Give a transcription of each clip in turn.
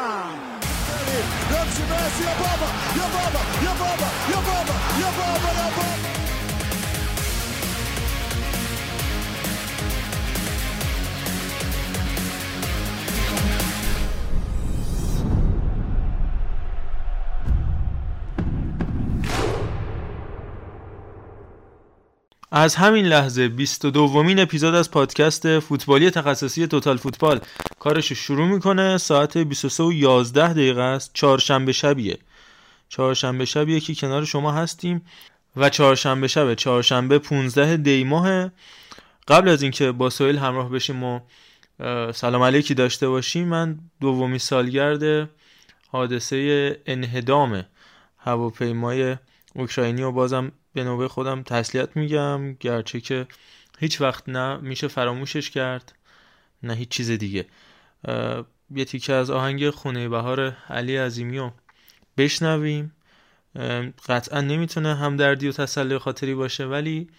Obama. Lance, Messi, Obama, Obama, Obama, Obama, Obama, Obama. از همین لحظه 22 دومین اپیزود از پادکست فوتبالی تخصصی توتال فوتبال. کارش شروع می‌کنه ساعت 23 و 11 دقیقه است. چهارشنبه شبیه. چهارشنبه شبیه که کنار شما هستیم و چهارشنبه شب. چهارشنبه 15 دی ماه قبل از اینکه با سویل همراه بشیم و سلام علیکی داشته باشیم من دومی سالگرد حادثه انهدام هواپیمای اوکراینی و بازم به نوبه خودم تسلیت میگم گرچه که هیچ وقت نه میشه فراموشش کرد نه هیچ چیز دیگه. یه تیکه از آهنگ خونه بهار علی عظیمی رو بشنویم. قطعا نمی‌تونه همدردی و تسلی خاطری باشه ولی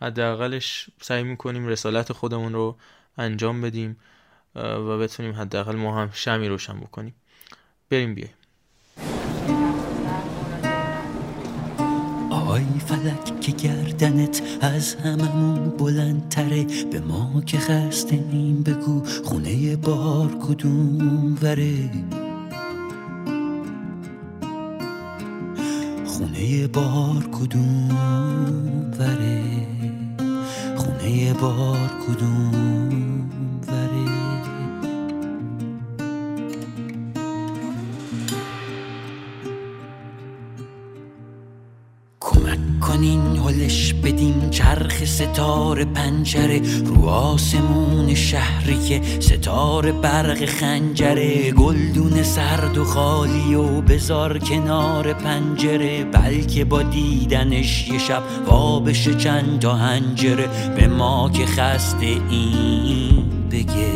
حداقلش سعی می‌کنیم رسالت خودمون رو انجام بدیم و بتونیم حداقل ما هم شمی روشن بکنیم. بریم بیایم آی فلک که گردنت از هممون بلندتره به ما که خسته نیم بگو خونه بار کدوم وره. خونه بار کدوم وره خونه بار کدوم کنین هلش بدیم چرخ ستاره پنجره رو آسمون شهری که ستاره برق خنجره گلدون سرد و خالی و بزار کنار پنجره بلکه با دیدنش یه شب وابش چند تا هنجره به ما که خسته این بگه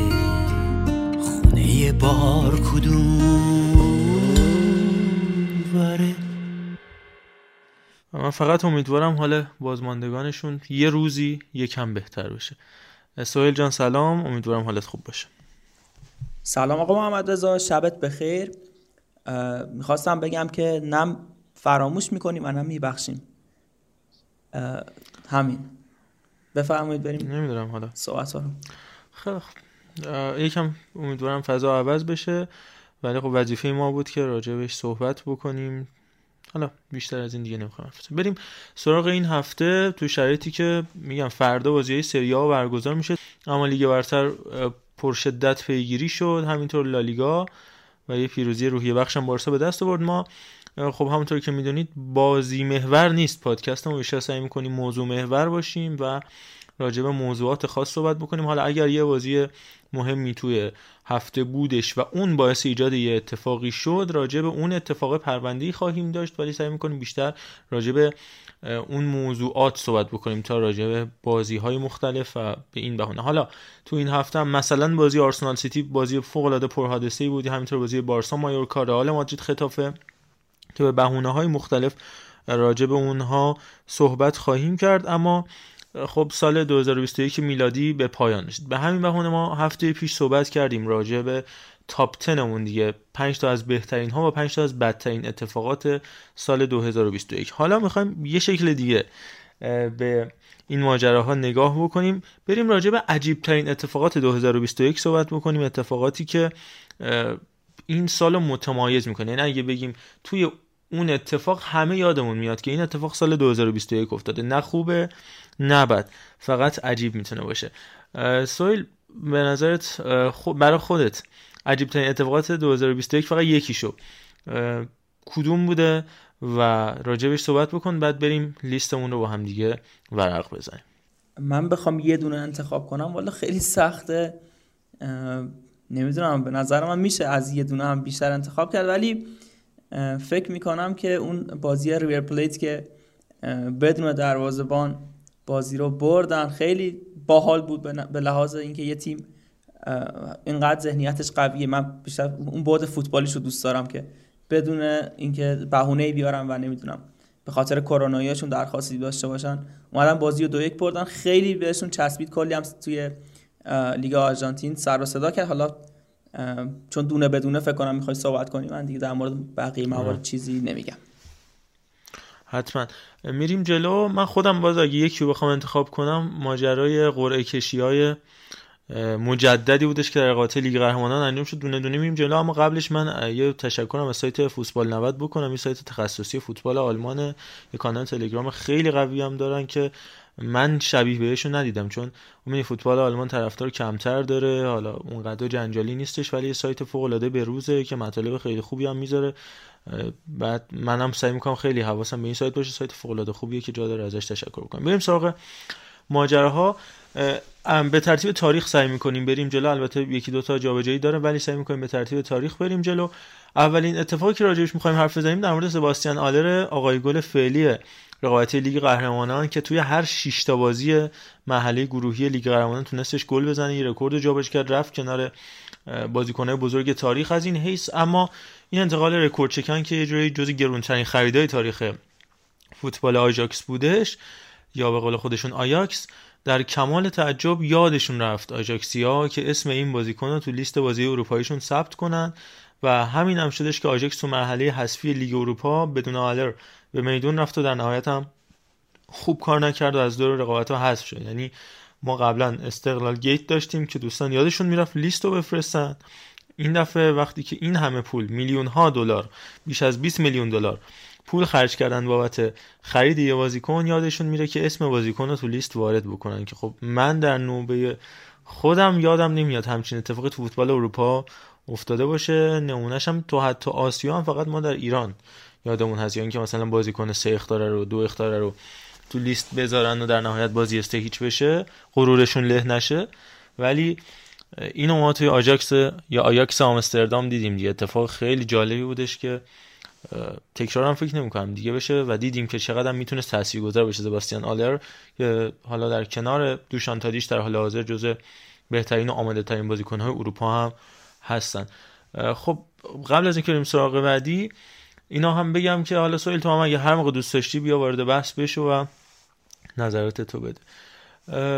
خونه بار کدوم؟ من فقط امیدوارم حال بازماندگانشون یه روزی یکم بهتر بشه. سوهل جان سلام. امیدوارم حالت خوب باشه. سلام آقا محمد رضا. شبت بخیر. می‌خواستم بگم که نم فراموش می‌کنیم و نم میبخشیم. همین. بفرمایید بریم. نمی‌دونم حالا. صحبت رو خیلی یکم امیدوارم فضا عوض بشه. ولی خب وظیفه ما بود که راجع بهش صحبت بکنیم. حالا بیشتر از این دیگه نمی‌خوام بریم سراغ این هفته تو شرایطی که میگم فردا بازی سری آ برگزار میشه. اما لیگ برتر پرشدت پیگیری شد. همینطور لالیگا و یه پیروزی روحیه بخش هم بارسا به دست آورد. ما خب همونطور که می‌دونید بازی محور نیست. پادکست ما بیشتر سعی می‌کنیم موضوع محور باشیم و راجع به موضوعات خاص صحبت بکنیم. حالا اگر یه بازی مهمی توی هفته بودش و اون باعث ایجاد یه اتفاقی شد. راجع به اون اتفاق پرونده‌ای خواهیم داشت ولی سعی می‌کنیم بیشتر راجع به اون موضوعات صحبت بکنیم تا راجع به بازی های مختلف و به این بهونه. حالا تو این هفته هم مثلا بازی آرسنال سیتی بازی فوق العاده پرحادثه‌ای بود. همینطور بازی بارسا مایورکا رئال مادرید خطافه که به بهونه های مختلف راجع به اونها صحبت خواهیم کرد. اما خب سال 2021 میلادی به پایان رسید. به همین بهونه ما هفته پیش صحبت کردیم راجع به تاپ 10 دیگه. 5 تا از بهترین ها و 5 تا از بدترین اتفاقات سال 2021 حالا می‌خوایم یه شکل دیگه به این ماجراها نگاه بکنیم. بریم راجع به عجیب ترین اتفاقات 2021 صحبت بکنیم. اتفاقاتی که این سال متمایز می‌کنه. یعنی اگه بگیم توی اون اتفاق همه یادمون میاد که این اتفاق سال 2021 افتاده. نه خوبه نه بد. فقط عجیب می‌تونه باشه. سویل به نظرت برای خودت عجیب ترین اتفاقات 2021 فقط یکی شو کدوم بوده و راجبش صحبت بکن بعد بریم لیستمون رو با هم دیگه ورق بزنیم. من بخوام یه دونه انتخاب کنم. والا خیلی سخته. نمی‌دونم به نظر من میشه از یه دونه هم بیشتر انتخاب کرد. ولی فکر می‌کنم که اون بازی ریور پلیت که بدون دروازبان بازی رو بردن خیلی باحال بود به لحاظ اینکه یه تیم اینقدر ذهنیتش قویه. من بیشتر اون بعد فوتبالیش رو دوست دارم که بدون اینکه بهونه بیارم و نمی‌دونم به خاطر کروناییشون درخواستی داشته باشن. اومدن بازی رو دو یک بردن. خیلی بهشون چسبید. کلی هم توی لیگ آرژانتین سر و صدا کرد. حالا چون دونه بدونه فکر کنم می‌خوای صحبت کنی من دیگه در مورد بقیه موارد چیزی نمیگم. حتما. میریم جلو. من خودم باز اگه یکی رو بخوام انتخاب کنم ماجرای قرعه کشی های مجددی بودش که در قاطع لیگ قهرمانان انجام شد. دونه دونه میریم جلو. اما قبلش من یه تشکرم از سایت فوتبال 90 بکنم. این سایت تخصصی فوتبال آلمان یه کانال تلگرام خیلی قوی هم دارن که من شبیه بهشون ندیدم چون اون فوتبال آلمان طرفدار کمتر داره حالا اونقدر جنجالی نیستش ولی یه سایت فوق العاده بروزه که مطالب خیلی خوبی هم می‌ذاره. بعد منم سعی می‌کنم خیلی حواسم به این سایت باشه سایت فوق العاده خوبیه که جا داره ازش تشکر بکنم بریم سراغ ماجراها. به ترتیب تاریخ سعی می‌کنیم بریم جلو البته یکی دو تا جابجایی داره ولی سعی می‌کنیم به ترتیب تاریخ بریم جلو. اولین اتفاقی که راجبش می‌خوایم حرف بزنیم در مورد سباستیان آلر آقای گل فعلی رقابتی لیگ قهرمانان که توی هر 6 تا بازی مرحله گروهی لیگ قهرمانان تونستش گل بزنه یه رکورد جابجا کرد رفت کنار بازیکنهای بزرگ تاریخ. از این حیث اما این انتقال رکورد شکن که یه جوری جزو گرونترین خریدای تاریخ فوتبال آژاکس بودش یا به قول خودشون آیاکس در کمال تعجب یادشون رفت آژاکسیا که اسم این بازیکن رو تو لیست بازی اروپاییشون ثبت کنن و همین هم شدش که آژاکس تو مرحله حذفی لیگ اروپا بدون آلر به میدون رفت و در نهایت هم خوب کار نکرد و از دور رقابت ها حذف شد. یعنی ما قبلا استقلال گیت داشتیم که دوستان یادشون می‌رفت لیست رو بفرستن. این دفعه وقتی که این همه پول میلیون ها دلار بیش از 20 میلیون دلار پول خرج کردن بابت خرید یه بازیکن یادشون میره که اسم بازیکن رو تو لیست وارد بکنن که خب من در نوبه خودم یادم نمیاد همچین اتفاقی تو فوتبال اروپا افتاده باشه. نمونهش هم تو حتی آسیا هم فقط ما در ایران. یادمون هست یا اینکه مثلا بازیکن سه اختاره رو دو اختاره رو تو لیست بذارن و در نهایت بازی سه هیچ بشه غرورشون له نشه. ولی اینو ما توی آجاکس یا آیاکس آمستردام دیدیم دیگه. اتفاق خیلی جالبی بودش که تکرار هم فکر نمی‌کنم دیگه بشه و دیدیم که چقدر می‌تونه تاثیرگذار بشه سباستیان آلر که حالا در کنار دوشان تادیش در حال حاضر جزء بهترین و آماده ترین بازیکن های اروپا هم هستن. خب قبل از اینکه بریم سراغ بعدی اینا هم بگم که حالا سویل تو هم اگه هر موقع دوست داشتی بیا وارد بحث بشو و نظرات تو بده.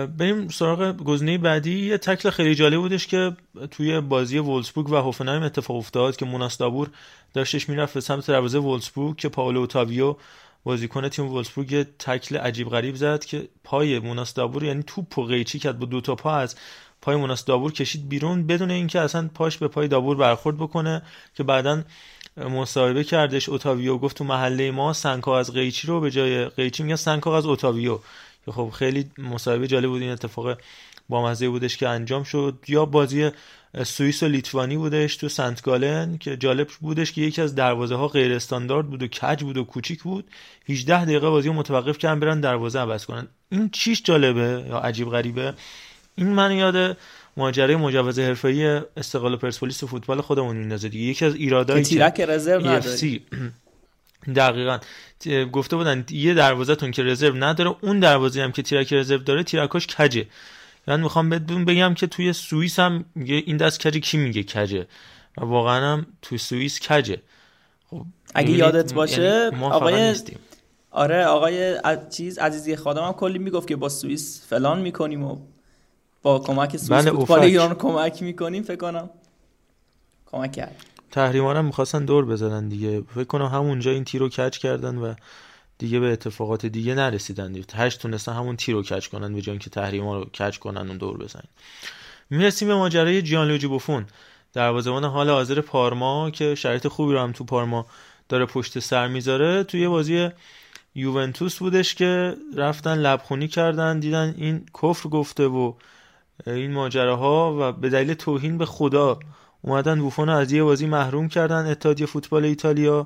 بریم سراغ گزینه بعدی. یه تکل خیلی جالب بودش که توی بازی وولسبورگ و هوفنهایم اتفاق افتاد که موناس دابور داشتش می‌رفت به سمت دروازه وولسبورگ که پاولو اوتاویو بازیکن تیم وولسبورگ یه تکل عجیب غریب زد که پای موناس دابور یعنی توپ و قیچی کرد با دو تا پا از پای موناس دابور کشید بیرون بدون اینکه اصلا پاش به پای دابور برخورد بکنه که بعدا مصاحبه کردش اوتاویو. گفت تو محله ما سنکا از قیچی رو به جای قیچی میگن سنکا از اوتاویو. که خب خیلی مصاحبه جالب بود. این اتفاق با مزه بودش که انجام شد. یا بازی سوئیس و لیتوانی بودش تو سنت گالن که جالب بودش که یکی از دروازه ها غیر استاندارد بود و کج بود و کوچیک بود. 18 دقیقه بازی رو متوقف کردن برن دروازه عوض کنن. این چیش جالبه یا عجیب غریبه؟ این من یاد ماجرای مجوز حرفه‌ای استقلال پرسپولیس و فوتبال خودمون میندازه دیگه. یکی از ایرادایی که تیرک رزرو نداری. دقیقا. گفته بودن یه دروازه‌تون که رزرو نداره اون دروازه هم که تیرک رزرو داره تیرکاش کجه؟ من می‌خوام بدون بگم که توی سوئیس هم این دست کجه؟ کی میگه کجه؟ و واقعا هم توی سوئیس کجه؟ خب اگه یادت باشه یعنی آقای آره آقای چیز عزیزی خادم هم کلی می‌گفت که با سوئیس فلان می‌کنیم و با کمک سوئیس بله فوتبال ایران کمک می‌کنیم فکر کنم کمک کرد. تحریما هم می‌خواستن دور بزنن دیگه. فکر کنم همونجا این تیرو کچ کردن و دیگه به اتفاقات دیگه نرسیدن دیگه. هشت تونستن همون تیرو کچ کنن به جای اینکه تحریما رو کچ کنن و دور بزنن. می‌رسیم به ماجرای جیانلوجی بوفون دروازه‌بان حال حاضر پارما که شرایط خوبی رو هم تو پارما داره پشت سر می‌ذاره. توی بازی یوونتوس بودش که رفتن لبخونی کردن دیدن این کفر گفته و این ماجراها و به دلیل توهین به خدا اومدن بوفون از یه بازی محروم کردن. اتحادیه فوتبال ایتالیا.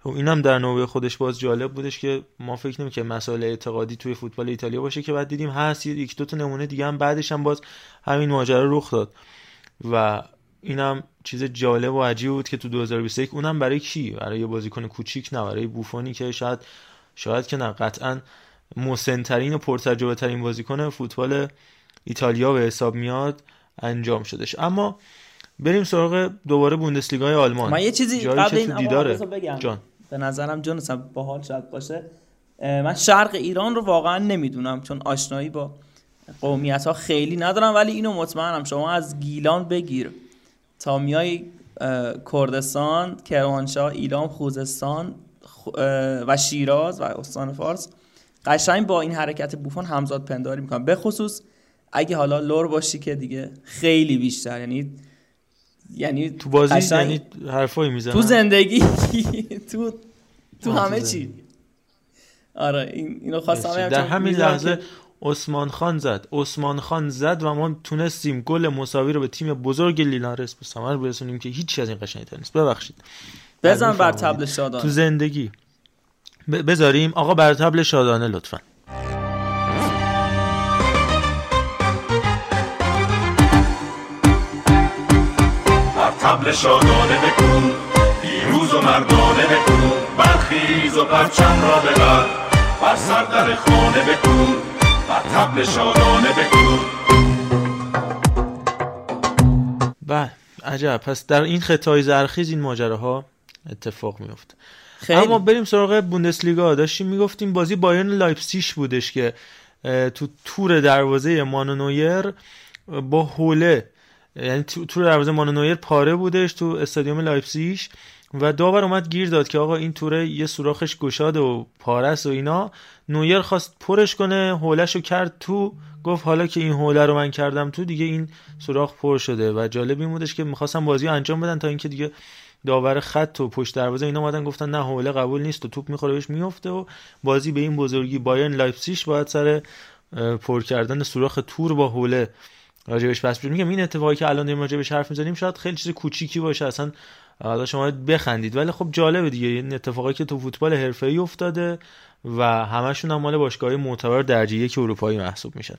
خب اینم در نوبه خودش باز جالب بودش که ما فکر نمی که مسائل اعتقادی توی فوتبال ایتالیا باشه که بعد دیدیم هست یک دو تا نمونه دیگه هم بعدش هم باز همین ماجرا رخ داد. و اینم چیز جالب و عجیب بود که تو 2021 اونم برای کی؟ برای یه بازیکن کوچیک نه برای بوفونی که شاید شاید که نه قطعا مسنترین و پرتجربه ترین بازیکن فوتبال ایتالیا به حساب میاد انجام شدش. اما بریم سراغ دوباره بوندسلیگای آلمان. من یه چیزی قبل این دیداره. جان. به نظرم جان باحال شاید باشه. من شرق ایران رو واقعا نمی‌دونم چون آشنایی با قومیت ها خیلی ندارم ولی اینو مطمئنم. شما از گیلان بگیر. تا میای کردستان کرمانشاه ایلام خوزستان و شیراز و استان فارس. قشنگ با این حرکت بوفون همزاد پنداری می‌کنم. به خصوص اگه حالا لور باشی که دیگه خیلی بیشتر یعنی یعنی تو بازی یعنی حرفایی می‌زنن. تو زندگی تو تو همه چی. آره این اینو خواستم در همین لحظه عثمان خان زد. عثمان خان زد و ما تونستیم گل مساوی رو به تیم بزرگ لیلارس به ثمر برسونیم که هیچی از این قشنگتر نیست. ببخشید. بزن بر تبل شادانه. تو زندگی. بذاریم. آقا بر تبل شادانه لطفا. تبل شادانه بکن پیروز و مردانه بکن برخیز و پرچم را ببر. بر سر در خانه بکن بر تبل شادانه بکن بله عجب. پس در این خطه زرخیز این ماجراها اتفاق میفته اما بریم سراغ بوندسلیگا. داشتیم می‌گفتیم بازی بایرن لایپسیش بودش که تو تور دروازه مانوئل نویر با حوله یعنی تور دروازه مانوئل نویر پاره بودش تو استادیوم لایپسیش و داور اومد گیر داد که آقا این توره یه سوراخش گشاده و پاره‌ست و اینا. نویر خواست پرش کنه حوله‌ش رو کرد تو گفت حالا که این هوله رو من کردم تو دیگه این سوراخ پر شده. و جالب این بودش که می‌خواستم بازی انجام بدن تا اینکه دیگه داور خط و پشت دروازه اینا اومدن گفتن نه حوله قبول نیست و توپ می‌خوره بهش میفته و بازی به این بزرگی بایرن لایپسیش باید سر پر کردن سوراخ تور با حوله راجبش پس میگم این اتفاقی که الان داریم راجبش حرف می‌زنیم شاید خیلی چیز کوچیکی باشه. اصلا حالا شما بخندید. ولی خب جالبه دیگه. این اتفاقی که تو فوتبال حرفه‌ای افتاده و همشون هم مال باشگاه معتبر درجه یک اروپایی محسوب میشن.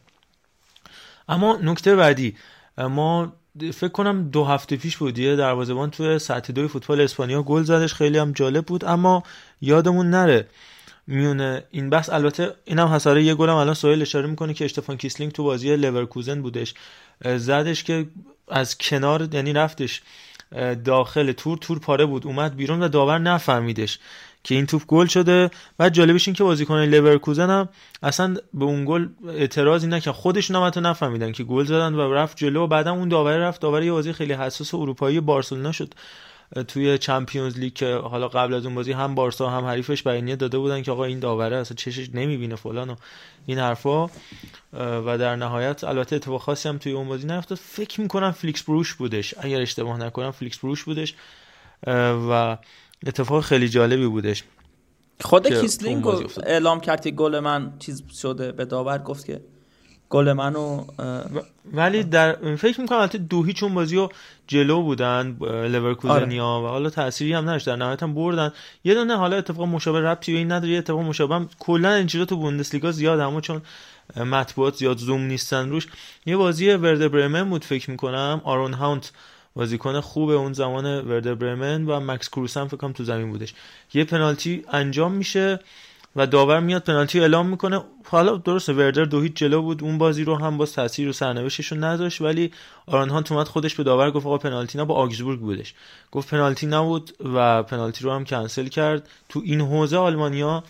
اما نکته بعدی ما فکر کنم دو هفته پیش بود یه دروازه‌بان توی سطح دوی فوتبال اسپانیا گل زدش. خیلی هم جالب بود. اما یادمون نره میونه. این بحث البته اینم حساره یه گلم الان سوال اشاره می‌کنه که اشتفان کیسلینگ تو بازی لورکوزن بودش. زدش که از کنار یعنی رفتش داخل تور تور پاره بود اومد بیرون و داور نفهمیدش که این توپ گل شده. بعد جالبش این که بازیکن لورکوزن هم اصلا به اون گل اعتراضی نکردن خودشون هم حتی نفهمیدن که گل زدن و رفت جلو و بعدم اون داور رفت. داور یه بازی خیلی حساس اروپایی بارسلونا شد. توی Champions League که حالا قبل از اون بازی هم بارسا هم حریفش بیانیه داده بودن که آقا این داوره اصلا چشش نمی‌بینه فلان و این حرفا. و در نهایت البته اتفاق خاصی هم توی اون بازی نیفتاد. فکر می‌کنم فلیکس بریش بودش. اگر اشتباه نکنم فلیکس بریش بودش و اتفاق خیلی جالبی بودش خود کیسلینگ اعلام کرد که گل من چیز شده به داور گفت که گل منو ولی در فکر می‌کنم البته دو هیچ اون بازی رو جلو بودن لورکوزنیا آره. و حالا تأثیری هم نداشت در نهایت هم بردن. یه دونه حالا اتفاق مشابه ربطی به این نداره یه اتفاق مشابه هم کلا این چیزا تو بوندسلیگا زیاد اما چون مطبوعات زیاد زوم نیستن روش. یه بازی وردر برمن بود فکر می‌کنم. آرون هانت بازیکن خوب اون زمان ورد برمن و مکس کروس هم فکر تو زمین بودش. یه پنالتی انجام میشه. و داور میاد پنالتی اعلام می‌کنه. حالا درسته وردر دو جلو بود. اون بازی رو هم باز تاثیر رو سرنوشتشون نداشت ولی آران هانت اومد خودش به داور گفت آقا پنالتی نه با آگزبورگ بودش. گفت پنالتی نبود و پنالتی رو هم کنسل کرد. تو این حوزه آلمانیا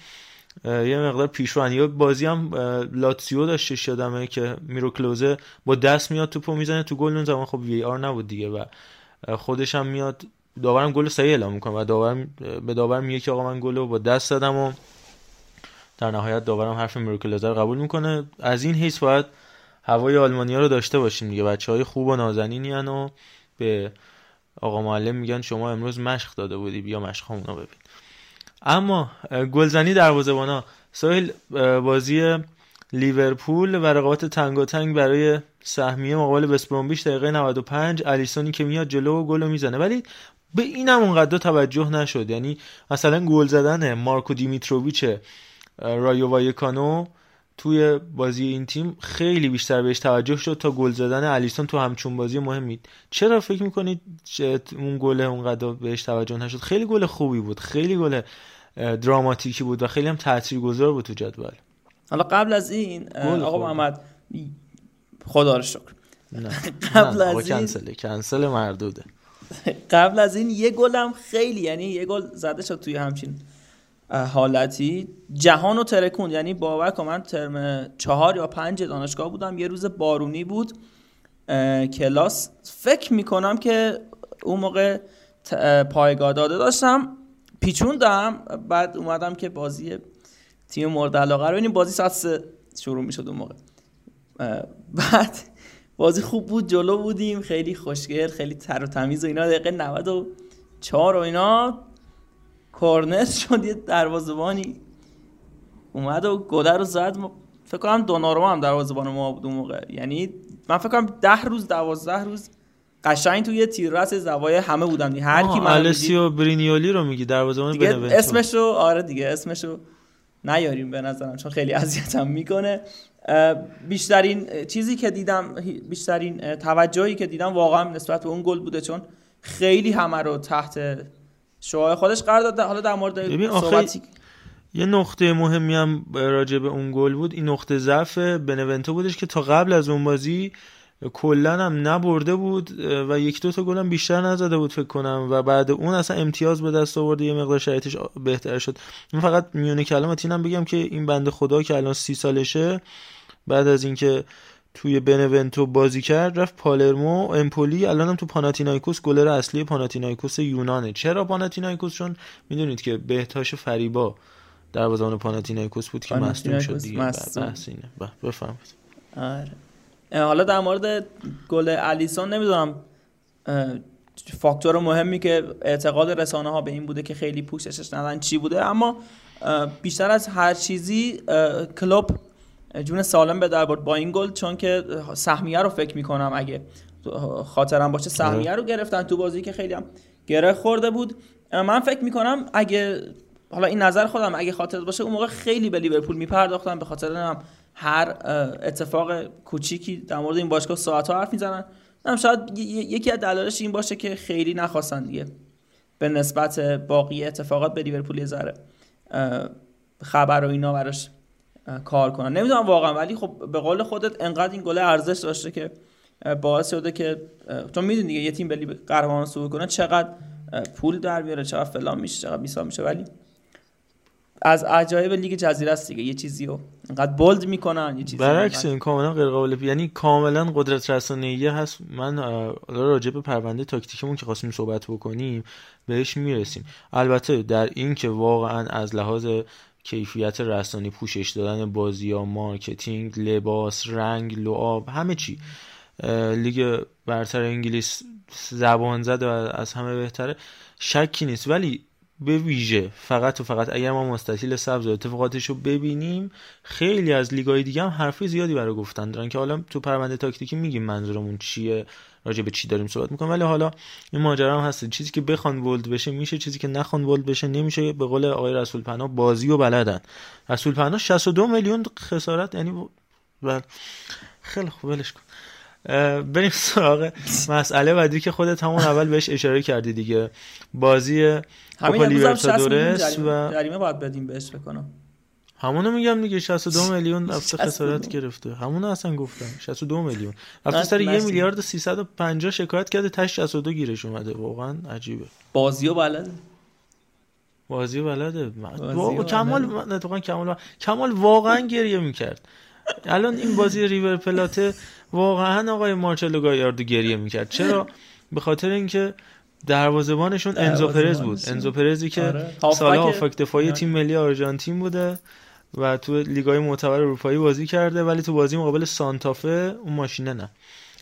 یه مقدار پیشروانی بازی هم لاتسیو داشته یادمه که میرو کلوزه با دست میاد توپو می‌زنه تو گل. اون زمان خب وی آر نبود دیگه و خودش هم میاد. داورم گل صحیح اعلام می‌کنه و داور به داور میگه که آقا من گل با دست زدم و در نهایت داورم حرف میرو کلوزه رو قبول می‌کنه. از این حیث باید هوای آلمانیا رو داشته باشیم دیگه. بچه های خوب و نازنینی و به آقا معلم میگن شما امروز مشق داده بودی بیا مشق رو ببین. اما گلزنی دروازه‌بانا سهیل بازی لیورپول و رقابت تنگ برای سهمیه مقابل وست دقیقه 95 الیسونی که میاد جلو و گل می‌زنه. ولی به اینم اونقدر توجه نشد. یعنی مثلا گل زدن مارکو دیمیتروویچ رایو وایکانو توی بازی این تیم خیلی بیشتر بهش توجه شد تا گل زدن الیسون تو همچون بازی مهمی چرا فکر می‌کنید اون گل اونقدر بهش توجه نشد؟ خیلی گل خوبی بود خیلی گل دراماتیکی بود و خیلی هم تاثیرگذار بود تو جدول. حالا قبل از این آقا محمد خدا رو شکر. نه قبل از این کنسل کنسل مردوده. قبل از این یه گلم خیلی یعنی یه گل زده شد توی همچین حالتی. جهان و ترکون یعنی باور کن من ترم چهار یا پنج دانشگاه بودم. یه روز بارونی بود کلاس. فکر می‌کنم که اون موقع پایگاه داده داشتم. پیچوندم بعد اومدم که بازی تیم مورد علاقه رو ببینیم. بازی ساعت سه شروع می‌شد اون موقع. بعد بازی خوب بود جلو بودیم. خیلی خوشگل خیلی تر و تمیز و اینا. دقیقه 94 و اینا. کورنر شد یه دروازبانی اومد و گله رو زد. فکر کنم دوناروما هم دروازبان ما بود اون موقع. یعنی من فکر کنم ده روز دوازده روز قشنگ توی تیررس زوای همه بودم دی هر کی السیو برینیولی رو میگی دروازه‌بان بنونتو اسمشو آره دیگه اسمشو نیاریم به نظرم چون خیلی اذیتم می‌کنه. بیشترین چیزی که دیدم بیشترین توجهی که دیدم واقعا نسبت به اون گل بوده چون خیلی همه رو تحت شوهای خودش قرار داده حالا در مورد صحبتی یه نقطه مهمی هم راجع به اون گل بود. این نقطه ضعف بنونتو بودش که تا قبل از اون بازی کلا هم نبرده بود و یک دو تا گل هم بیشتر نزده بود فکر کنم. و بعد اون اصلا امتیاز به دست آورده یه مقدار شرایطش بهتر شد. من فقط میون کلامت اینم بگم که این بنده خدا که الان سی سالشه بعد از اینکه توی بنونتو بازی کرد رفت پالرمو امپولی الانم تو پاناتینایکوس گلر اصلی پاناتینایکوس یونانه. چرا پاناتینایکوس؟ چون می‌دونید که بهتاش فریبا دروازه‌بان پاناتینایکوس بود که مصدوم شد دیگه. بفهمید آره. حالا در مورد گل الیسون نمی‌دونم فاکتور مهمی که اعتقاد رسانه ها به این بوده که خیلی پوششش ندن چی بوده اما بیشتر از هر چیزی کلوب جون سالم به در با این گل چون که سهمیه رو فکر می‌کنم اگه خاطرم باشه سهمیه رو گرفتن تو بازی که خیلی هم گره خورده بود. من فکر می‌کنم اگه حالا این نظر خودم اگه خاطر باشه اون موقع خیلی به لیورپول میپرداختن. به خاطر هم هر اتفاق کوچیکی در مورد این باشگاه ساعت ها حرف می‌زنن. هم شاید یکی از دلایلش این باشه که خیلی نخواستن دیگه به نسبت باقی اتفاقات به لیورپول ذره خبر و اینا براش کار کنن. نمی‌دونم واقعا ولی خب به قول خودت انقدر این گله ارزش داشته که باعث شده که تو می‌دونی دیگه یه تیم به قهرمان صعود کنه چقدر پول در بیاره چقدر فلان میشه چقدر بیسار میشه. ولی از عجایب لیگ جزیره است دیگه. یه چیزی رو انقدر bold می‌کنن یه چیزی برعکس این کاملا غیر قابل یعنی کاملا قدرت رسانه‌ای هست. من راجع به پرونده تاکتیکمون که خواستیم صحبت بکنیم بهش می‌رسیم. البته در این که واقعا از لحاظ کیفیت رسانه‌ای پوشش دادن بازی ها marketing لباس رنگ لعاب همه چی. لیگ برتر انگلیس زبان زد و از همه بهتره. شکی نیست. ولی به ویژه فقط و فقط اگر ما مستطیل سبز و اتفاقاتش رو ببینیم خیلی از لیگای دیگه هم حرفی زیادی برای گفتن دارن که حالا تو پرونده تاکتیکی میگیم منظورمون چیه راجع به چی داریم صحبت می‌کنیم. ولی حالا این ماجرا هم هست چیزی که بخوان ولد بشه میشه چیزی که نخوان ولد بشه نمیشه. به قول آقای رسول پناه بازی و بلدن. رسول پناه 62 میلیون خسارت یعنی بل... خیلی خوب ولش کن. بریم سراغ مسئله بعدی که خودت همون اول بهش اشاره کردی دیگه. بازی کوپا لیبرتادورس و جریمه باید بدیم بهش بکنم همونو میگم دیگه 62 میلیون رفته خسارت گرفته. همونو اصلا گفتم 62 میلیون. رفته سر یه میلیارد 350 شکایت کرده تاش 62 گیرش اومده. واقعا عجیبه. بازیو بلده؟ بازی بلده. واقعا کمال اتفاقا کمال کمال واقعا گریه می‌کرد. الان این بازی ریور پلاته واقعا آقای مارچلو گایاردو گریه می‌کرد. چرا؟ به خاطر اینکه دروازه‌بانشون انزو پرز بود. انزو پرزی که آره. سال هافک دفاعی تیم ملی آرژانتین بوده و تو لیگای معتبر اروپایی بازی کرده ولی تو بازی مقابل سانتافه اون ماشینه نه.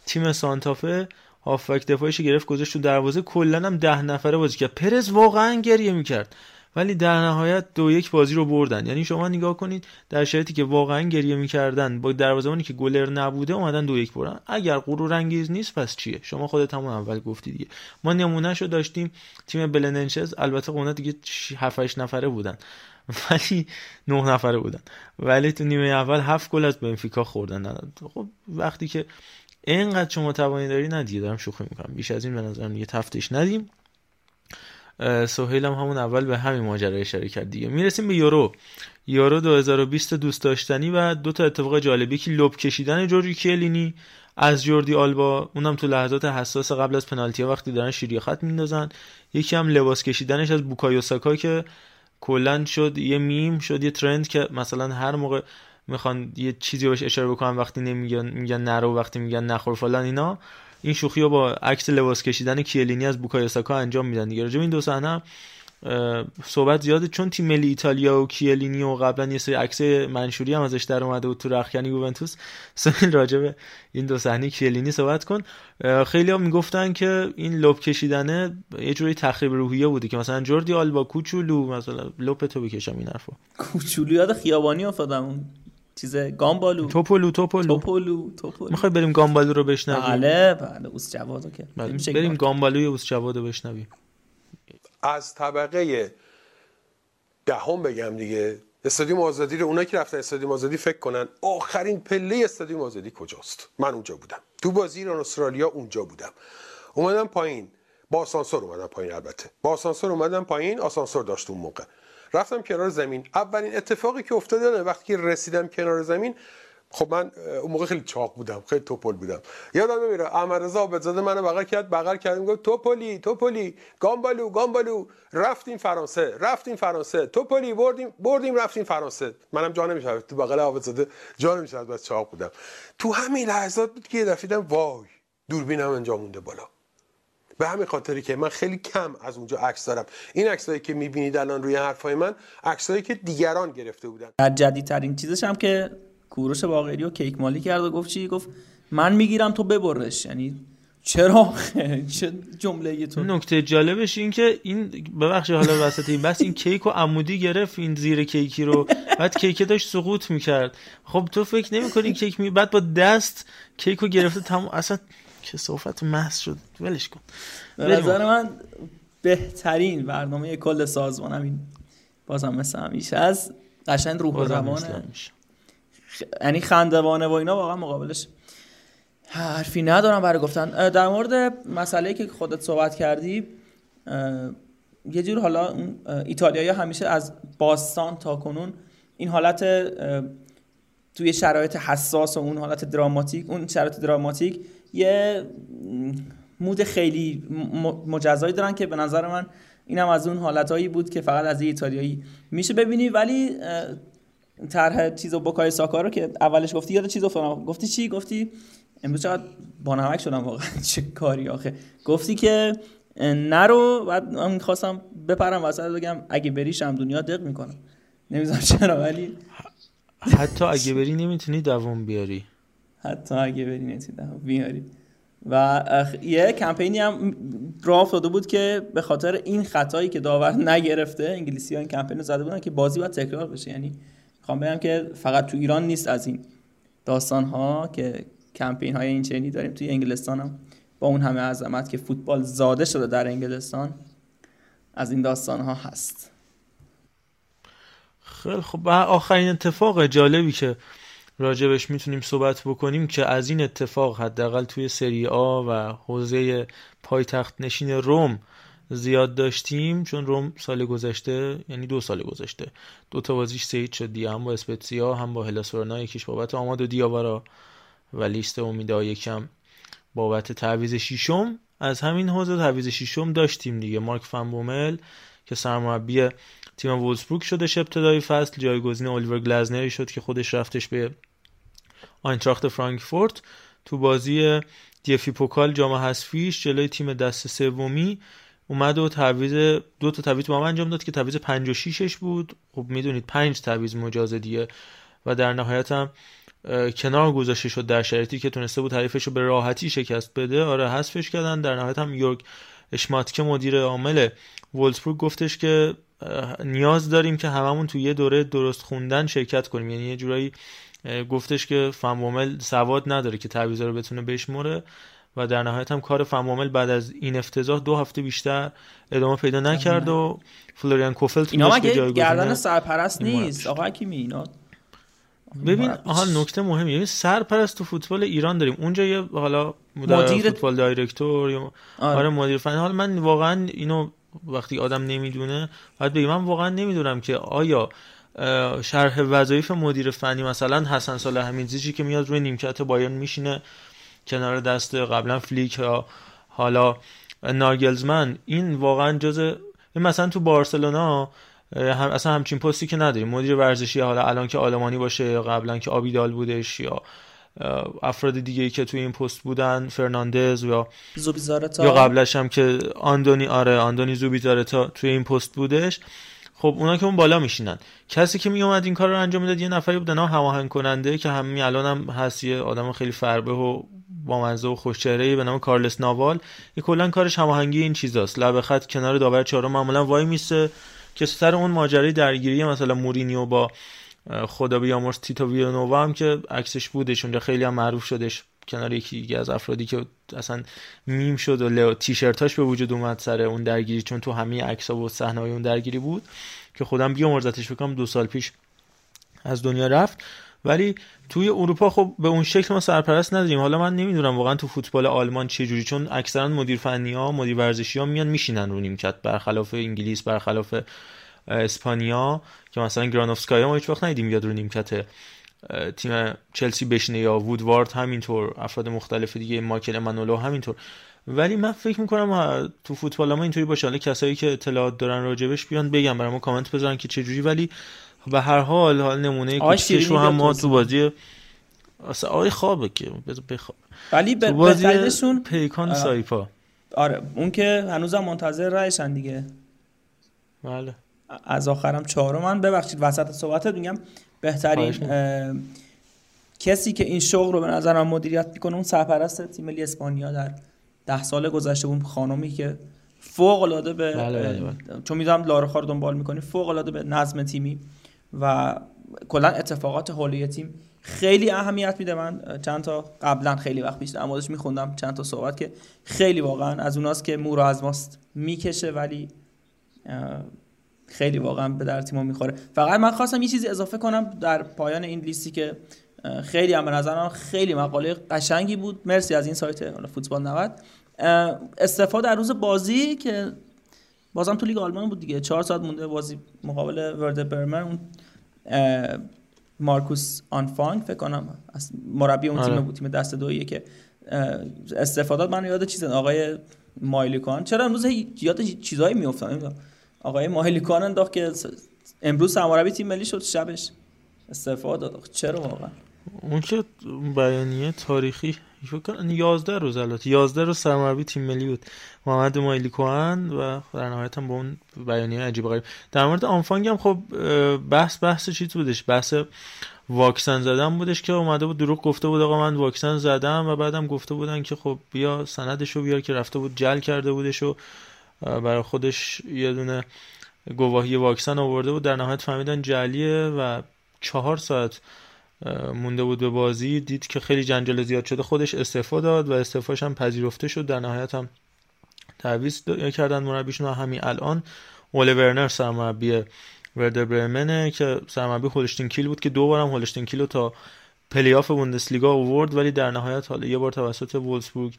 تیم سانتافه هافک دفاعیش گرفت گذاشت تو دروازه کلا هم ده نفره بازی کرد. پرز واقعا گریه می‌کرد. ولی در نهایت دو یک بازی رو بردن. یعنی شما نگاه کنید در شرایطی که واقعا گریه می‌کردن با دروازه‌بانی که گلر نبوده اومدن دو یک بردن اگر غرور انگیز نیست پس چیه؟ شما خودت همون اول گفتی دیگه. ما نمونهشو داشتیم تیم بلننچز البته اونا دیگه 7 نفره بودن. ولی نه نفره بودن. ولی تو نیمه اول هفت گل از بنفیکا خوردن. خب وقتی که اینقدر شما توانی داری ندیگه دارم شوخی می‌کنم. بیش از این به نظرم دیگه تفتش ندیم. سهیل هم همون اول به همین ماجرا اشاره کرد دیگه. می‌رسیم به یورو. یورو 2020 دوست داشتنی و دو تا اتفاق جالبی که لپ کشیدن جورجو کیلینی از جوردی آلبا اونم تو لحظات حساس قبل از پنالتی وقتی دارن شیری خط میندازن. یکی هم لباس کشیدنش از بوکایو ساکا که کلا شد یه میم شد یه trend که مثلا هر موقع می‌خوان یه چیزی بهش اشاره بکنن وقتی نمیگن میگن نرو وقتی میگن نخور فلان اینا. این شوخی رو با عکس لباس کشیدن کیلینی از بوکایو ساکا انجام میدن دیگه. راجع این دو صحنه صحبت زیاده چون تیم ملی ایتالیا و کیلینی و قبلا یه سری عکس منشوری هم ازش در اومده بود تو رخکنی یوونتوس. سهیل راجع به این دو صحنه کیلینی صحبت کن. خیلی ها می‌گفتن که این لب کشیدنه یه جوری تخریب روحیه بوده که مثلا جوردی آلبا کوچولو مثلا لپ تو بکشم این حرفو. کوچولو یاد خیابانی افتادم. چیز گامبالو. توپولو توپولو. توپولو توپولو. می‌خوای بریم گامبالو رو بشنویم؟ بله بله اوس جوادو که. بله. بریم گامبالوی اوس جوادو بشنویم. از طبقه دهم بگم دیگه. استادیوم آزادی رو اونا که رفتن استادیوم آزادی فکر کنن آخرین پله استادیوم آزادی کجاست؟ من اونجا بودم. تو بازی ایران استرالیا اونجا بودم. اومدم پایین. با آسانسور اومدم پایین البته. با آسانسور اومدم پایین آسانسور داشت اون موقع. رفتم کنار زمین. اولین اتفاقی که افتاده وقتی رسیدم کنار زمین خب من اون موقع خیلی چاق بودم خیلی توپل بودم. یادم نمیره احمد رضا عابدزاده منو بغل کرد بغل کردم گفت توپلی توپلی گامبالو گامبالو. رفتیم فرانسه رفتیم فرانسه. توپلی بردیم بردیم رفتیم فرانسه. منم جا نمیشه تو بغل عابدزاده جا نمیشه بس چاق بودم. تو همین لحظات بود که دفیدم وای دوربینم اینجا مونده بالا. به همین خاطری که من خیلی کم از اونجا عکس دارم. این عکسایی که می‌بینید الان روی حرفای من عکسایی که دیگران گرفته بودن. در جدیدترین چیزش هم که کوروش باقری و کیک مالی کرد و گفت چی؟ گفت من می‌گیرم تو ببرش. یعنی چرا؟ چه جمله تو؟ نکته جالبش این که این ببخشید حالا وسط این بس این کیک و عمودی گرفت این زیر کیکی رو. بعد کیک داشت سقوط می‌کرد. خب تو فکر نمی‌کنی کیک می بعد با دست کیک رو گرفته تمام اصلا صحبت محض شد. ولش کن. به نظر من بهترین برنامه کل سازمان همین بازم مثل همیشه از قشنگ روح و روانه. یعنی خندوانه و اینا واقعا مقابلش حرفی ندارم برای گفتن. در مورد مسئله که خودت صحبت کردی یه جور حالا ایتالیایی همیشه از باستان تا کنون این حالت توی شرایط حساس و اون حالت دراماتیک اون شرایط دراماتیک یه مود خیلی مجزایی دارن که به نظر من اینم از اون حالتهایی بود که فقط از ایتالیایی میشه ببینی. ولی طرح چیزو بکای ساکا رو که اولش گفتی یاد چیزو فرام گفتی چی؟ گفتی امروز چقدر بانمک شدم واقعا. چه کاری آخه. گفتی که نرو بعد من می‌خواستم بپرم وسط بگم اگه بریشم دنیا دق می‌کنم. نمی‌دونم چرا ولی حتی اگه بری نمی‌تونی دوام بیاری. حتی اگه بری نمی‌تونی دوام بیاری و یه کمپینی هم راه افتاده بود که به خاطر این خطایی که داور نگرفته انگلیسی ها این کمپین رو زده بودن که بازی باید تکرار بشه. یعنی می‌خوام بگم که فقط تو ایران نیست از این داستان ها که کمپین های این چنینی داریم. توی انگلستان هم با اون همه عظمت که فوتبال زاده شده در انگلستان از این داستان ها هست. خیلی خب آخرین اتفاق جالبی که راجبش می‌تونیم صحبت بکنیم که از این اتفاق حداقل توی سری آ و حوزه پایتخت نشین روم زیاد داشتیم چون روم سال گذشته یعنی دو سال گذشته. دو تا بازیش سید شد دیگه هم با اسپتسیا هم با هلاسورنا یکیش بابت آماد و دیاوارا و لیست امیدا یکم بابت تعویز شیشم از همین حوزه تعویز شیشم داشتیم دیگه. مارک فنبومل که سرمربی تیم وولسبورگ شدش ابتدای فصل. جایگزین الیور گلزنری شد که خودش رفتش به آینتراخت فرانکفورت. تو بازی دیفی پوکال جام حذفیش جلوی تیم دست سومی اومد و تعویض دو تا تعویض با انجام داد که تعویض 5 و 6 بود. خب می‌دونید 5 تعویض مجازه دیگه و در نهایت هم کنار گذاشته شد در شرایطی که تونسته بود حریفش رو به راحتی شکست بده. آره حذفش کردن. در نهایت هم یورگ اشماتکه مدیر عامل وولسبورگ گفتش که نیاز داریم که هممون تو یه دوره درست خوندن شرکت کنیم. یعنی یه جورایی گفتش که فنومل سواد نداره که تعویضا رو بتونه بشمره و در نهایت هم کار فنومل بعد از این افتضاح دو هفته بیشتر ادامه پیدا نکرد و فلوریان کوفل اینا مگه گردن سرپرست نیست؟ آقا حکیمی اینا ببین آها نکته مهمی یعنی سرپرست تو فوتبال ایران داریم. اونجا یه حالا مدیر فوتبال دایرکتور یا آره. آره مدیر فنی حالا من واقعا اینو وقتی آدم نمی‌دونه بعد بگم من واقعا نمی‌دونم که آیا شرح وظایف مدیر فنی مثلا حسن صالح حمیدزی که میاد روی نیمکت بایرن میشینه کنار دست قبلا فلیک یا حالا ناگلزمن. این واقعا جز مثلا تو بارسلونا هم اصلا همچین پستی که نداریم. مدیر ورزشی حالا الان که آلمانی باشه قبلا که آبیدال بودش یا افراد دیگه ای که توی این پست بودن فرناندز یا یا قبلش هم که آندونی آره آندونی زوبیزارتا توی این پست بودش. خب اونا که اون بالا میشینن. کسی که میومد این کار رو انجام می‌داد یه نفری بود نام هماهنگ کننده که همین الان هم هست یه آدم خیلی فربه و بامزه و خوش‌چهره به نام کارلس ناوال. یه کلا کارش هماهنگی این چیزاست. لب خط کنار داور چهارم معمولا وای میسه که سر اون ماجرای درگیری مثلا مورینیو با خدا بیامرز تیتو ویلانووا هم که عکسش بودش خیلی هم معروف شدش. کنار یکی دیگه از افرادی که اصلا میم شد و رو تیشرتاش به وجود اومد سر اون درگیری چون تو همه عکس‌ها و صحنه‌های اون درگیری بود که خدا بیامرزتش بکنم دو سال پیش از دنیا رفت. ولی توی اروپا خب به اون شکل ما سرپرست نداریم. حالا من نمی‌دونم واقعا تو فوتبال آلمان چه جوری چون اکثرا مدیر فنی ها مدیر ورزشی ها میان میشینن رو نیمکت برخلاف انگلیس برخلاف اسپانیا که مثلا گرانوفسکایا ما هیچ وقت ندیدیم بیاد رو نیمکت تیم چلسی بشینه یا وودوارد همینطور. افراد مختلف دیگه ماکل منولو همینطور. ولی من فکر می‌کنم تو فوتبال ما اینطوری باشه. حالا کسایی که اطلاعات دارن راجبش بیان بگم برام کامنت بذارن که چه جوری. ولی به هر حال حال نمونه کوچیکش رو هم ما تو بازی اصلا آقای خوابه که بخواب. ولی به بازی پیکان سایپا. آره اون که هنوزم منتظر رایشن دیگه. بله. از آخرم چهارم من ببخشید وسط صحبتت میگم بهترین کسی که این شغل رو به نظرم مدیریت می‌کنه اون سرپرست تیم ملی اسپانیا در ده سال گذشته اون خانومی که فوق العاده به بله بله بله. چون می‌دونم لارخا رو دنبال می‌کنی فوق العاده به نظم تیمی و کلا اتفاقات حولی تیم خیلی اهمیت میده. من چند تا قبلا خیلی وقت پیش در موردش میخوندم چند تا صحبت که خیلی واقعا از اوناست که مو از ماست می‌کشه ولی خیلی واقعا به در تیمو می‌خوره. فقط من خواستم یه چیزی اضافه کنم در پایان این لیستی که خیلی هم به نظر خیلی مقاله قشنگی بود. مرسی از این سایت فوتبال 90 استفاده در روز بازی که بازم تو لیگ آلمان بود دیگه. چهار ساعت مونده بازی مقابل ورده برمن. اون مارکوس آنفانگ فکر کنم مربی اون تیم آره. بود تیم دست دویه که استفادات من یاد چیز آقای مایلیکان. چرا امروز یاد چیزایی میافتم آقای مایلیکان انداخت که امروز سرمربی تیم ملی شد شبش استفاده داد. چرا واقعا؟ اون که بیانیه تاریخی فکر کنم 11 روز البته 11 روز سرمربی تیم ملی بود. محمد مایلی کوهن و در نهایت هم با اون بیانیه عجیب غریب. در مورد آنفانگ هم خب بحث بحث چیز بودش؟ بحث واکسن زدن بودش که اومده بود دروغ گفته بود آقا من واکسن زدم و بعدم گفته بودن که خب بیا سندشو بیار که رفته بود جل کرده بودش و برای خودش یه دونه گواهی واکسن آورده بود. در نهایت فهمیدن جلیه و چهار ساعت مونده بود به بازی. دید که خیلی جنجال زیاد شده. خودش استعفا داد و استعفاش هم پذیرفته شد. در نهایت هم تعویض کردن مربیشون همین الان اوله ورنر سرمربی وردر برمنه که سرمربی هولشتین کیل بود که دو بارم هولشتین کیل رو تا پلی آف بوندسلیگا آورد. ولی در نهایت حالا یه بار توسط ولفسبورگ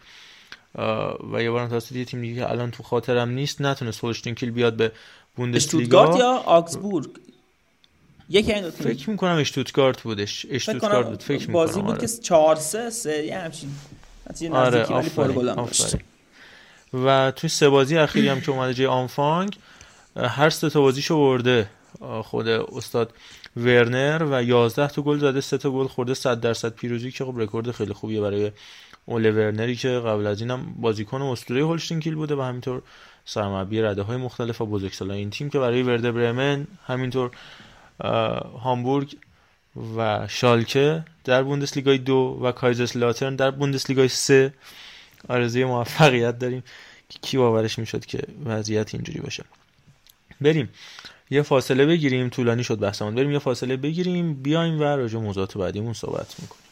و یه بار توسط یه تیم دیگه که الان تو خاطرم نیست نتونست هولشتین کیل بیاد به بوندسلیگا. یا آگسبورگ؟ یکی این فکر می‌کنم اشتوتگارت بودش. اشتوتگارت بود. فکر بازی بود که 4 3 3 یه همچین آره و توی سه بازی اخیری هم که اومده جای آنفانگ هر سه تا بازیشو برده خود استاد ورنر و 11 تا گل زده 3 تا گل خورده 100 درصد پیروزی که خب رکورد خیلی خوبیه برای اول ورنری که قبل از اینم بازیکن اسطوره هولشتین کیل بوده و همینطور سرمربی رده های مختلف و بزرگسالای این تیم که برای ورده برمن همینطور هامبورگ و شالکه در بوندسلیگای دو و کایزس لاترن در بوندسلیگای سه آرزوی موفقیت داریم که کی باورش می‌شد که وضعیت اینجوری باشه. بریم. یه فاصله بگیریم. طولانی شد بحثمون. بریم یه فاصله بگیریم. بیایم و راجع موضوعات بعدیمون صحبت می‌کنیم.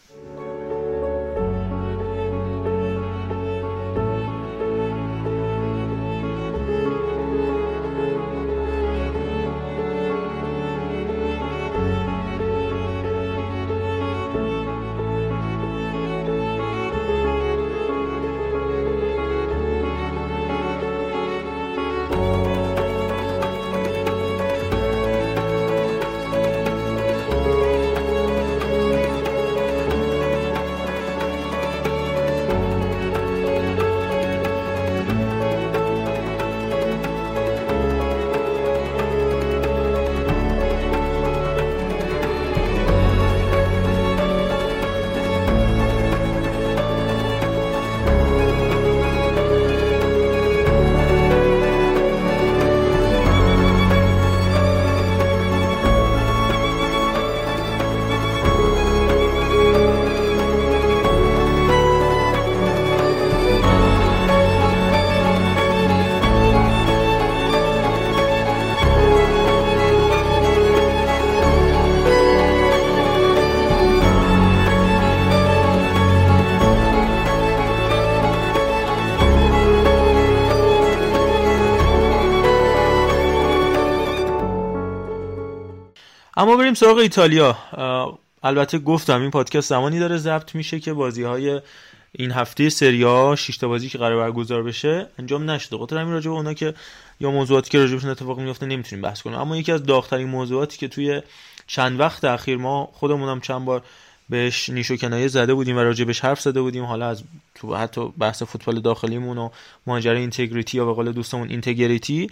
اما بریم سراغ ایتالیا. البته گفتم این پادکست زمانی داره ضبط میشه که بازی های این هفته سریا شش تا بازی که قرار برگزار بشه انجام نشده. خاطر همین راجع به اونا که یا موضوعاتی که راجع اتفاق میفته نمی‌تونیم بحث کنیم. اما یکی از داغترین موضوعاتی که توی چند وقت اخیر ما خودمونم چند بار بهش نیش و کنایه زده بودیم و راجع بهش حرف زده بودیم حالا از تو حتی بحث فوتبال داخلیمون و ماجرای اینتگریتی یا به قول دوستمون اینتگریتی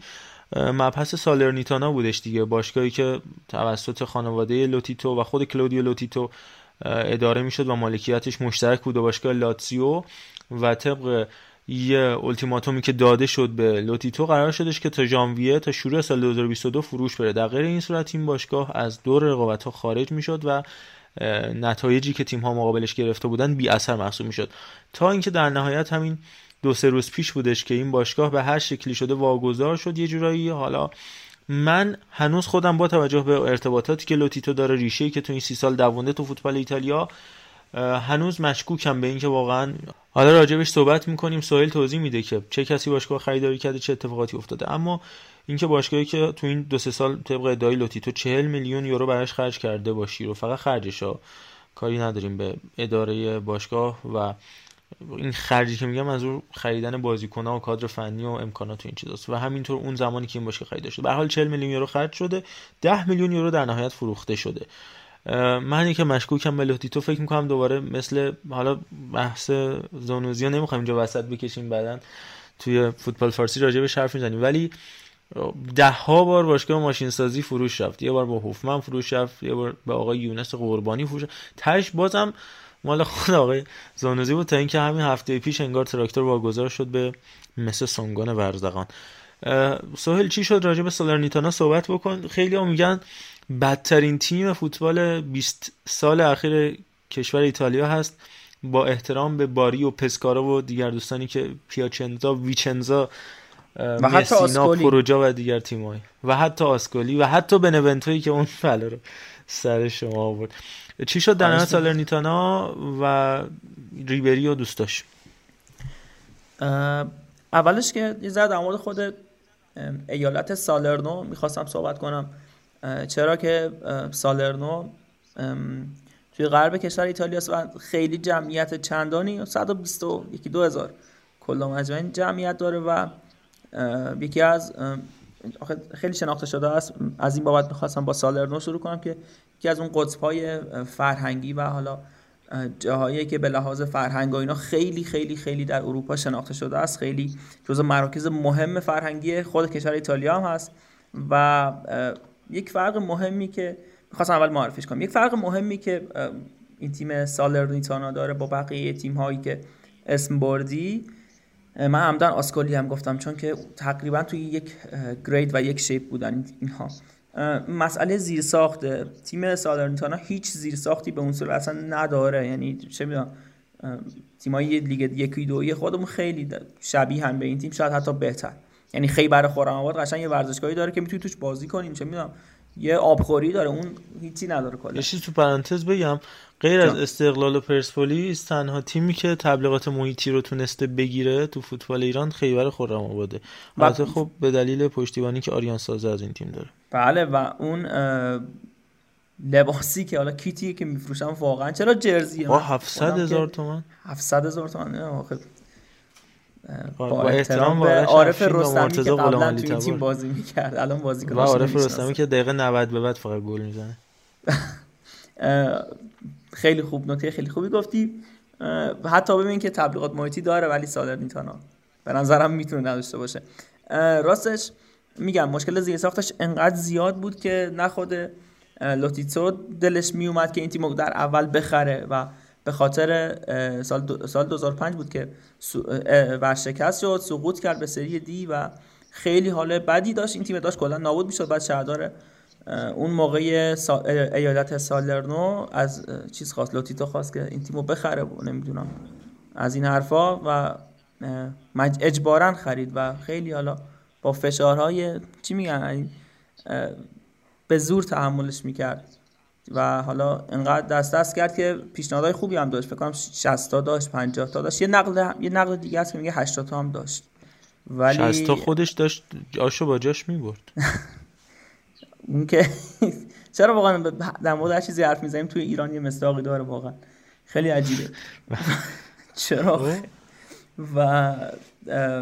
مبحث سالرنیتانا بودش دیگه. باشگاهی که توسط خانواده لوتیتو و خود کلودیو لوتیتو اداره می‌شد و مالکیتش مشترک بود و باشگاه لاتسیو و طبق یه التیماتومی که داده شد به لوتیتو قرار شدش که تا ژانویه تا شروع سال 2022 فروش بره. در غیر این صورت این باشگاه از دور رقابت ها خارج می‌شد و نتایجی که تیم ها مقابلش گرفته بودن بی اثر محسوب می‌شد. تا اینکه در نهایت همین دو سه روز پیش بودش که این باشگاه به هر شکلی شده واگذار شد. یه جورایی حالا من هنوز خودم با توجه به ارتباطاتی که لوتیتو داره ریشه که تو این سی سال دوونده تو فوتبال ایتالیا هنوز مشکوکم به اینکه واقعا حالا راجبش صحبت می‌کنیم. سهیل توضیح میده که چه کسی باشگاه خریداری کرده چه اتفاقاتی افتاده. اما اینکه باشگاهی که تو این دو سه سال طبق ادعای لوتیتو 40 میلیون یورو براش خرج کرده باشی رو فقط خرجش کاری نداریم به اداره باشگاه و این خرجی که میگم از اون خریدن بازیکن‌ها و کادر فنی و امکانات و این چیزاست. و همینطور اون زمانی که این باشه خریده شده. به حال 40 میلیون یورو خرج شده. 10 میلیون یورو در نهایت فروخته شده. من که مشکوکم به تو فکر می‌کنم دوباره مثل حالا بحث زونوزی نمی‌خوایم اینجا وسط بکشیم بعدا توی فوتبال فارسی راجع به حرف می‌زنیم. ولی ده ها بار باشگاه ماشین سازی فروش رفت. یه بار با هوفمن فروش رفت. یه بار به آقای یونس قربانی فروش تش بازم مال خود آقای زانوزی بود. تا اینکه همین هفته پیش انگار تراکتور واگذار شد به مثل سانگان ورزقان سهل چی شد راجع به سالرنیتانا صحبت بکن؟ خیلی هم میگن بدترین تیم فوتبال 20 سال اخیر کشور ایتالیا هست. با احترام به باری و پسکارا و دیگر دوستانی که پیاچنزا ویچنزا و حتی آسکولی. پروجا و دیگر تیمایی و حتی آسکولی و حتی بنونتوی که اون فله رو سر شما آورد. چی شد در نهایت سالرنیتانا و ریبری و دوستاش اولش که یه ذره در مورد خود ایالت سالرنو می‌خواستم صحبت کنم. چرا که سالرنو توی غرب کشور ایتالیا و خیلی جمعیت چندانی 121 دو هزار کلا مجموعه جمعیت داره و یکی از خیلی شناخته شده است. از این بابت می‌خواستم با سالرنو شروع کنم که یکی از اون قطب های فرهنگی و حالا جاهایی که به لحاظ فرهنگ و اینا خیلی خیلی خیلی در اروپا شناخته شده است خیلی جز مراکز مهم فرهنگی خود کشور ایتالیا هم هست و یک فرق مهمی که می‌خواستم اول معرفیش کنم. یک فرق مهمی که این تیم سالرنیتانا داره با بقیه تیم هایی که اسم بردی من همدن آسکولی هم گفتم چون که تقریبا توی یک گرید و یک شیپ بودن اینها. مسئله زیر ساخته تیم سالرنیتانا هیچ زیر ساختی به اون صورت اصلا نداره. یعنی چه می‌دونم تیمایی لیگ یکی دویی خودمون خیلی شبیه هم به این تیم شاید حتی بهتر. یعنی خیبر خرم آباد قشنگ یه ورزشگاهی داره که می‌تونی توش بازی کنیم چه می‌دونم یه آبخوری داره. اون هیچی نداره کلا یه تو پرانتز بگم. غیر از استقلال و پرسپولیس تنها تیمی که تبلیغات محیطی رو تونسته بگیره تو فوتبال ایران خیبر خرم آباده. البته خب به دلیل پشتیبانی که آریان سازه از این تیم داره. بله و اون لباسی که حالا کیتی که میفروشن واقعا چرا جرزیه؟ با من 700 خودم که هزار تومن 700 هزار تومن نه آخه با احترام به عارف رستمی که قبلا غلامعلی تو این تیم. بازی می‌کرد. الان بازی و عارف رستمی که دقیقه 90 به بعد فقط گل می‌زنه. خیلی خوب نکته خیلی خوبی گفتی. حتی ببین که تبلیغات محیطی داره ولی سالرنیتانا به نظرم می‌تونه نداشته باشه. راستش میگم مشکل زیر ساختش انقدر زیاد بود که نه خود اه، لوتیتسو دلش میومد که این تیم در اول بخره و به خاطر سال, دو سال 2005 بود که ورشکست شد سقوط کرد به سری دی و خیلی حال بدی داشت. این تیم داشت کلا نابود می‌شد بعد شهردار اون موقع سا... ایالت سالرنو از چیز خواست لوتیتو خواست که این تیمو بخره و نمی‌دونم از این حرفا و مج... اجبارا خرید و خیلی حالا با فشارهای چی میگن؟ به زور تحملش می‌کرد و حالا انقدر دست دست کرد که پیشنهادهای خوبی هم داشت. فکر کنم 60 تا داشت 50 تا داشت. یه نقل یه نقل دیگه هست که میگه 80 تا هم داشت. ولی 60 تا خودش داشت آشو با جاش می‌برد. اون که چرا واقعا در مورد هر چیزی حرف می‌زنیم؟ توی ایران یه مصداقی داره واقعا. خیلی عجیبه. چرا؟ آخه؟ و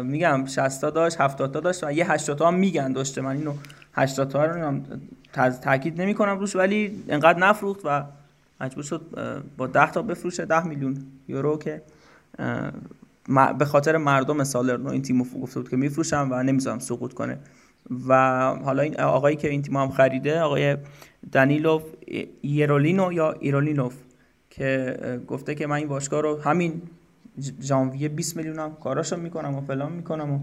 میگم 60 تا داشت 70 تا داشت و یه 80 تا هم میگن داشته. من اینو 80 تا رو تز- تاکید نمی‌کنم روش ولی انقدر نفروخت و مجبور شد با 10 تا بفروشه 10 میلیون یورو که به خاطر مردم سالرنو این تیمو گفته بود که میفروشم و نمی‌ذارم سقوط کنه. و حالا این آقایی که این تیم هم خریده آقای دنیلوف ایرولینو یا ایرولینوف که گفته که من این باشگاه رو همین ژانویه 20 میلیونم کاراشو می‌کنم و فلان می‌کنم و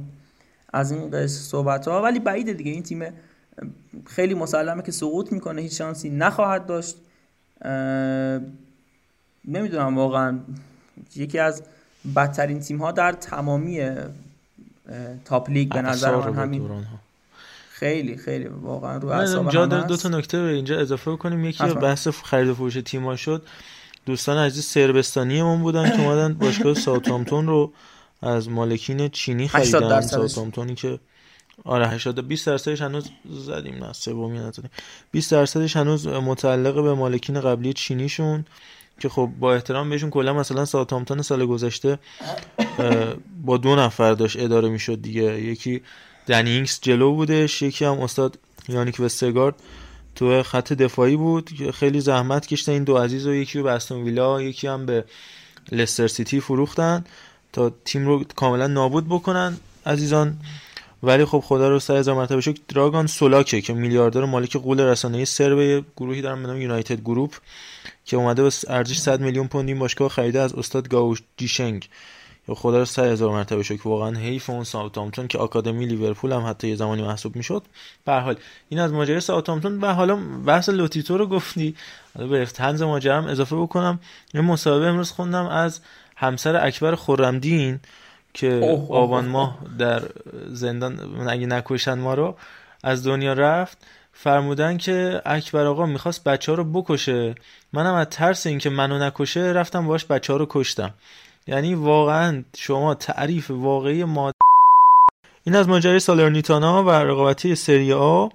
از این قصه صحبت ها ولی بعیده دیگه این تیم خیلی مسلمه که سقوط می‌کنه هیچ شانسی نخواهد داشت. نمی‌دونم واقعا. یکی از بدترین تیم ها در تمامی top league به نظر من همین. خیلی خیلی واقعا رو اعصاب جا داره دو. تا نکته به اینجا اضافه کنیم یکی. بحث خرید و فروش تیم‌ها شد دوستان عزیز صربستانیمون بودن که اومدن باشگاه ساوثهامپتون رو از مالکین چینی 80 خریدن درصدش. ساوثهامپتونی که آره 80 20 درصدش هنوز زدیم نه سومی نزدیم 20 درصدش هنوز متعلق به مالکین قبلی چینیشون که خب با احترام بهشون کلا مثلا ساوثهامپتون سال گذشته با دو نفر داشت اداره می‌شد دیگه یکی دنی اینکس جلو بودش یکی هم استاد یانیک وسترگارد تو خط دفاعی بود خیلی زحمت کشتن این دو عزیز و یکی رو به استون ویلا یکی هم به لستر سیتی فروختن تا تیم رو کاملا نابود بکنن عزیزان. ولی خب خدا رو صد هزار مرتبه شکر دراگان سولاکه که میلیاردر مالک غول رسانه‌ای یه گروهی دارن به نام یونایتد گروپ که اومده با ارزش 100 میلیون پوند این باشگاه خریده از استاد گائو جیشنگ یا خدا رو صد هزار مرتبه شکر. واقعا حیف اون ساوثهامپتون که آکادمی لیورپول هم حتی یه زمانی محسوب می‌شد. به هر حال این از ماجرای ساوثهامپتون و حالا بحث لوتیتو رو گفتی. حالا به طنز ماجرا هم اضافه بکنم. یه مصاحبه امروز خوندم از همسر اکبر خرمدین که آبان ماه در زندان اگه نکشن ما رو از دنیا رفت. فرمودن که اکبر آقا می‌خواست بچه ها رو بکشه. منم از ترس اینکه منو نکشه رفتم باش بچه ها رو کشتم. یعنی واقعا شما تعریف واقعی ما این از ماجرای سالرنیتانا و رقابتی سری آ.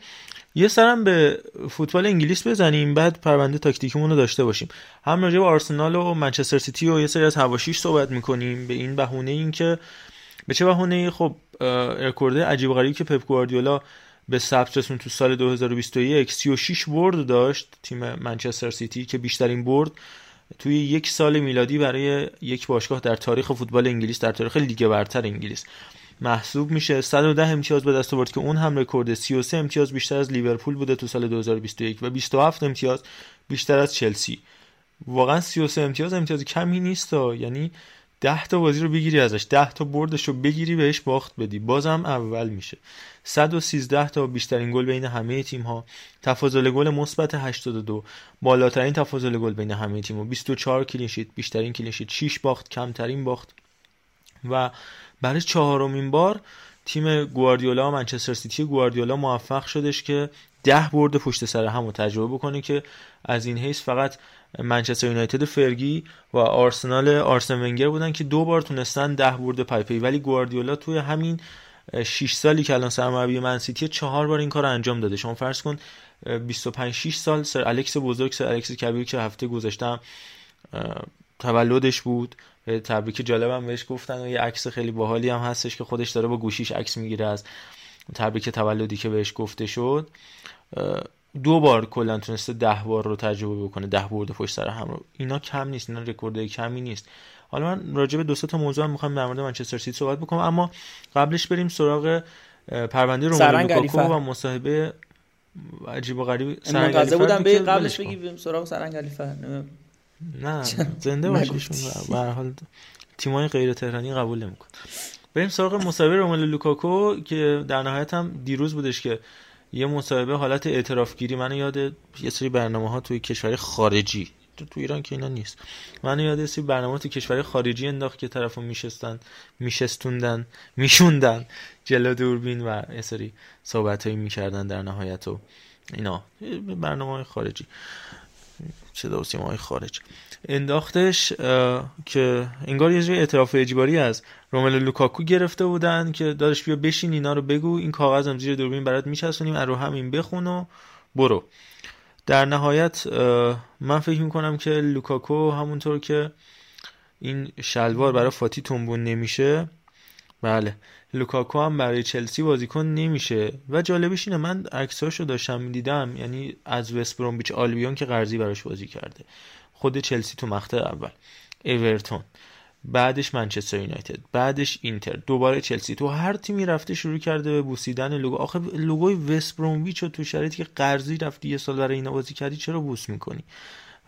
یه سرم به فوتبال انگلیس بزنیم بعد پرونده تاکتیکمون رو داشته باشیم. هم راجع به آرسنال و منچستر سیتی و یه سری از حواشیش صحبت می‌کنیم. به این بهونه این که به چه بهونه؟ خب رکورد عجیب غریبی که پپ گواردیولا به ثبت رسون تو سال 2021 36 برد داشت تیم منچستر سیتی که بیشترین برد توی یک سال میلادی برای یک باشگاه در تاریخ فوتبال انگلیس در تاریخ لیگ برتر انگلیس محسوب میشه. 110 امتیاز به دست آورد که اون هم رکورد 33 امتیاز بیشتر از لیورپول بوده تو سال 2021 و 27 امتیاز بیشتر از چلسی. واقعا 33 امتیاز امتیاز کمی نیست یعنی 10 تا بازی رو بگیری ازش 10 تا بردش رو بگیری بهش باخت بدی. بازم اول میشه. 113 تا بیشترین گل بین همه تیم ها تفاضل گل مثبت 82 بالاترین تفاضل گل بین همه تیم ها 24 کلین شیت بیشترین کلین شیت. 6 باخت کمترین باخت. و برای چهارمین بار تیم گواردیولا و منچستر سیتی گواردیولا موفق شدش که ده برد پشت سر هم تجربه بکنه که از این حیث فقط منچستر یونایتد فرگی و آرسنال آرسن ونگر بودن که دو بار تونستن ده برد پیاپی. ولی گواردیولا توی همین 6 سالی که الان سرمربی من‌سیتی چهار بار این کار انجام داده. شما فرض کن 25 6 سال سر الکس بزرگ سر الکس کبیر که هفته گذشتم تولدش بود. تبریک جالبم بهش گفتن و یه عکس خیلی باحالی هم هستش که خودش داره با گوشیش عکس می‌گیره از تبریک تولدی که بهش گفته شد. دو بار کلا تونسته ده بار رو تجربه بکنه ده برد پشت سر هم رو. اینا کم نیست اینا رکورد کمی نیست. حالا من راجع به دو تا موضوع می‌خوام در مورد منچستر سیتی صحبت بکنم اما قبلش بریم سراغ پرونده روملو لوکاکو و مصاحبه عجیب و غریب منتظر بودم. به قبلش بگی بریم سراغ سرنگ نه زنده باشیشون به هر حال تیمای غیر تهرانی قبول نمیکن بریم سراغ مصاحبه روملو لوکاکو که در نهایت هم دیروز بودش که یه مصاحبه حالت اعتراف گیری من یاد یه سری برنامه ها توی کشور خارجی تو تو ایران که اینا نیست. من یاد یه سری برنامه توی کشور خارجی انداخت که طرفو میشستن میشستوندن میشوندن. جلو دوربین و یه سری صحبت هایی می‌کردن در نهایت و اینا. برنامه های خارجی. چه صدا سیمای خارج انداختش که انگار یه جوری اعتراف اجباری از روملو لوکاکو گرفته بودن که داداش بیا بشین اینا رو بگو این کاغذم زیر دوربین برات میچسونیم رو همین بخون و برو. در نهایت من فکر می‌کنم که لوکاکو همونطور که این شلوار برای فاتی تنبون نمیشه بله لوکاکو هم برای چلسی بازیکن نمیشه. و جالبش اینه من عکساشو داشتم می‌دیدم یعنی از وست برومویچ آلبیون که قرضی براش بازی کرده. خود چلسی تو مقطع اول. اورتون. بعدش منچستر یونایتد بعدش اینتر دوباره چلسی. تو هر تیمی رفته شروع کرده به بوسیدن لوگو. آخه لوگوی وست برومویچ تو شرایطی که قرضی رفتی یه سال برای اینا بازی کردی چرا بوس می‌کنی؟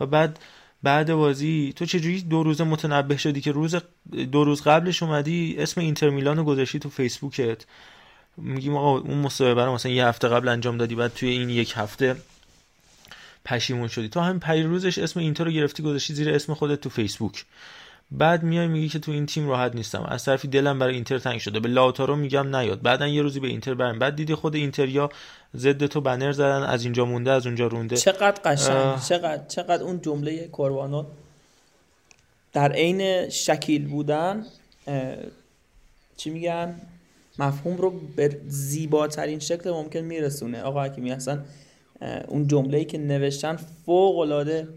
و بعد بعد بازی تو چجوری دو روز متنبه شدی که روز دو روز قبلش اومدی اسم اینتر میلانو گذاشتی تو فیسبوکت. میگیم آقا اون مصاحبه رو مثلا یه هفته قبل انجام دادی بعد توی این یک هفته پشیمون شدی. تو همین روزش اسم اینتر رو گرفتی گذاشتی زیر اسم خودت تو فیسبوک. بعد میای میگی که تو این تیم راحت نیستم. از طرفی دلم برای اینتر تنگ شده. به لاوتارو میگم نیاد. بعدا یه روزی به اینتر برم. بعد دیدی خود اینتریا ضد تو بنر زدن. از اینجا مونده از اونجا رونده. چقدر قشنگ. چقدر چقدر اون جمله کوروانو در عین شکیل بودن چی میگن؟ مفهوم رو به زیباترین شکل ممکن میرسونه. آقا حکیمی اصلا اون جمله‌ای که نوشتن فوق العاده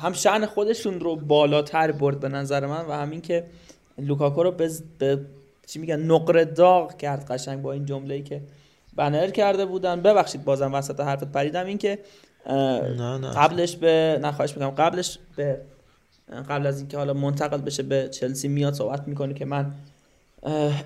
هم شعن خودشون رو بالاتر برد به نظر من و همین که لوکاکو رو به, به چی میگن نقره داغ کرد قشنگ با این جمله ای که بنر کرده بودن. ببخشید بازم وسط حرفت پریدم. این که قبلش به نخواهش می‌کنم. قبلش به قبل از اینکه حالا منتقل بشه به چلسی میاد صحبت می‌کنه که من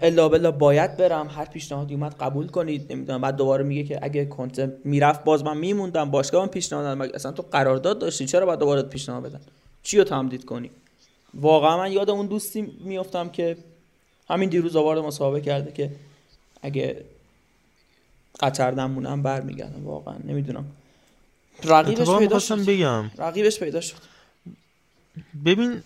الا بلا باید برم. هر پیشنهادی اومد قبول کنید. نمی‌دونم. بعد دوباره میگه که اگه کنت می‌رفت باز من میموندم. باشگاه من پیشنهاد اصلا تو قرارداد داشتی. چرا بعد دوباره پیشنهاد بدن چی رو تمدید کنی؟ واقعا من یاد اون دوستی میافتم که همین دیروز آوارد مصاحبه کرده که اگه قطر نمونم برمیگردم. واقعا نمی‌دونم. رقیبش پیدا شد. بگم. رقیبش پیدا شد. ببین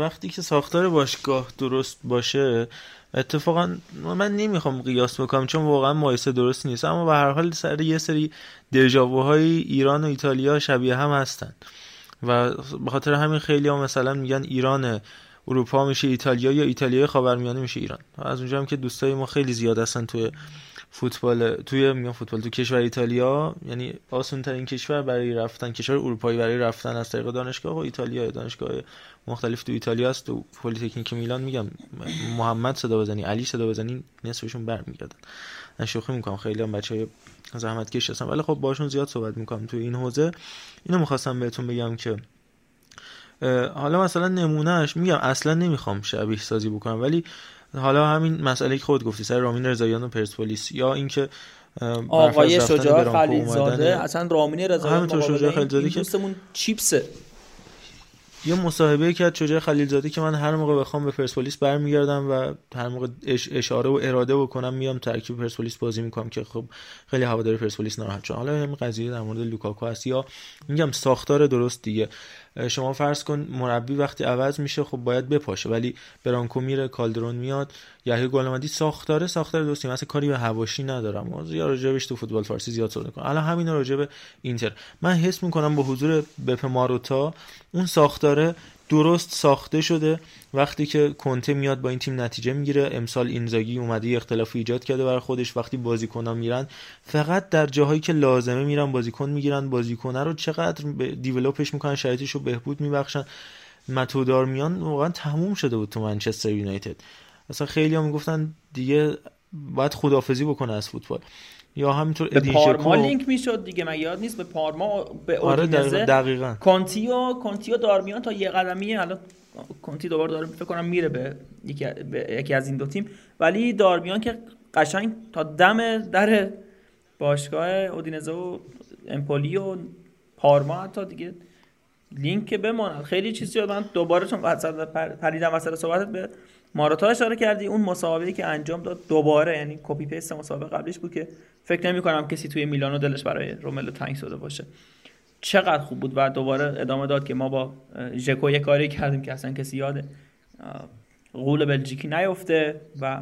وقتی که ساختار باشگاه درست باشه اتفاقا من نمی‌خوام قیاس بکنم چون واقعا مایسه درست نیست. اما به هر حال سر یه سری دژاووهای ایران و ایتالیا شبیه هم هستن. و به خاطر همین خیلی ها مثلا میگن ایران اروپا میشه ایتالیا یا ایتالیا خاورمیانه میشه ایران. از اونجا هم که دوستای ما خیلی زیاد هستن توی فوتبال توی میگم فوتبال تو کشور ایتالیا یعنی آسون ترین کشور برای رفتن کشور اروپایی برای رفتن از طریق دانشگاه و ایتالیا. دانشگاه مختلف تو ایتالیا است تو پلیتکنیک میلان میگم محمد صدا بزنی علی صدا بزنی نصفشون برمیگردن. من شوخی می‌کنم خیلی هم بچهای زحمت کش هستن. ولی خب باشون زیاد صحبت می‌کنم تو این حوزه. اینو می‌خواستم بهتون بگم که حالا مثلا نمونهش میگم اصلا نمی‌خوام شبیه سازی بکنم ولی حالا همین مسئله که خود گفتی سر رامین رضاییان و پرسپولیس یا اینکه آقای شجاع خلیلزاده اصلا رامین رضاییان همینطور شجاع خلیلزاده که دوستمون چیپسه. یه مصاحبه کرد شجاع خلیلزاده که من هر موقع بخوام به پرسپولیس برمیگردم و هر موقع اشاره و اراده بکنم میام ترکیب پرسپولیس بازی می‌کنم که خب خیلی هواداری پرسپولیس ناراحت شدن. حالا همین قضیه در مورد لوکاکو هست یا میگم ساختار درست دیگه. شما فرض کن مربی وقتی عوض میشه خب باید بپاشه. ولی برانکو میره کالدرون میاد یحیی گلمادی ساختاره ساختار دوستی مثلا کاری به هواشی ندارم. یا راجبش تو فوتبال فارسی زیاد صحبت کنم الان همین راجع به اینتر. من حس می‌کنم با حضور بپ ماروتا اون ساختاره درست ساخته شده. وقتی که کنته میاد با این تیم نتیجه می‌گیره. امسال اینزاگی اومده اختلاف ایجاد کرده برای خودش. وقتی بازیکنان میرن فقط در جاهایی که لازمه میرن بازیکن می‌گیرن. بازیکنه رو چقدر develop ش می‌کنن شرایطش رو بهبود میبخشن. متئو دارمیان واقعا تموم شده بود تو منچستر یونایتد. اصلا خیلی هم می‌گفتن دیگه باید خدافزی بکنه از فوتبال. یا همینطور به پارما لینک می‌شد دیگه من یاد نیست. به پارما به آره دقیقاً کانتیو کانتیو دارمیان تا یه قدمی الان کنتی دوباره داره فکر کنم میره به یکی, به یکی از این دو تیم. ولی دارمیان که قشنگ تا دم در باشگاه اودینزه و امپولی و پارما حتی دیگه لینک بماند. خیلی چیزی من دوباره چون پریدم وسط صحبتت به ماراتا اشاره کردی. اون مسابقه که انجام داد دوباره یعنی copy paste مسابقه قبلش بود که فکر نمی کنم کسی توی میلانو دلش برای روملو تنگ شده باشه. چقدر خوب بود و دوباره ادامه داد که ما با ژکو یه کاری کردیم که اصلا کسی یاده غول بلژیکی نیفته و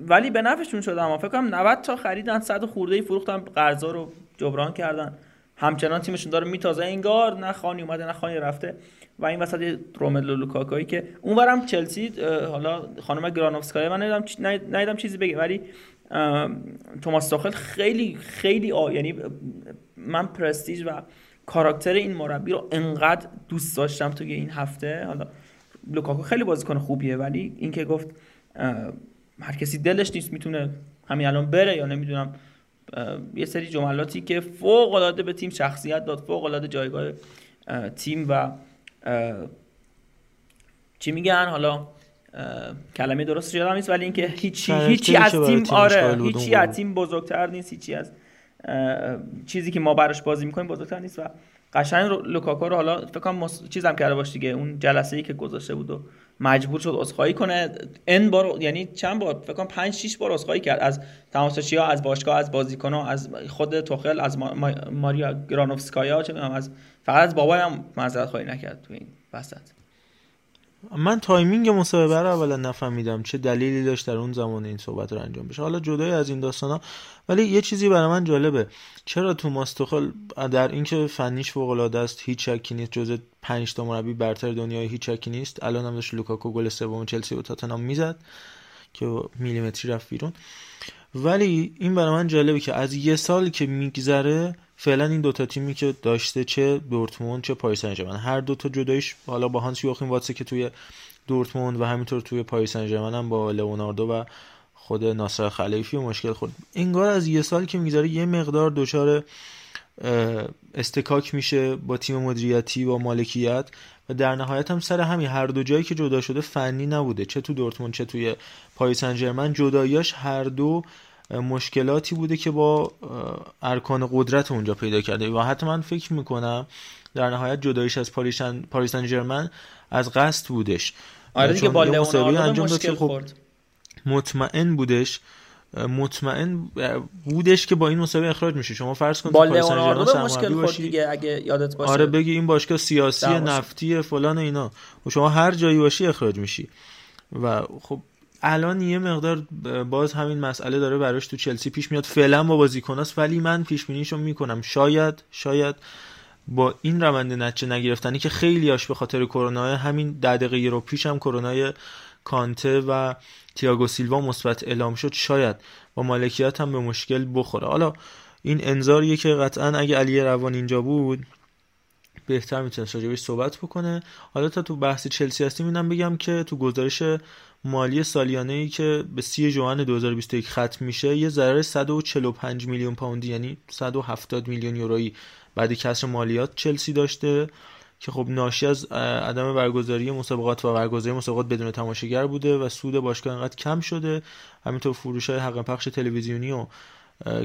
ولی به نفعشون شده اما. فکر کنم 90 تا خریدن 100 خورده ای فروختن قرضا رو جبران کردن. همچنان تیمشون داره میتازه انگار نه خانی اومده نه خانی رفته. و این وسط روملو لوکاکوی که اونورم چلسی حالا خانم گرانوفسکای من ندیدم چیزی بگه ولی توماس تاخل خیلی خیلی آ... یعنی من پرستیج و کاراکتر این مربی رو انقدر دوست داشتم توی این هفته. حالا لوکاکو خیلی بازیکن خوبیه ولی اینکه گفت هر کسی دلش نیست می‌تونه همین الان بره یا نمی‌دونم یه سری جملاتی که فوق العاده به تیم شخصیت داد فوق العاده جایگاه تیم و چی میگن؟ حالا کلمه درست یادم نیست ولی اینکه هیچی هیچی از تیم آره هیچی از تیم بزرگتر نیست هیچی از چیزی که ما براش بازی می‌کنیم بزرگتر نیست و قشنگ لوکاکو رو حالا فکر کنم مص... چیزم کرده باش دیگه اون جلسه ای که گذاشته بود و مجبور شد عذرخواهی کنه. ان بار یعنی چند بار؟ فکر کنم 5 6 بار عذرخواهی کرد از تماشاگرها از باشگاه از بازیکن‌ها از خود توخل از ما... ماریا گرانوفسکایا چه از فقط از بابایم معذرت خواهی نکرد تو این وسط. من timing مصاحبه رو اولا نفهمیدم چه دلیلی داشت در اون زمان این صحبت رو انجام بشه. حالا جدای از این داستانا ولی یه چیزی برای من جالبه. چرا توماس توخل در اینکه فنیش فوق العاده است هیچ شکی نیست جزء 5 تا مربی برتر دنیای هیچ شکی نیست. الان هم داشت لوکاکو گل سوم چلسی و تاتنهام می‌زد که میلیمتری رفت بیرون. ولی این برای من جالبه که از یه سال که میگذره فعلا این دوتا تیمی که داشته چه دورتموند چه پاریس سن هر دوتا جدایش حالا با هانس یوخیم واتسه که توی دورتموند و همینطور توی پاریس سن هم با لئوناردو و خود ناصر خلیفی و مشکل خورد. انگار از یه سال که میگذره یه مقدار دچار استکاک میشه با تیم مدیریتی با مالکیت و در نهایت هم سر همین. هر دو جایی که جدا شده فنی نبوده. چه تو دورتموند چه توی پاریس سن جداییاش هر دو مشکلاتی بوده که با ارکان قدرت اونجا پیدا کرده. و حتی من فکر می‌کنم در نهایت جدایش از پاریس سن از قصد بودش. آره دیگه با انجام مشکل خب خورد. مطمئن بودش مطمئن بودش که با این مسابقه اخراج میشه. شما فرض کنید با لئوناردو مشکل خورد دیگه اگه یادت باشه. آره بگی این باشگاه سیاسی نفتی فلان اینا. و شما هر جایی باشی اخراج میشی. و خب الان یه مقدار باز همین مسئله داره براش تو چلسی پیش میاد. فعلا با بازیکناست ولی من پیش بینیشو می‌کنم. شاید شاید با این روند نتیجه نگرفتنی که خیلی هاش به خاطر کرونا همین ده دقیقه رو پیش هم کرونا کانته و تییاگو سیلوا مثبت اعلام شد شاید با مالکیت هم به مشکل بخوره. حالا این انذاریه که قطعا اگه علی روان اینجا بود بهتر می‌تونست راجبش صحبت بکنه. حالا تا تو بحث چلسی هستیم اینم بگم که تو گزارش مالی سالیانه ای که به 30 ژوئن 2021 ختم میشه یه ضرر 145 میلیون پوندی یعنی 170 میلیون یورویی بعد کسر مالیات چلسی داشته که خب ناشی از عدم برگزاری مسابقات و برگزاری مسابقات بدون تماشاگر بوده و سود باشگاه انقدر کم شده. همینطور فروش های حق پخش تلویزیونی و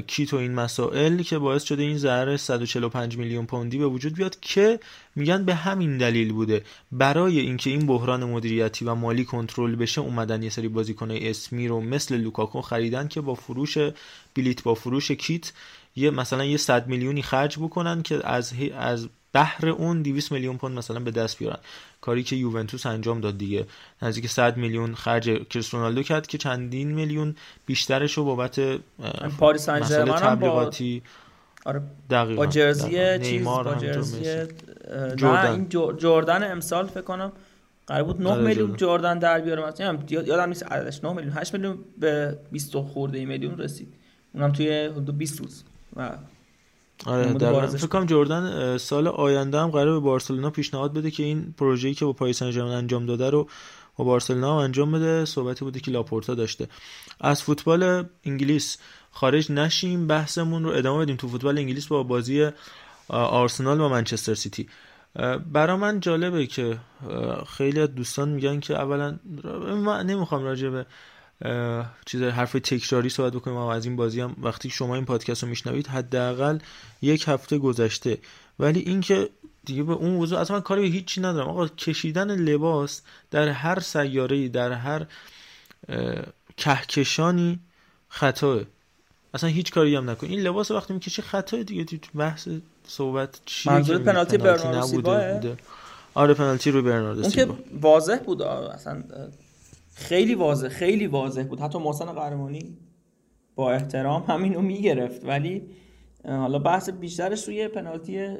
کیت و این مسائل که باعث شده این ضرر 145 میلیون پوندی به وجود بیاد که میگن به همین دلیل بوده. برای اینکه این بحران مدیریتی و مالی کنترل بشه اومدن یه سری بازیکن اسمی رو مثل لوکاکو خریدن که با فروش بلیت با فروش کیت یه مثلا یه 100 میلیونی خرج بکنن که از از بهر اون 200 میلیون پوند مثلا به دست بیارن. کاری که یوونتوس انجام داد دیگه. نزدیک 100 میلیون خرج کریستیانو کرد که چندین میلیون بیشترش رو بابت پاریس سن ژرمن تبلیغاتی. آره. دقیقاً. با جرزی. چیز نیمار با جرزی نه. این جردن امسال فکر کنم قرار بود 9 آره، میلیون جردن. در بیاره. مثلا یادم- یاد- یادم نیست عددش 9 میلیون 8 میلیون به 20 خورده میلیون رسید. اونم توی حدود 20 روز. و آره. بارزش فکر کنم جردن سال آینده هم قراره به بارسلونا پیشنهاد بده که این پروژه‌ای که با پاریس سن ژرمن انجام داده رو با بارسلونا هم انجام بده. صحبتی بوده که لاپورتا داشته. از فوتبال انگلیس خارج نشیم بحثمون رو ادامه بدیم تو فوتبال انگلیس با بازی آرسنال و منچستر سیتی. برا من جالبه که خیلی از دوستان میگن که اولا من نمی‌خوام راجع به چیز حرف تکراری صحبت بکنیم. اما از این بازی هم وقتی شما این پادکست رو میشنوید حداقل یک هفته گذشته. ولی اینکه دیگه به اون موضوع اصلا من کاری به هیچی ندارم. آقا کشیدن لباس در هر سیاره در هر کهکشانی خطاه اصلا هیچ کاری هم نکن این لباس رو وقتی می‌کشی خطاه دیگه. تو بحث صحبت چیه منظورت که میگی پنالتی برناردو؟ بوده. آره پنالتی روی برناردو اون که واضح بود اصلا خیلی واضح خیلی واضح بود. حتی محسن قهرمانی با احترام همینو می‌گرفت. ولی حالا بحث بیشترش روی پنالتی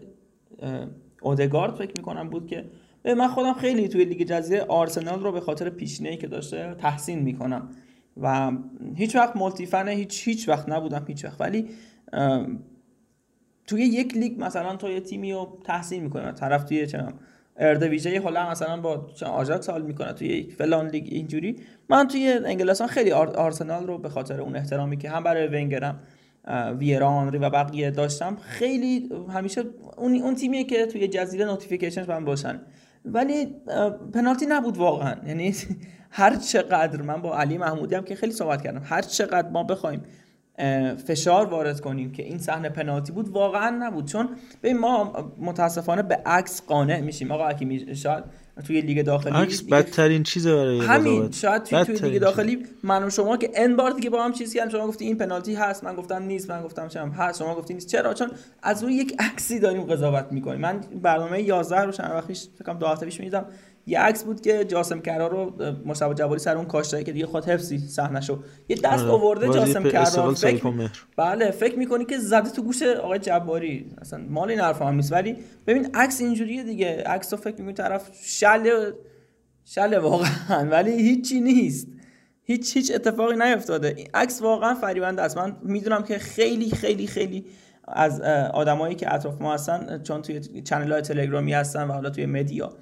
اودگارد فکر می‌کنم بود که من خودم خیلی توی لیگ جزیره آرسنال رو به خاطر پیشنهی که داشته تحسین می‌کنم. و هیچ وقت مولتی فن هیچ هیچ وقت نبودم هیچ وقت. ولی توی یک لیگ مثلا تو یه تیمی رو تحسین می‌کنه طرف توی چه اردیویژه هلند مثلا با آژاکس حال می‌کنه توی یک فلان لیگ اینجوری. من توی انگلستان خیلی آر- آرسنال رو به خاطر اون احترامی که هم برای ونگرم اه، ویرا آنری و بقیه داشتم خیلی همیشه اون اون تیمیه که توی جزیره notification ش من باشن. ولی پنالتی نبود واقعا. یعنی هر چقدر من با علی محمودی هم که خیلی صحبت کردم هر چقدر ما بخوایم فشار وارد کنیم که این صحنه پنالتی بود واقعا نبود. چون ببین ما متاسفانه به عکس قانع میشیم. آقا حکیمی شاید توی لیگ داخلی عکس بدترین چیزه برای همین. شاید توی, توی لیگ. داخلی من و شما که ان بار دیگه با هم چیز کردیم. شما گفتی این پنالتی هست من گفتم نیست من گفتم چم هست. شما گفتی نیست. چرا؟ چون از روی یک عکسی داریم قضاوت می‌کنیم. من برنامه 11 رو چند وقت پیش فکر کنم دو هفته پیش می‌دیدم. یه عکس بود که جاسم کرار رو مصطفی جواری سر اون کاشته که دیگه خود حفظی صحنه‌شو. یه دست آره. آورده جاسم کرار. فکر. بله فکر می‌کنی که زده تو گوش آقای جباری اصلا مال این حرف هم نیست. ولی ببین عکس اینجوریه دیگه. عکس رو فکر می‌کنی طرف شل شل واقعا. ولی هیچی نیست. هیچ هیچ اتفاقی نیفتاده. این عکس واقعا فریبنده است. من می‌دونم که خیلی خیلی خیلی از آدمایی که اطراف ما هستن چون توی چنل های تلگرامی هستن و حالا توی مدیا.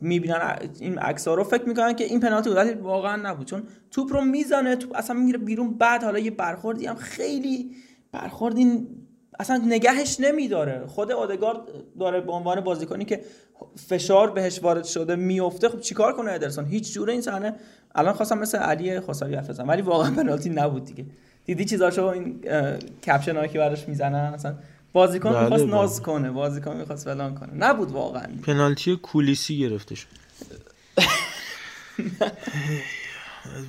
می‌بینن. این عکس ها رو فکر می‌کنن که این پنالتی بود ولی واقعا نبود. چون توپ رو می‌زنه توپ اصلا میره بیرون. بعد حالا یه برخوردی هم خیلی برخوردی اصلا نگهش نمیداره. خود اودگارد داره به عنوان بازیکنی که فشار بهش وارد شده میفته خب چیکار کنه ادرسون؟ هیچ جوره این صحنه الان خواستم مثل علی خسروی بزنم ولی واقعا پنالتی نبود دیگه. دیدی چیزاشو؟ این کپشن که براش می‌زنن اصلا بازیکن بله، می‌خواست بله. ناز کنه بازیکن می‌خواست فلان کنه. نبود واقعا. پنالتی کولیسی گرفته شد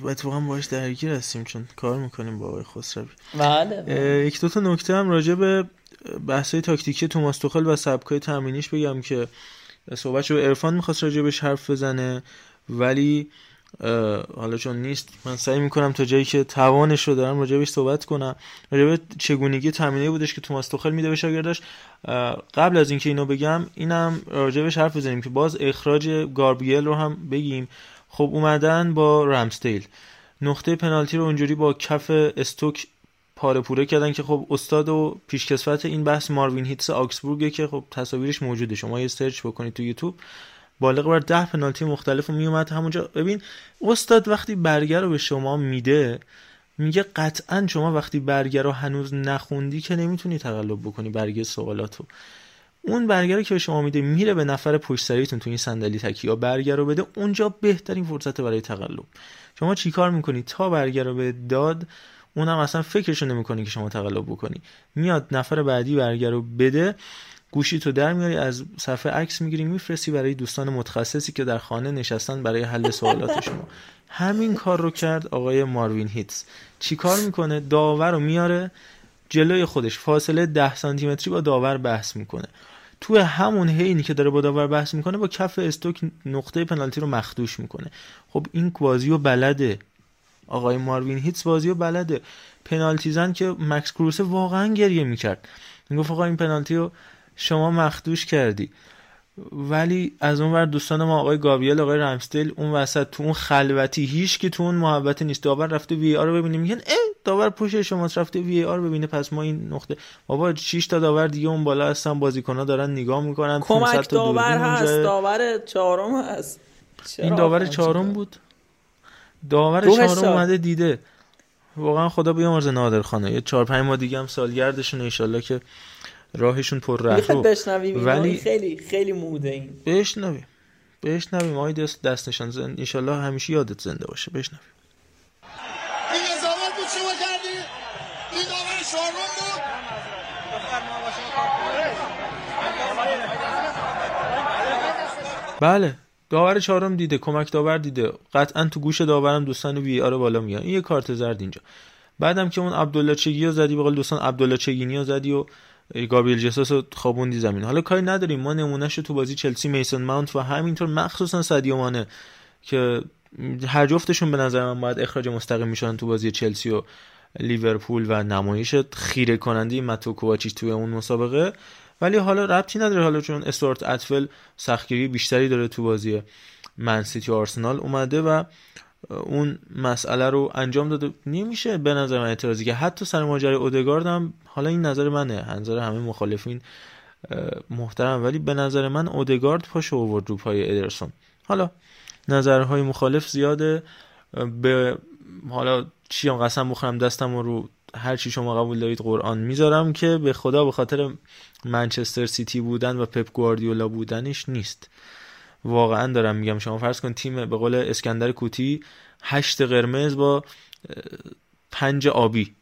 اتفاقا باش درگیر هستیم چون کار می‌کنیم با آقای خسروی. بله اه، یک دو تا نکته هم راجع به بحثای تاکتیکی توماس توخل و سبکای تمرینیش بگم که صحبتشو به عرفان می‌خواست راجع بهش حرف بزنه ولی حالا چون نیست من سعی می‌کنم تا جایی که توانش رو دارم راجع بهش صحبت کنم. راجع به چگونگی تمرینی بودش که توماس توخل میده به شاگرداش قبل از اینکه اینو بگم اینم راجع بهش حرف بزنیم که باز اخراج گاربیل رو هم بگیم. خب اومدن با رمستیل نقطه پنالتی رو اونجوری با کف استوک پاره پوره کردن که خب استاد و پیشکسوت این بحث ماروین هیتس آکسبورگه که خب تصاویرش موجوده. شما یه سرچ بکنید تو یوتیوب. بالغ بر ده پنالتی مختلف رو میومد همونجا ببین استاد وقتی برگر رو به شما میده میگه قطعا شما وقتی برگر رو هنوز نخوندی که نمی‌تونی تقلب بکنی برگه سوالاتو. اون برگر که به شما میده میره به نفر پشت سریتون تو این صندلی تکی یا برگر رو بده. اونجا بهترین فرصت برای تقلب. شما چیکار می‌کنی؟ تا برگر رو به داد اونم اصلا فکرشو نمی‌کنی که شما تقلب بکنی. میاد نفر بعدی برگر رو بده. گوشی تو در میاری از صفحه عکس می‌گیری میفرستی برای دوستان متخصصی که در خانه نشستن برای حل سوالات شما. همین کار رو کرد آقای ماروین هیتس چیکار می‌کنه؟ داور رو میاره جلوی خودش. فاصله ده سانتی با داور بحث می‌کنه. تو همون حینی که داره با داور بحث می‌کنه با کف استوک نقطه پنالتی رو مخدوش می‌کنه. خب این بازی و بلده. آقای ماروین هیتس بازی و بلده. پنالتی زن که مکس کروسه واقعا گریه می‌کرد. می‌گفت آقا این پنالتی رو شما مخدوش کردی. ولی از اون ور دوستان ما آقای گابریل آقای رمزدیل اون وسط تو اون خلوتی هیچ که تو اون محبت نیست. داور رفته VAR رو ببینیم میگن ای داور پشت شما رفته VAR ببینه. پس ما این نقطه بابا 6 تا داور دیگه اون بالا هستن بازیکن‌ها دارن نگاه می‌کنن کمک داور هست. داور چهارم هست. این داور چهارم بود؟ داور چهارم اومده دیده. واقعا خدا بیامرزه نادر خانه یه 4 5 ماه دیگه هم سالگردشون ان که راهشون پر رو. ولی خیلی خیلی موده این. بشنویم. بشنویم. آقای دست دست نشان زن انشالله همیشه یادت زنده باشه. بشنویم. این ازامت بود شما کردی این داور شارون بود؟ بله. داور چهارم دیده. کمک داور دیده. قطعا تو گوش داورم دوستان وی آر بالا میان این یه کارت زرد اینجا. بعدم که اون عبدالله چگی زدی به دوستان عبدالله چگینی زدی و گابریل جسوس رو خوابوندی زمین. حالا کاری نداریم. ما نمونهش تو بازی چلسی میسون ماونت و همینطور مخصوصا سادیو مانه که هر جفتشون به نظر من باید اخراج مستقیم میشن تو بازی چلسی و لیورپول و نمایش خیره کننده ماتو کوواچیچ توی اون مسابقه. ولی حالا ربطی نداره. حالا چون استورت اتفل سختگیری بیشتری داره تو بازی منسیتی آرسنال اومده و اون مسئله رو انجام داده. نمیشه به نظر من اعتراضی که حتی سر ماجرای اودگارد هم حالا این نظر منه. نظر همه مخالفین محترم. ولی به نظر من اودگارد پاشو آورد رو پای ادرسون. حالا نظرهای مخالف زیاده. به حالا چی هم قسم بخورم دستم رو هر چی شما قبول دارید قرآن می‌ذارم که به خدا به خاطر منچستر سیتی بودن و پپ گواردیولا بودنش نیست. واقعا دارم میگم. شما فرض کن تیم به قول اسکندر کوتی هشت قرمز با پنج آبی.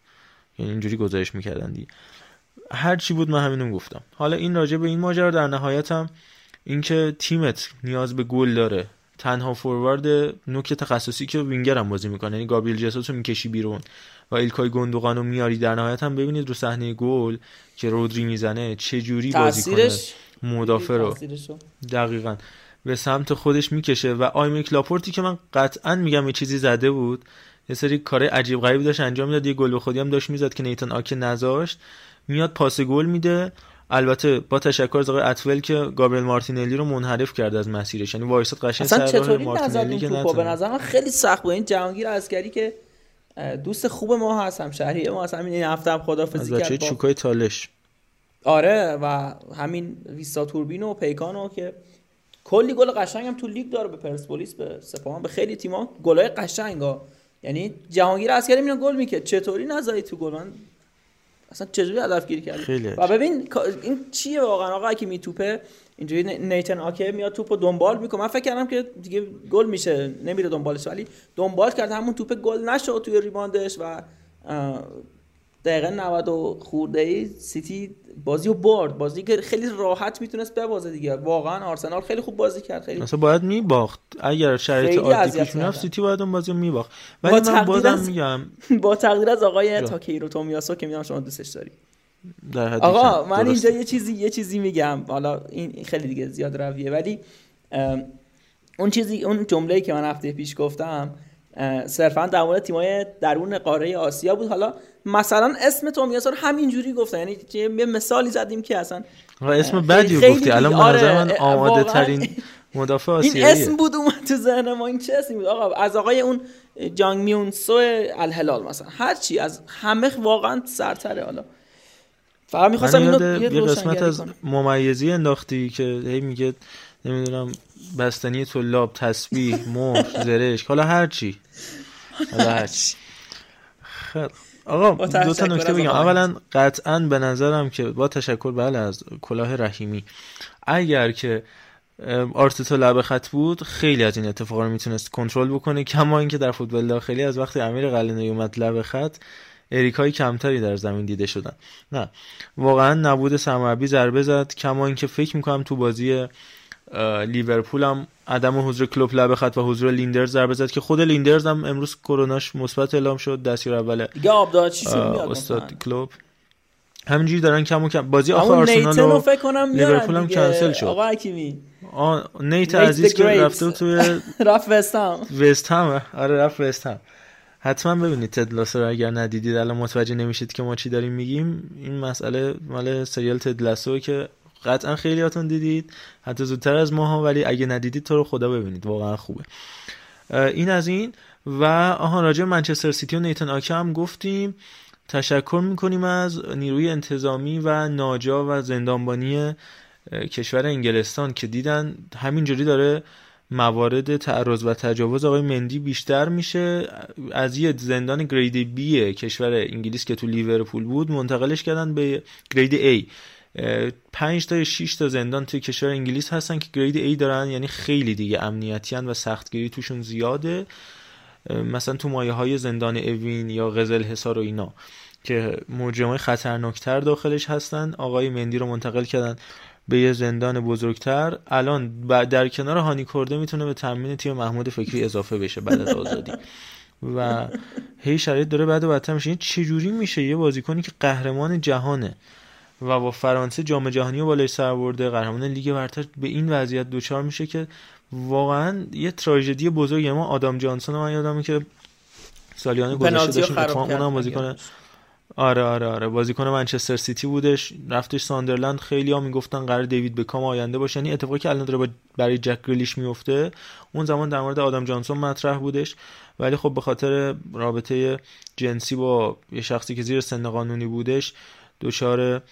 یعنی اینجوری گزارش می‌کردن دیگه. هر چی بود من همینو گفتم حالا این راجع به این ماجرا در نهایت هم اینکه تیمت نیاز به گل داره. تنها فوروارد نوک تخصصی که وینگر هم بازی می‌کنه. یعنی گابریل جسوس رو می‌کشی بیرون و ایلکای گوندوغان رو میاری در نهایت هم ببینید رو صحنه گل که رودری می‌زنه چه جوری بازی کنه. مدافع رو. دقیقا. به سمت خودش می‌کشه. و ایمریک لاپورتی که من قطعا میگم یه چیزی زده بود یه سری کار عجیب غریبی داشت انجام می‌داد. یه گل به خودی هم داشت می‌زد که نیتان آکه نذاشت. میاد پاس گل میده. البته با تشکر از آقای اتول که گابریل مارتینلی رو منحرف کرد از مسیرش. یعنی وایساد قشنگ اصلا چطوری مارتینلی که به نظر من خیلی سخت بود. این جهانگیر عسکری که دوست خوب ما هستم شهری ما هستم این هفته هم خدافظی کرد چوکای تالش. آره و همین ویستا توربین و پیکانو که کلی گل قشنگ هم تو لیگ داره به پرسپولیس به سپاهان به خیلی تیم‌ها. گلای قشنگا یعنی جهانگیر عسکری میاد گل می‌کرد چطوری نزایی تو گل؟ من اصلا چجوری هدف گیری کردی و ببین این چیه واقعا؟ آقا که میتوپه اینجوری نیتن آکه میاد توپو دنبال می‌کنه. من فکر کردم که دیگه گل میشه نمیره دنبالش. ولی دنبال کرد همون توپ گل نشد توی ریباندش و دقیقه 90 خورده ای سیتی بازی رو برد. بازی که خیلی راحت می‌تونست ببازه دیگه. واقعا آرسنال خیلی خوب بازی کرد. خیلی مثلا باید میباخت. اگر شرایط عادی پیش می‌رفت سیتی باید اون بازی رو میباخت. ولی من بازم میگم با تقدیر از آقای تاکیرو تومیاسو که می‌دونم شما دوستش داری. آقا من اینجا یه چیزی یه چیزی میگم. حالا این خیلی دیگه زیاد رویه. ولی اون چیزی اون جمله‌ای که من هفته پیش گفتم صرفا در مورد تیمای درون قاره آسیا بود. حالا مثلا اسم تومیاسو همینجوری گفتن. یعنی یه مثالی زدیم که اصلا اسم بدی گفتی. الان به نظر من آره، آماده ترین مدافع آسیاییه. این اسم بود اومد تو ذهن ما این چه اسمی بود؟ آقا از آقای اون جانگ میون سو الهلال مثلا. هر چی از همه واقعا سرتره. حالا فقط می‌خواستم اینو یه قسمت از ممیزی انداختی که هی میگه نمی‌دونم بستنی طلاب تسبیح مهر زرشک حالا هر چی. حالا هر چی. خیلی آقا دو تا نکته بگم. اولا قطعا به نظرم که با تشکر بله از کلاه رحیمی. اگر که آرتتا لبه خط بود خیلی از این اتفاقا رو می‌تونست کنترل بکنه کما اینکه در فوتبال داخلی از وقتی امیر قلعه‌نویی اومد لبه خط اریکای کمتری در زمین دیده شدن. نه واقعا نبود سرمربی ضربه زد کما اینکه فکر می‌کنم تو بازی لیورپول هم عدم حضور کلوب لب خط و حضور لیندرز ضربه زد که خود لیندرز هم امروز کروناش مثبت اعلام شد دستیار اول دیگه آب استاد کلوب همینجوری دارن کم و کم. بازی آخر آرسنال رو و فکر کنم لیورپول هم. کنسل شد. آقا حکیمی. نیت عزیز که. رفته توی رفت وستام وست هم آره رفت وست هم حتما ببینید تد لاسو رو اگر ندیدید. الان متوجه نمیشید که ما چی داریم میگیم. این مسئله مال سریال تد لاسو که قطعا خیلیاتون دیدید. حتی زودتر از ماها ولی اگه ندیدید تو رو خدا ببینید. واقعا خوبه. این از این. و آها راجع منچستر سیتی و نیتن آکه هم گفتیم. تشکر می‌کنیم از نیروی انتظامی و ناجا و زندانبانی کشور انگلستان که دیدن همینجوری داره موارد تعرض و تجاوز آقای مندی بیشتر میشه. از یه زندان گرید بی کشور انگلیس که تو لیورپول بود منتقلش کردن به گرید A اه، پنج تا یا 6 تا زندان توی کشور انگلیس هستن که گرید A دارن یعنی خیلی دیگه امنیتی و سختگیری توشون زیاده. مثلا تو مایه های زندان اوین یا قزل حصار و اینا که مجرمای خطرناکتر داخلش هستن. آقای مندی رو منتقل کردن به یه زندان بزرگتر. الان در کنار هانی کرده می‌تونه به تامین تیم محمود فکری اضافه بشه بعد از آزادی. و هی شرایط داره بعد و بدتر میشه. این چجوری میشه یه بازیکنی که قهرمان جهانه؟ و با فرانسه جام جهانی رو بالای سر برده. قهرمان لیگ برتر به این وضعیت دوچار میشه که واقعا یه تراژدی بزرگه ما آدام جانسون من یادمه که سالیان گذشته داشتیم اونم بازیکن آره آره آره. بازیکن منچستر سیتی بودش. رفتش ساندرلند. خیلی ها می‌گفتن قرار دیوید بکام آینده باشه. یعنی اتفاقی که الان داره برای جک گریلیش میفته اون زمان در مورد آدم جانسون مطرح بودش. ولی خب به خاطر رابطه جنسی با یه شخصی که زیر سن قانونی بودش دچار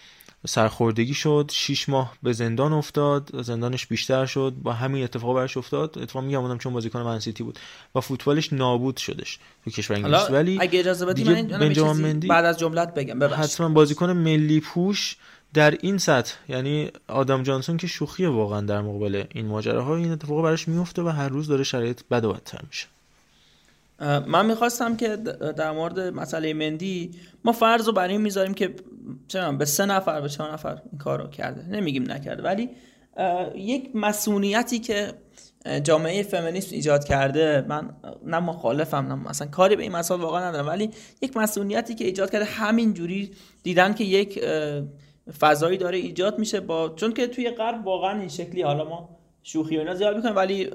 سرخوردگی شد شیش ماه به زندان افتاد زندانش بیشتر شد با همین اتفاق برش افتاد. اتفاق میگم اونم چون بازیکن منسیتی بود. و فوتبالش نابود شدش تو کشور انگلیس. ولی اگه اجازه بدی من مندی بعد از جملت بگم. ببخشید. حتما بازیکن ملی پوش در این سطح یعنی آدم جانسون که شوخیه واقعا در مقابل این ماجراها این اتفاق براش میفته و هر روز داره شرایط بد و بدتر میشه. من می‌خواستم که در مورد مسئله مندی ما فرض رو برای می‌ذاریم که می‌دونم، به سه نفر به چهار نفر این کار رو کرده. نمیگیم نکرده. ولی یک مسئولیتی که جامعه فمینیسم ایجاد کرده من نه مخالفم نه مثلا کاری به این مسائل واقعا ندارم. ولی یک مسئولیتی که ایجاد کرده همین جوری دیدن که یک فضایی داره ایجاد میشه با چون که توی غرب واقعا این شکلی حالا ما شوخی و اینا زیاد می‌کنیم ولی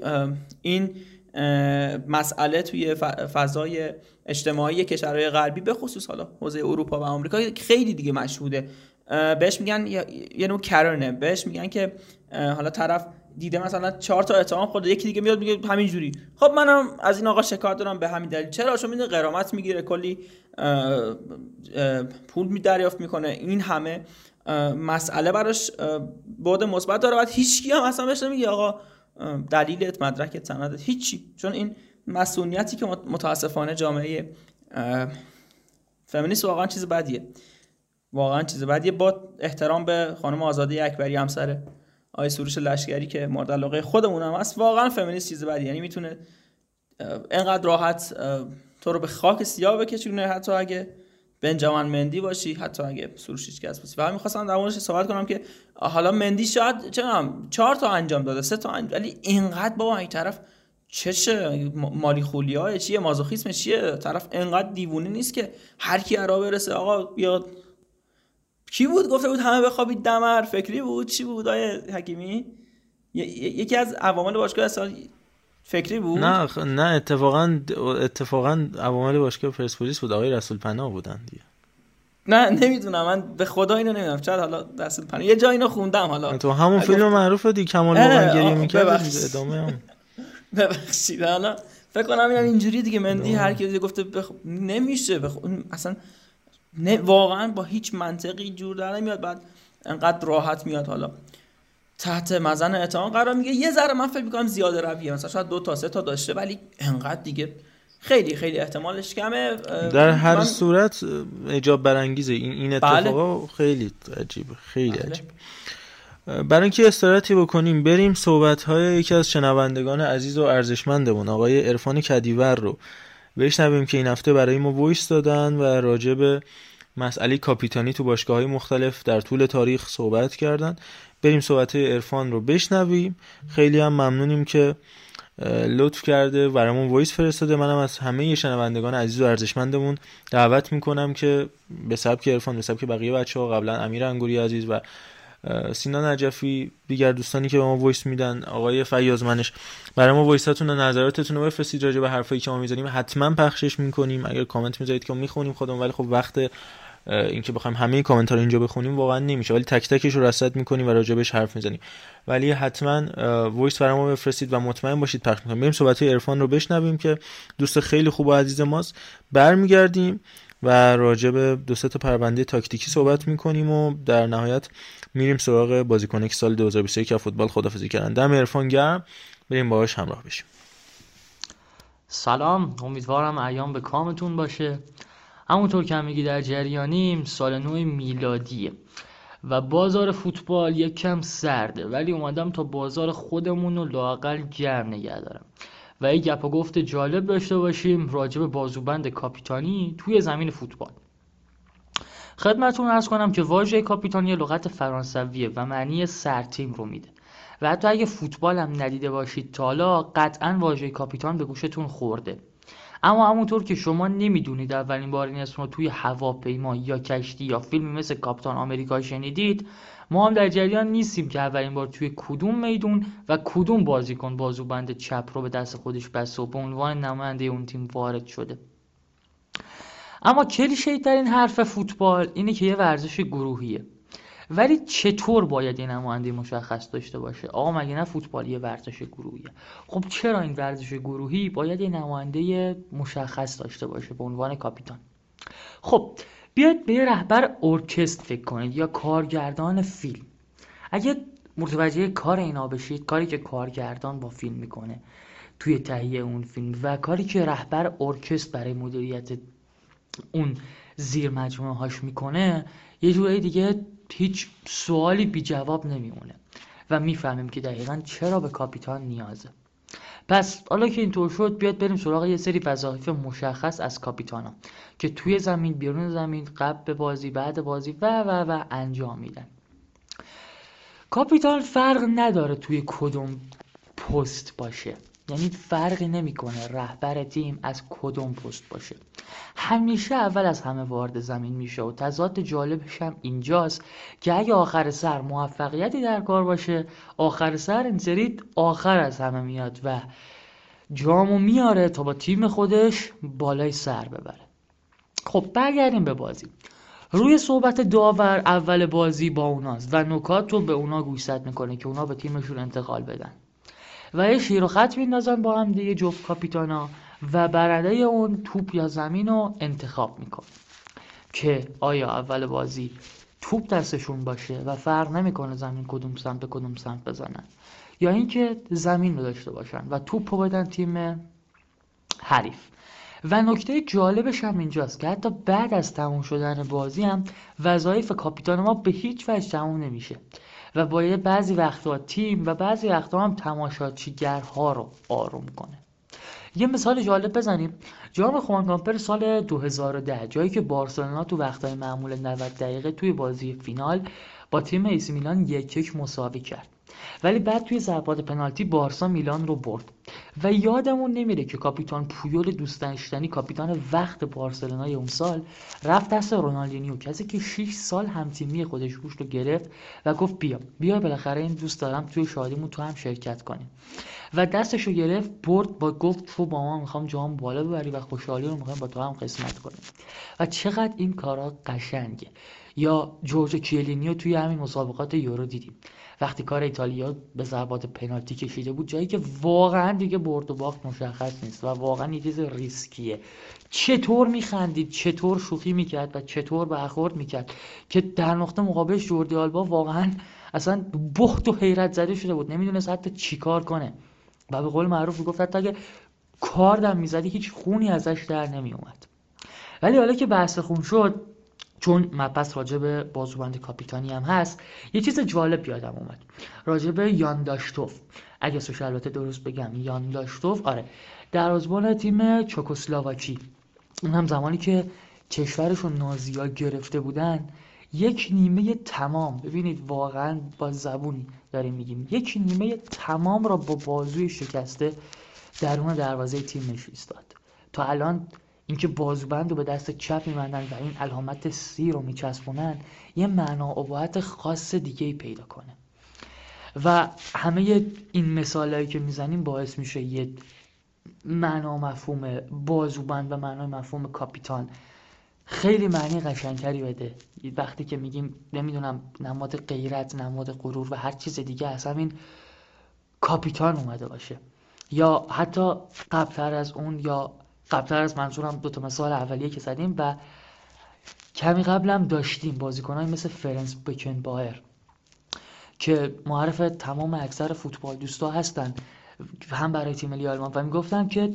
این مسئله توی فضای اجتماعی کشورهای غربی به خصوص حالا حوزه اروپا و آمریکا خیلی دیگه مشهوده. بهش میگن یه نوع کرنه بهش میگن که حالا طرف دیده مثلا چهار تا اتهام خورده یکی دیگه میاد میگه همین جوری خب منم از این آقا شکایت دارم به همین دلیل. چرا؟ چون می‌دونه غرامت می‌گیره کلی پول می دریافت می‌کنه. این همه مسئله براش بعد مثبت داره. بعد هیچکی هم اصلا بهش نمیگه آقا. دلیلت مدرکت سندت هیچی. چون این مسئولیتی که مت- متاسفانه جامعه فمینیست واقعا چیز بدیه. واقعا چیز بدیه. با احترام به خانم آزاده اکبری همسر آقای سروش لشکری که مورد علاقه خودمون هم هست واقعا فمینیست چیز بدیه. یعنی می‌تونه انقدر راحت تو رو به خاک سیاه بکشونه حتی اگه بنجامین مندی باشی حتی اگه سروش هیچ کس باشی. و همین خواستم در موردش صحبت کنم که حالا مندی شاید چه می‌دونم چهار تا انجام داده سه تا انجام ولی اینقدر بابا این طرف چشه مالی خولیای چیه مازوخیسم چیه؟ طرف انقدر دیوونه نیست که هر کی ارا برسه آقا بیاد کی بود؟ گفته بود همه بخوابید دمر فکری بود. چی بود آیه حکیمی؟ ی- یکی از عوامل باشگاه اصلا فکری بود؟ نه خ- نه اتفاقا اتفاقا عوامل باشگاه پرسپولیس بود. آقای رسول پناه بودن دیگه. نه نمی‌دونم. من به خدا اینو نمی‌دونم. شاید حالا دست پناه؟ یه جا اینو خوندم حالا. تو همون فیلم معروف دی کمال واقعا گریه می‌کرد. ادامه هم. ببخشید. حالا فکر کنم اینم اینجوری دیگه. مندی هر کی گفته بخ... نمیشه. بخ... اصلا نه واقعا با هیچ منطقی جور در نمیاد. بعد انقدر راحت میاد حالا. تحت مزن اتهام قرار میگه. یه ذره من فکر می‌کنم زیاده رویه مثلا شاید دو تا سه تا داشته ولی انقدر دیگه خیلی خیلی احتمالش کمه. در هر من- صورت اجاب برانگیزه. این این بله. اتفاقا خیلی عجیبه خیلی بله. عجیبه. برای اینکه استراحتی بکنیم بریم صحبت های یکی از شنوندگان عزیز و ارزشمندمون آقای عرفان کدیور رو بشنویم که این هفته برای ما voice دادن و راجع به مسئله کاپیتانی تو باشگاه های مختلف در طول تاریخ صحبت کردن. بریم صحبت های عرفان رو بشنویم. خیلی هم ممنونیم که لطف کرده برامون voice فرستاده. منم از همه شنوندگان عزیز و ارزشمندمون دعوت می‌کنم که به سبک عرفان به سبک بقیه بچه ها قبلا امیر انگوری عزیز و سینا نجفی دیگر دوستانی که به ما voice میدن آقای فیاض منش. برای ما voice اتون و نظراتتون رو بفرستید راجع به حرفایی که ما می‌زنیم. حتما پخشش می‌کنیم. اگر کامنت می‌ذارید که می‌خونیم خودمون. ولی خب وقت اینکه بخوایم همه کامنت ها رو اینجا بخونیم واقعا نمیشه ولی تک تکش رو رصد می‌کنیم و راجبش حرف می‌زنیم. ولی حتما voice برای ما بفرستید و مطمئن باشید پخش می‌کنیم. بریم صحبت های عرفان رو بشنویم که دوست خیلی خوب و عزیز ماست. برمیگردیم و راجع به دو تا پرونده تاکتیکی صحبت می‌کنیم و در نهایت میریم سراغ بازیکن سال 2021 که فوتبال خدافظی کردن. دم عرفان گرم. بریم باهاش همراه بشیم. سلام. امیدوارم ایام به کامتون باشه. همونطور که میگی در جریانیم سال نو میلادیه و بازار فوتبال یک کم سرده ولی اومدم تا بازار خودمون رو لاقل گرم نگه دارم. و یک گپ و گفت جالب داشته باشیم راجع به بازوبند کاپیتانی توی زمین فوتبال. خدمتون ارز کنم که واژه کاپیتانی لغت فرانسویه و معنی سرتیم رو میده. و حتی اگه فوتبال هم ندیده باشید تا حالا قطعا واژه کاپیتان به گوشتون خورده. اما همونطور که شما نمی‌دونید اولین بار این اسم رو توی هواپیما یا کشتی یا فیلمی مثل کاپیتان آمریکا شنیدید ما هم در جریان نیستیم که اولین بار توی کدوم میدون و کدوم بازیکن بازوبند چپ رو به دست خودش بسته و به عنوان نماینده اون تیم وارد شده. اما کلیشه این حرف فوتبال اینه که یه ورزش گروهیه. ولی چطور باید یه نماینده مشخص داشته باشه؟ آقا مگه نه فوتبال یه ورزش گروهیه؟ خب چرا این ورزش گروهی باید یه نماینده مشخص داشته باشه به عنوان کاپیتان؟ خب بیاید به رهبر ارکستر فکر کنید یا کارگردان فیلم. اگه متوجه کار اینا بشید کاری که کارگردان با فیلم می‌کنه توی تهیه اون فیلم و کاری که رهبر ارکستر برای مدیریت اون زیر مجموعه هاش می‌کنه یه جورایی دیگه هیچ سوالی بی جواب نمیمونه و می‌فهمیم که دقیقا چرا به کاپیتان نیازه. پس حالا که اینطور شد بیاد بریم سراغ یه سری وظایف مشخص از کاپیتانا که توی زمین بیرون زمین قبل بازی بعد بازی و و و انجام میدن. کاپیتان فرق نداره توی کدوم پست باشه. یعنی فرقی نمی‌کنه رهبر تیم از کدوم پست باشه. همیشه اول از همه وارد زمین میشه و تضاد جالبش هم اینجاست که اگه آخر سر موفقیتی در کار باشه آخر سر این سری آخر از همه میاد و جامو میاره تا با تیم خودش بالای سر ببره. خب برگردیم به بازی. روی صحبت داور اول بازی با اوناست و نکات رو به اونا گوشزد می‌کنه که اونا به تیمشون انتقال بدن. و یه شیر و خط میندازن با هم دیگه جفت کاپیتانا و برنده اون توپ یا زمین رو انتخاب می‌کنه. که آیا اول بازی توپ دستشون باشه و فرق نمی‌کنه زمین کدوم سمت کدوم سمت بزنن یا اینکه زمین رو داشته باشن و توپ رو بدن تیم حریف. و نکته جالبش هم اینجاست که حتی بعد از تموم شدن بازی هم وظایف کاپیتان ما به هیچ وجه تموم نمیشه. و باید بعضی وقتا تیم و بعضی وقتا هم تماشاچیگرها رو آروم کنه. یه مثال جالب بزنیم. جام خوانکامپر سال 2010 جایی که بارسلونا تو وقتهای معمول 90 دقیقه توی بازی فینال با تیم ایسی میلان یک یک مساوی کرد. ولی بعد توی ضربات پنالتی بارسا میلان رو برد. و یادمون نمیره که کاپیتان پویول دوست داشتنی کاپیتان وقت بارسلونای اون سال رفت دست رونالدینیو کسی که 6 سال همتیمی خودش روش رو گرفت و گفت بیا بیا بالاخره این دوست دارم توی شادیمون تو هم شرکت کنیم. و دستش رو گرفت برد با گفت تو با ما می‌خوام جام بالا ببری و خوشحالی رو می‌خوام با تو هم قسمت کنیم. و چقدر این کارا قشنگه. یا جورجو کیلینی رو توی همین مسابقات یورو دیدیم. وقتی کار ایتالیا به ضربات پنالتی کشیده بود جایی که واقعا دیگه برد و باخت مشخص نیست و واقعا یه چیز ریسکیه. چطور میخندید؟ چطور شوخی می‌کرد و چطور برخورد می‌کرد؟ که در نقطه مقابلش جوردی آلبا واقعا اصلا بهت و حیرت زده شده بود. نمی‌دونست حتی چیکار کنه. و به قول معروف گفت حتی اگه کاردم می‌زدی هیچ خونی ازش در نمیومد ولی حالا که بحث خون شد چون مپس راجع به بازوبند کاپیتانی هم هست یه چیز جالب یادم اومد. راجع به یانداشتوف اگه سوش البته درست بگم یانداشتوف آره. در ازبان تیم چوکوسلاواکی اون هم زمانی که کشورشون نازیا گرفته بودن یک نیمه تمام ببینید واقعا با زبونی داریم میگیم یک نیمه تمام را با بازوی شکسته درون دروازه تیم ایستاد تا الان اینکه بازوبند رو به دست چپ میبندن و این علامت سی رو میچسبونن یه معنا ابهت خاص دیگه ای پیدا کنه. و همه این مثالهایی که می‌زنیم باعث میشه یه معنا مفهوم بازوبند و معنای مفهوم کاپیتان خیلی معنی قشنگتری بده. وقتی که میگیم نمی‌دونم نماد غیرت نماد غرور و هر چیز دیگه از همین کاپیتان اومده باشه. یا حتی قبلتر از اون یا قبلتر از منظورم دو تا مثال اولیه که زدیم و کمی قبلم داشتیم بازیکنایی مثل فرنس بکنبایر که معرف تمام اکثر فوتبال دوستا هستن هم برای تیم ملی آلمان. و می‌گفتن که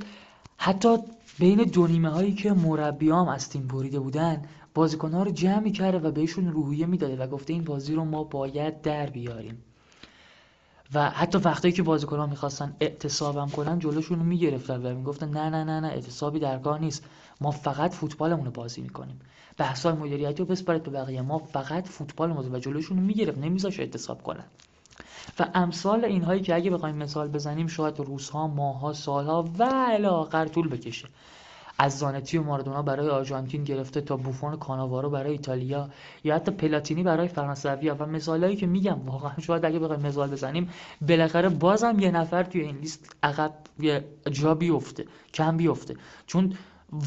حتی بین دو نیمه هایی که مربیام از تیم بریده بودن بازیکنها رو جمع کرده و بهشون روحیه می‌داده و گفته این بازی رو ما باید در بیاریم. و حتی وقتی که بازیکنان می‌خواستن اعتصابم کنن جلوشون رو می‌گرفتن و می‌گفتن نه نه نه نه اعتصابی در کار نیست. ما فقط فوتبالمون رو بازی می‌کنیم. بحثای مدیریتی رو بسپارید به بقیه. ما فقط فوتبالمون و جلوشون رو می‌گرفت نمیذاش اعتصاب کنن. و امثال اینهایی که اگه بخوایم مثال بزنیم شاید روزها ماها سالها و الی طول بکشه. از زانتی و مارادونا برای آرژانتین گرفته تا بوفون کاناوارو برای ایتالیا یا حتی پلاتینی برای فرانسویا و مثالایی که میگم واقعا شاید اگه بخوایم مثال بزنیم بالاخره بازم یه نفر توی این لیست عقب جا بیفته کم بیفته. چون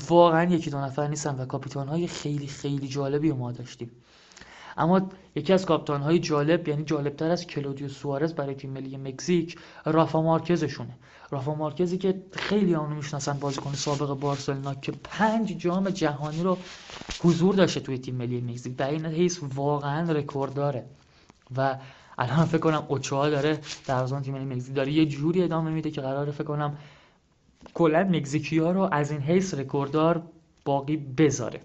واقعا یکی دو نفر نیستن و کاپیتان های خیلی خیلی جالبی ما داشتیم. اما یکی از کاپیتان های جالب یعنی جالبتر از کلودیو سوارز برای تیم ملی مکزیک رافا مارکزشونه. رافا مارکزی که خیلی آنو می‌شناسن بازیکن سابق بارسلونا که پنج جام جهانی رو حضور داشته توی تیم ملی مکزیک. و این حیث واقعا رکورد داره. و الان فکر کنم اوچوا داره در تیم ملی مکزیک داره یه جوری ادامه میده که قراره فکر کنم کلا مکزیکی ها رو از این حیث رکورددار باقی بذاره.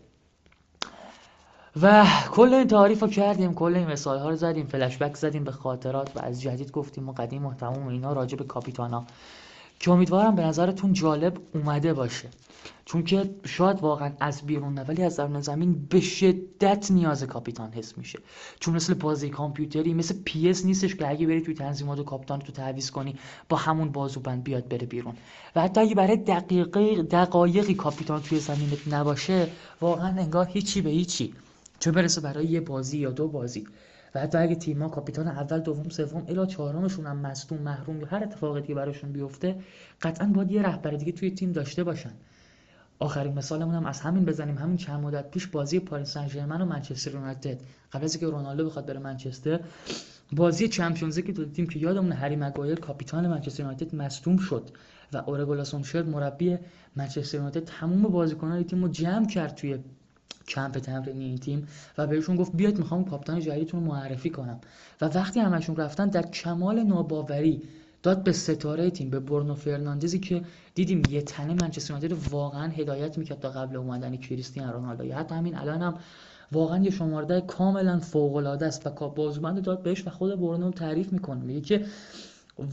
و کل این تعریف رو کردیم کل این مثال ها رو زدیم فلشبک زدیم به خاطرات و از جدید گفتیم و قدیم و تموم اینا راجع به کاپیتانا. که امیدوارم به نظرتون جالب اومده باشه. چون که شاید واقعا از بیرون نه ولی از درون زمین به شدت نیاز کاپیتان حس میشه. چون مثل بازی کامپیوتری مثل PES نیستش که اگه بری توی تنظیمات و کاپیتان تو تعویض کنی با همون بازوبند بیاد بره بیرون. و حتی اگه برای دقیقه دقایقی کاپیتان توی زمینت نباشه واقعا انگار هیچی به هیچی. چه برسه برای یه بازی یا دو بازی. و حتی اگه تیم‌ها کاپیتان اول دوم سوم الی چهارمشون هم مصدوم محروم یا هر اتفاقی که براشون بیفته قطعا باید یه رهبر دیگه توی تیم داشته باشن. آخرین مثالمون هم از همین بزنیم. همین چند مدت پیش بازی پاریس سن ژرمن و منچستر یونایتد. قبل از اینکه رونالدو بخواد بره منچستر بازی Champions League دو تیم که یادمون هری مگایر کاپیتان منچستر یونایتد مصدوم شد و اوله گونار سولشر مربی منچستر یونایتد تمام بازیکنان تیم رو جمع کرد توی کمپ تمرینی این تیم و بهشون گفت بیاید می‌خوام کاپیتان جدیدتون رو معرفی کنم. و وقتی همشون رفتن در کمال ناباوری داد به ستاره تیم به برنو فرناندزی که دیدیم یه تنه منچستر یونایتد واقعا هدایت می‌کرد تا قبل اومدن کریستیانو رونالدو. یا حتی همین الان هم واقعا یه شمارده کاملا فوق العاده است و بازوبند داد بهش و خود برنو تعریف می‌کنه. میگه که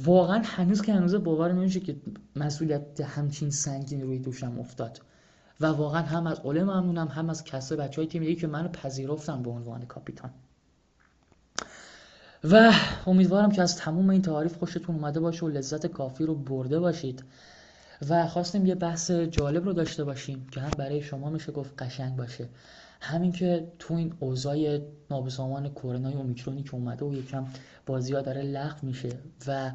واقعا هنوز که هنوز باور نمیشه که مسئولیت همچین سنگین روی دوشم افتاد. و واقعا هم از اوله ممنونم هم از کسای بچه های تیم که منو پذیرفتن به عنوان کاپیتان. و امیدوارم که از تموم این تعریف خوشتون اومده باشه و لذت کافی رو برده باشید. و خواستیم یه بحث جالب رو داشته باشیم که هم برای شما میشه گفت قشنگ باشه. همین که تو این اوضاع نابسامان کرونا اومیکرونی که اومده و یکم بازی ها داره لغو میشه و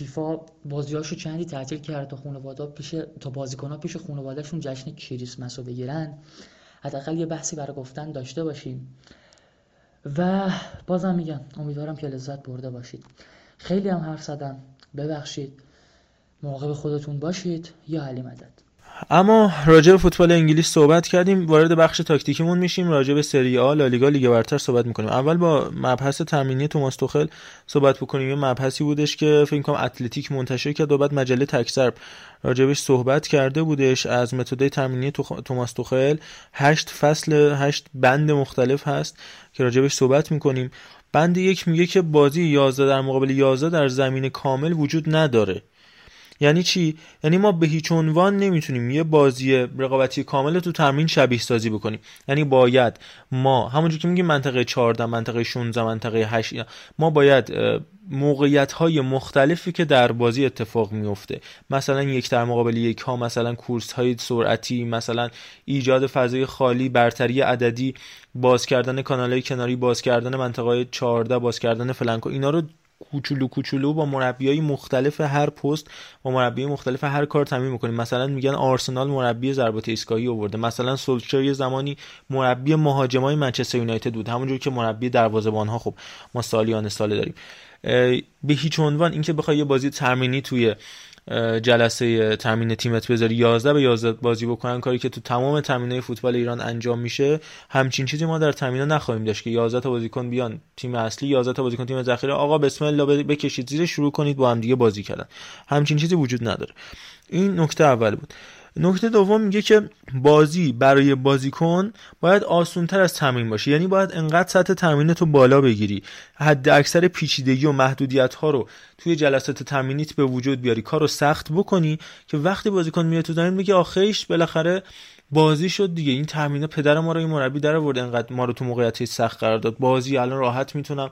فیفا بازیاشو چندی تعطیل کرد تا خانواده پیش تا بازیکن‌ها پیش خانوادهشون جشن کریسمس رو بگیرن؟ حداقل یه بحثی برای گفتن داشته باشیم. و بازم میگم امیدوارم که لذت برده باشید. خیلی هم حرف زدم. ببخشید. مراقب خودتون باشید. یا علی مدد. اما راجع به فوتبال انگلیس صحبت کردیم وارد بخش تاکتیکیمون میشیم راجع به سری آ لالیگا لیگ برتر صحبت می‌کنیم. اول با مبحث تمرینی توماس توخل صحبت بکنیم. یه مبحثی بودش که فکر کنم اتلتیک منتشر کرد و بعد مجله تکسر راجبش صحبت کرده بودش. از متدای تمرینی توماس توخل هشت فصل هشت بند مختلف هست که راجبش صحبت می‌کنیم. بند یک میگه که بازی 11 در مقابل 11 در زمین کامل وجود نداره. یعنی چی؟ یعنی ما به هیچ عنوان نمی‌تونیم یه بازی رقابتی کامل تو تمرین شبیه سازی بکنیم. یعنی باید ما همونجور که میگیم منطقه 14 منطقه 16 منطقه 8 ما باید موقعیت های مختلفی که در بازی اتفاق میفته مثلا یک در مقابل یک ها مثلا کورس های سرعتی مثلا ایجاد فضای خالی برتری عددی باز کردن کانال های کناری باز کردن منطقه های 14 باز کردن فلنکو اینا رو کوچولو کوچولو با مربیای مختلف هر پست با مربی مختلف هر کار تمرین می‌کنیم مثلا میگن آرسنال مربی ضربات ایستگاهی آورده مثلا سولشر یه زمانی مربی مهاجمای منچستر یونایتد بود. همونجور که مربی دروازه‌بان ها خب ما سالیان ساله داریم. به هیچ عنوان اینکه بخوای یه بازی ترمینی توی جلسه تامین تیمت بذاری. 11 به 11 بازی بکنن. کاری که تو تمام تامینای فوتبال ایران انجام میشه همچین چیزی ما در تامینا نخواهیم داشت که 11 تا بازیکن بیان تیم اصلی 11 تا بازیکن تیم ذخیره. آقا بسم الله بکشید زیر شروع کنید با هم دیگه بازی کردن. همچین چیزی وجود نداره. این نکته اول بود. نکته دوم میگه که بازی برای بازیکن باید آسونتر از تمرین باشه. یعنی باید انقدر سطح تمرین تو بالا بگیری. حد اکثر پیچیدگی و محدودیت ها رو توی جلسات تمرینیت به وجود بیاری. کار رو سخت بکنی که وقتی بازیکن میره تو زمین میگه آخیش بالاخره بازی شد دیگه. این تمرین پدر ما رو این مربی در آورد. انقدر ما رو تو موقعیت سخت قرار داد. بازی الان راحت می‌تونم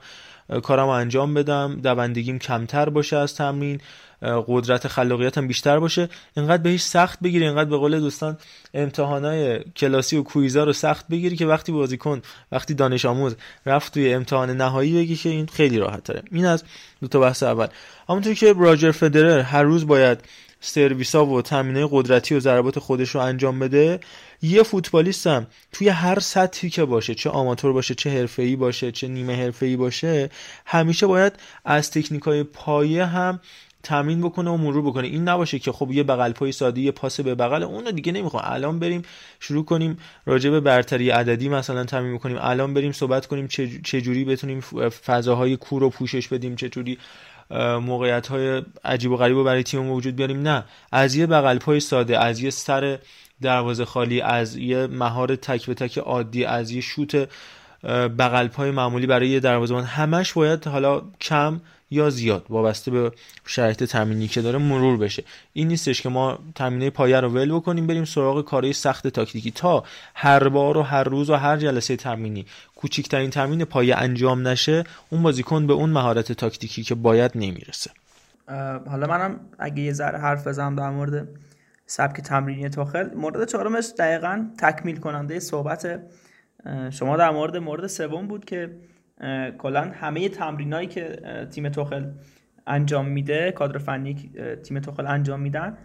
کارم انجام بدم. دوندگیم کمتر باشه از تمرین. قدرت خلاقیتم بیشتر باشه. اینقدر بهش سخت بگیری اینقدر به قول دوستان امتحانای کلاسی و کویزا رو سخت بگیری که وقتی بازیکن وقتی دانش آموز رفت توی امتحان نهایی بگی که این خیلی راحت تره. این از دو تا بحث اول. همونطور که راجر فدرر هر روز باید سرویس ها و تامینه قدرتی و ضربات خودش رو انجام بده یه فوتبالیست هم توی هر سطحی که باشه چه آماتور باشه چه حرفه‌ای باشه چه نیمه حرفه‌ای باشه همیشه باید از تکنیکای پایه هم تمرین بکنه و مرور بکنه. این نباشه که خب یه بغل پای ساده یه پاس به بغل اون دیگه نمی‌خوام. الان بریم شروع کنیم راجع به برتری عددی مثلا تمرین بکنیم. الان بریم صحبت کنیم چه جوری بتونیم فضاهای کور رو پوشش بدیم چه جوری موقعیت های عجیب و غریب رو برای تیم وجود بیاریم. نه. از یه بغل پای ساده از یه سر دروازه خالی از یه مهار تک به تک عادی از یه شوت بغل پای معمولی برای یه دروازه‌بان. همش باید حالا کم یا زیاد وابسته به شرایط تمرینی که داره مرور بشه. این نیستش که ما تمرینه پایه رو ول بکنیم بریم سراغ کارهای سخت تاکتیکی. تا هر بار و هر روز و هر جلسه تمرینی کوچکترین تمرین پایه انجام نشه اون بازیکن به اون مهارت تاکتیکی که باید نمی‌رسه. حالا منم اگه یه ذره حرف بزنم در مورد سبک تمرینی توخل مورد چهارمش دقیقا تکمیل کننده صحبت شما در مورد مورد سوم بود که کلا همه تمرینایی که تیم توخل انجام میده کادر فنی تیم توخل انجام میدن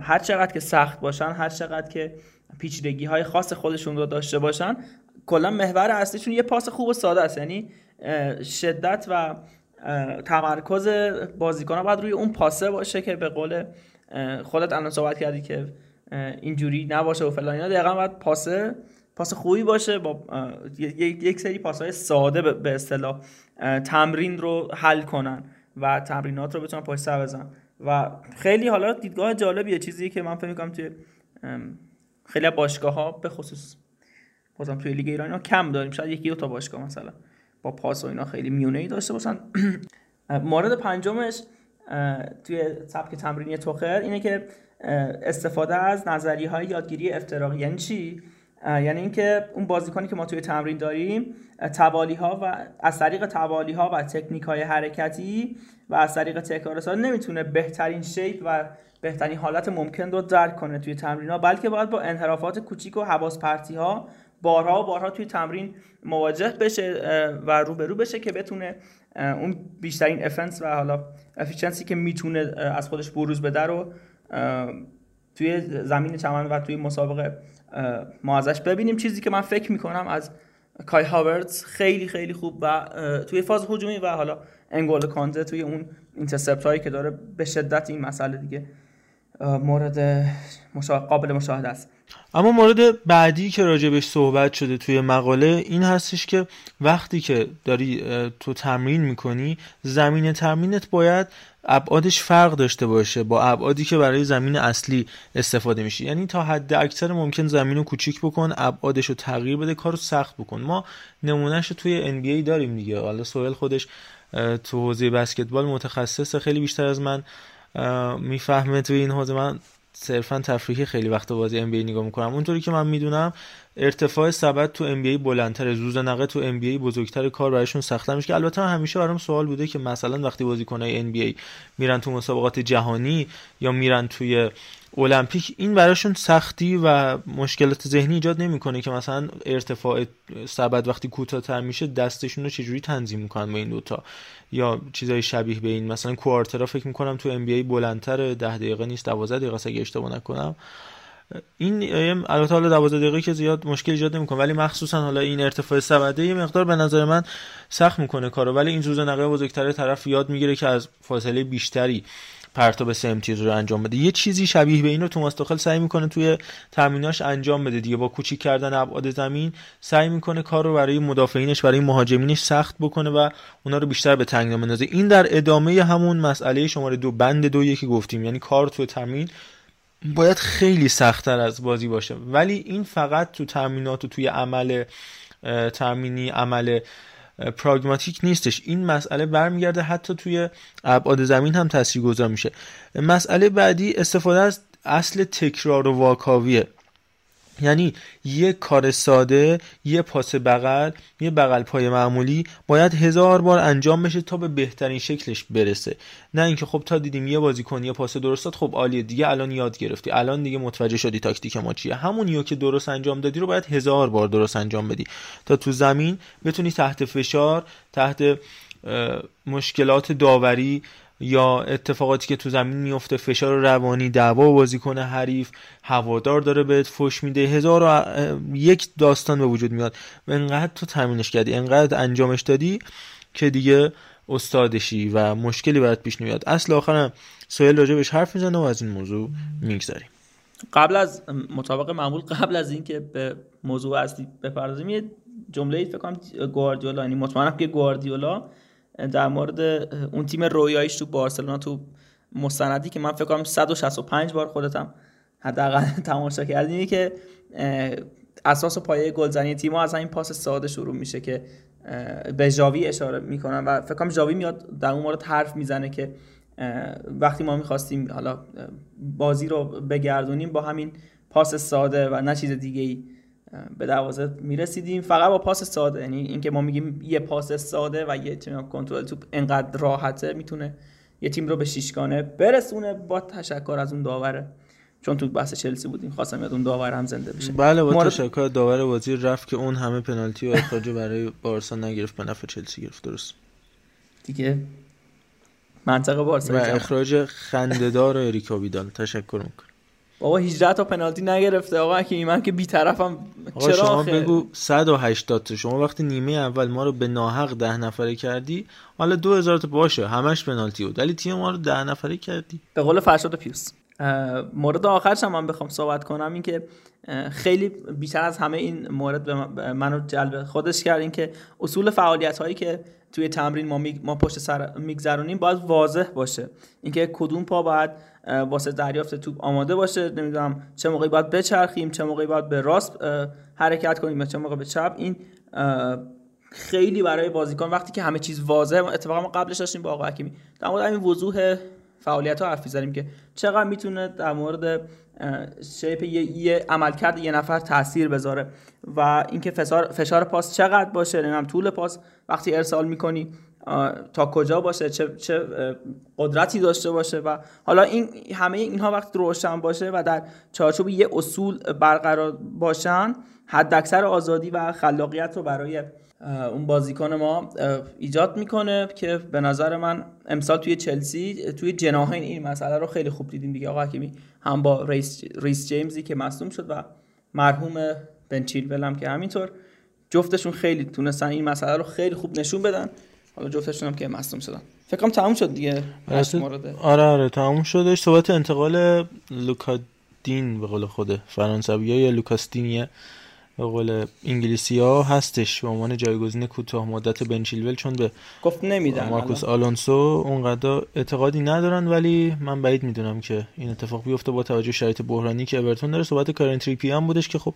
هر چقدر که سخت باشن هر چقدر که پیچیدگی های خاص خودشون رو داشته باشن کلا محور اصلیشون یه پاس خوب و ساده است. یعنی شدت و تمرکز بازیکن باید روی اون پاسه باشه که به قول خودت الان صحبت کردی که اینجوری نباشه و فلان اینا. دقیقا باید پاسه پاس خوبی باشه با یک سری پاسهای ساده به اصطلاح تمرین رو حل کنن و تمرینات رو بتونن پشت سر بزنن. و خیلی حالا دیدگاه جالبیه چیزی که من فکر می‌کنم توی خیلی باشگاه ها به خصوص بازم توی لیگ ایران کم داریم. شاید یکی دو تا باشگاه مثلا با پاس و اینا خیلی میونه ای داشته باشن. مورد پنجمش توی سبک تمرینی توخر اینه که استفاده از نظریه های یادگیری افتراقی. یعنی چی؟ یعنی اینکه اون بازیکنی که ما توی تمرین داریم توالی ها و از طریق توالی ها و تکنیک های حرکتی و از طریق تکرار نمی‌تونه بهترین shape و بهترین حالت ممکن رو درک کنه توی تمرین ها بلکه باید با انحرافات کوچیک و حواس پرتی ها بارها و بارها توی تمرین مواجه بشه و روبرو بشه که بتونه اون بیشترین offense و حالا efficiency که می‌تونه از خودش بروز بده رو توی زمین چمن و توی مسابقه ما ازش ببینیم. چیزی که من فکر می‌کنم از کای هاوردز خیلی خیلی خوب و توی فاز هجومی و حالا انگول کانته توی اون اینترسپت هایی که داره به شدت این مسئله دیگه مورد قابل مشاهده است. اما مورد بعدی که راجبش صحبت شده توی مقاله این هستش که وقتی که داری تو تمرین می‌کنی زمین تمرینت باید ابعادش فرق داشته باشه با ابعادی که برای زمین اصلی استفاده میشه. یعنی تا حد اکثر ممکن زمین رو کوچیک بکن ابعادش رو تغییر بده کارو سخت بکن. ما نمونهش توی NBA داریم دیگه. حالا سوهل خودش تو حوزه بسکتبال متخصص خیلی بیشتر از من می‌فهمه توی این حوزه. من صرفا تفریحی خیلی وقت بازی بی نگاه می‌کنم. اونطوری که من می‌دونم ارتفاع سبد تو ام بی بلندتره زوز نقه تو ام بی بزرگتر کار براشون سخت‌تر میشه. که البته همیشه برام سوال بوده که مثلا وقتی بازیکنای ان بی میرن تو مسابقات جهانی یا میرن توی المپیک این براشون سختی و مشکلات ذهنی ایجاد نمی‌کنه که مثلا ارتفاع سبد وقتی کوتاه‌تر میشه دستشون رو چجوری تنظیم می‌کنن با این دوتا یا چیزای شبیه به این مثلا کوارترا فکر می‌کنم تو ام بی بلندتر 10 دقیقه نیست 12 دقیقه اگه اشتباه نکنم. این البته حالا 12 دقیقه که زیاد مشکل ایجاد نمی‌کنه ولی مخصوصا حالا این ارتفاع سبده یه مقدار به نظر من سخت می‌کنه کارو. ولی این زوز نقه بزرگتر طرف یاد می‌گیره که از فاصله بیشتری پرتاب سه امتیاز رو انجام بده. یه چیزی شبیه به این رو توماس توخل سعی می‌کنه توی تمریناش انجام بده دیگه. با کوچیک کردن ابعاد زمین سعی می‌کنه کار رو برای مدافعینش برای مهاجمینش سخت بکنه و اونا رو بیشتر به تنگ بندازه. این در ادامه همون مسئله شماره دو بند دو که گفتیم. یعنی کار تو تمرین باید خیلی سختتر از بازی باشه. ولی این فقط تو تمرینات و توی عمل تمرینی عمل پراگماتیک نیستش. این مسئله برمیگرده حتی توی ابعاد زمین هم تاثیرگذار میشه. مسئله بعدی استفاده از اصل تکرار و واکاویه. یعنی یه کار ساده یه پاس بغل یه بغل پای معمولی باید هزار بار انجام بشه تا به بهترین شکلش برسه. نه اینکه خب تا دیدیم یه بازیکن یه پاس درست داد خب عالیه دیگه الان یاد گرفتی. الان دیگه متوجه شدی تاکتیک ما چیه. همونیو که درست انجام دادی رو باید هزار بار درست انجام بدی. تا تو زمین بتونی تحت فشار تحت مشکلات داوری یا اتفاقاتی که تو زمین میفته فشار روانی دعوا بازیکن حریف هوادار داره بهت فش میده. هزار و یک داستان به وجود میاد. و انقدر تو تمرینش کردی انقدر انجامش دادی که دیگه استادشی و مشکلی برات پیش نمیاد. اصل آخرم سوال راجع بهش حرف می‌زنه و از این موضوع میگذریم. قبل از مطابق معمول قبل از اینکه به موضوع اصلی بپردازیم یه جمله فکر کنم گواردیولا یعنی مطمئنم که گواردیولا در مورد اون تیم رویاییش تو بارسلونا تو مستندی که من فکر کنم 165 بار خودتم حداقل تماشا کردی که اساس پایه گلزنی تیم از این پاس ساده شروع میشه که به جاوی اشاره می‌کنن و فکر کنم جاوی میاد در اون مورد حرف می‌زنه که وقتی ما می‌خواستیم حالا بازی رو بگردونیم با همین پاس ساده و نه چیز دیگه ای به دروازه می‌رسیدیم. فقط با پاس ساده یعنی اینکه ما میگیم یه پاس ساده و یه تیم کنترل توپ انقدر راحته می‌تونه یه تیم رو به شیشگانه برسونه با تشکر از اون داوره. چون تو بحث چلسی بودیم خواستم یاد اون داور هم زنده بشه. بله با مورد... تشکر داور بازی رفت که اون همه پنالتی و اخراج برای بارسا نگرفت به نفع چلسی گرفت. درست. دیگه منطقه بارسا و اخراج خنده‌دار اریکا ویدال. تشکر می‌کنم. بابا 18 تا پنالتی نگرفته. آقا که من که بیطرفم. چرا شما بگو 180 تا. شما وقتی نیمه اول ما رو به ناحق ده نفره کردی حالا 2000 تا باشه. همش پنالتی بود. ولی تیم ما رو ده نفره کردی. به قول فرشاد پیوس مورد آخرش هم من بخوام صحبت کنم این که خیلی بیشتر از همه این مورد به منو جلب خودش کرد. این که اصول فعالیت هایی که توی تمرین ما, ما پشت سر میگذرونیم باید واضح باشه. اینکه کدوم پا باید واسه دریافت توپ آماده باشه. نمی‌دونم چه موقعی باید بچرخیم چه موقعی باید به راست حرکت کنیم چه موقع به چپ. این خیلی برای بازیکن وقتی که همه چیز واضحه اتفاقا ما قبلش داشتیم با آقا حکیمی. در مورد همین وضوح فعالیت ها حرف زدیم که چقدر می‌تونه در مورد شیپ یه, یه عملکرد یه نفر تاثیر بذاره و اینکه فشار فشار پاس چقدر باشه نمی‌دونم طول پاس وقتی ارسال می‌کنی تا کجا باشه چه, چه قدرتی داشته باشه و حالا این همه اینها وقتی روشن باشه و در چارچوب یه اصول برقرار باشن حد اکثر آزادی و خلاقیت رو برای اون بازیکن ما ایجاد می‌کنه که به نظر من امسال توی چلسی توی جناحین این مسئله رو خیلی خوب دیدیم دیگه. آقا حکیمی هم با ریس, ریس جیمزی که مصدوم شد و مرحوم بن چیلول که همینطور. جفتشون خیلی تونستن این مسئله رو خیلی خوب نشون بدن. حالا جفتشون هم که مصدوم شدن. فکرم تموم شد دیگه. آره آره تموم شدش. صحبت انتقال لوکا دین به قول خود فرانسوی یا لوکاس دینیه به قول انگلیسی ها هستش به عنوان جایگزین کوتاه مدت بن چیلول چون به گفت نمیدن مارکوس آلونسو اونقدر اعتقادی ندارن ولی من بعید می‌دونم که این اتفاق بیفته با توجه شرایط بحرانی که اورتون داره. صحبت کیرن تریپیر هم بودش که خب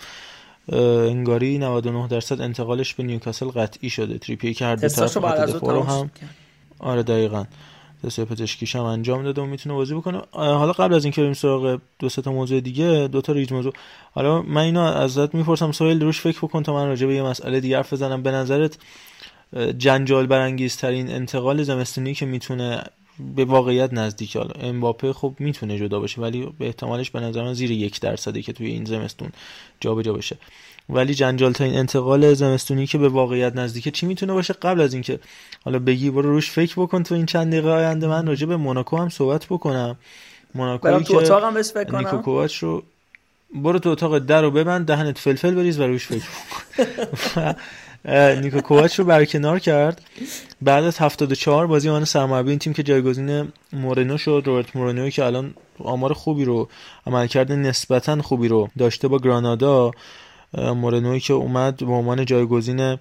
انگاری 99 درصد انتقالش به نیوکاسل قطعی شده. تریپیر که هر دو طرف هم. آره دقیقا. تست پزشکیش هم انجام داده و می‌تونه بازی بکنه. حالا قبل از اینکه بریم سراغ دو تا موضوع دیگه دو تا ریز موضوع. حالا من اینو ازت می‌پرسم سوال روش فکر بکن تا من راجع به یه مسئله دیگه حرف بزنم. به نظرت جنجال برانگیزترین انتقال زمستونی که می‌تونه به واقعیت نزدیک حالا امباپه خب می‌تونه جدا باشه ولی به احتمالش به نظر من زیر یک درصده که توی این زمستون جابجا بشه. ولی جنجال تا این انتقال زمستونی که به واقعیت نزدیکه چی می‌تونه باشه قبل از اینکه حالا بگی برو روش فکر بکن تو این چند دقیقه آینده من راجع به موناکو هم صحبت بکنم. موناکو که اتاقم بس فکر کنم. نیکو کوواچ رو برو تو اتاق در رو ببند دهنت فلفل بریز و روش فکر بکن. نیکو کوواچ رو برکنار کرد. بعد از 74 بازی آن سرمربی این تیم که جایگزین مورنو شد روبرت مورنو که الان آمار خوبی رو عملکرد نسبتا خوبی رو داشته با گرانادا. مورنوی که اومد به عنوان جایگزین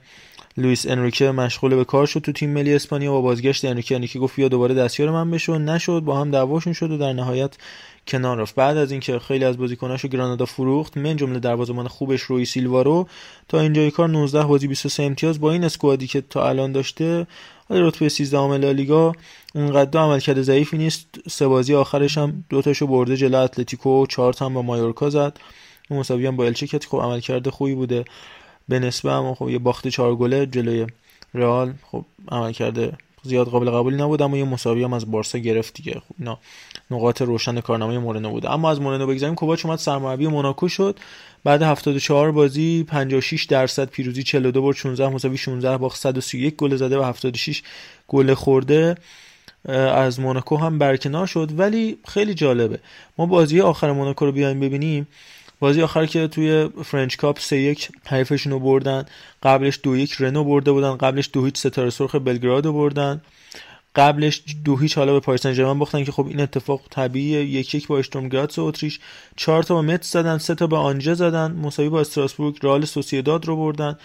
لوئیس انریکه مشغول به کار شد تو تیم ملی اسپانیا با بازگشت انریکه. انریکه گفت بیا دوباره دستیار من بشو. نشد با هم دعواشون شد و در نهایت کنار رفت. بعد از اینکه خیلی از بازیکناشو گرانادا فروخت من جمله دروازه‌بان خوبش روی سیلوا رو تا اینجای کار 19 بازی 23 امتیاز با این اسکوادی که تا الان داشته رتبه 13 ام لالیگا اونقدر عملکرد ضعیفی نیست. سه بازی آخرش هم دو تاشو برده جلو اتلتیکو و چهار هم با مایورکا زد. مساوی هم با الچه خب عملکرد خوبی بوده. به نسبه هم خب یه باخت چهار گله جلوی رئال خب عملکرد زیاد قابل قبولی نبود اما یه مساوی هم از بارسا گرفت دیگه. خب اینا نقاط روشن کارنامه مورنو بوده اما از مورنو بگذاریم کوواچ اومد سرمربی موناکو شد. بعد 74 بازی 56 درصد پیروزی 42 برد 16 مساوی 16 باخت 131 گل زده و 76 گل خورده. از موناکو هم برکنار شد. ولی خیلی جالبه. ما بازی آخر موناکو رو بیایم ببینیم. بازی آخر که توی French Cup 3 1 حریفشون رو بردن. قبلش دو یک رنو برده بودن. قبلش دو هیچ ستاره سرخ بلگراد رو بردن. قبلش دو هیچ حالا به پاریس سن باختن که خب این اتفاق طبیعیه. یک یک با اشتروم گراتس اتریش. چهار تا با مت زدن سه تا به آنجه زدن. مساوی با استراسبورگ رئال سوسییداد رو بردن.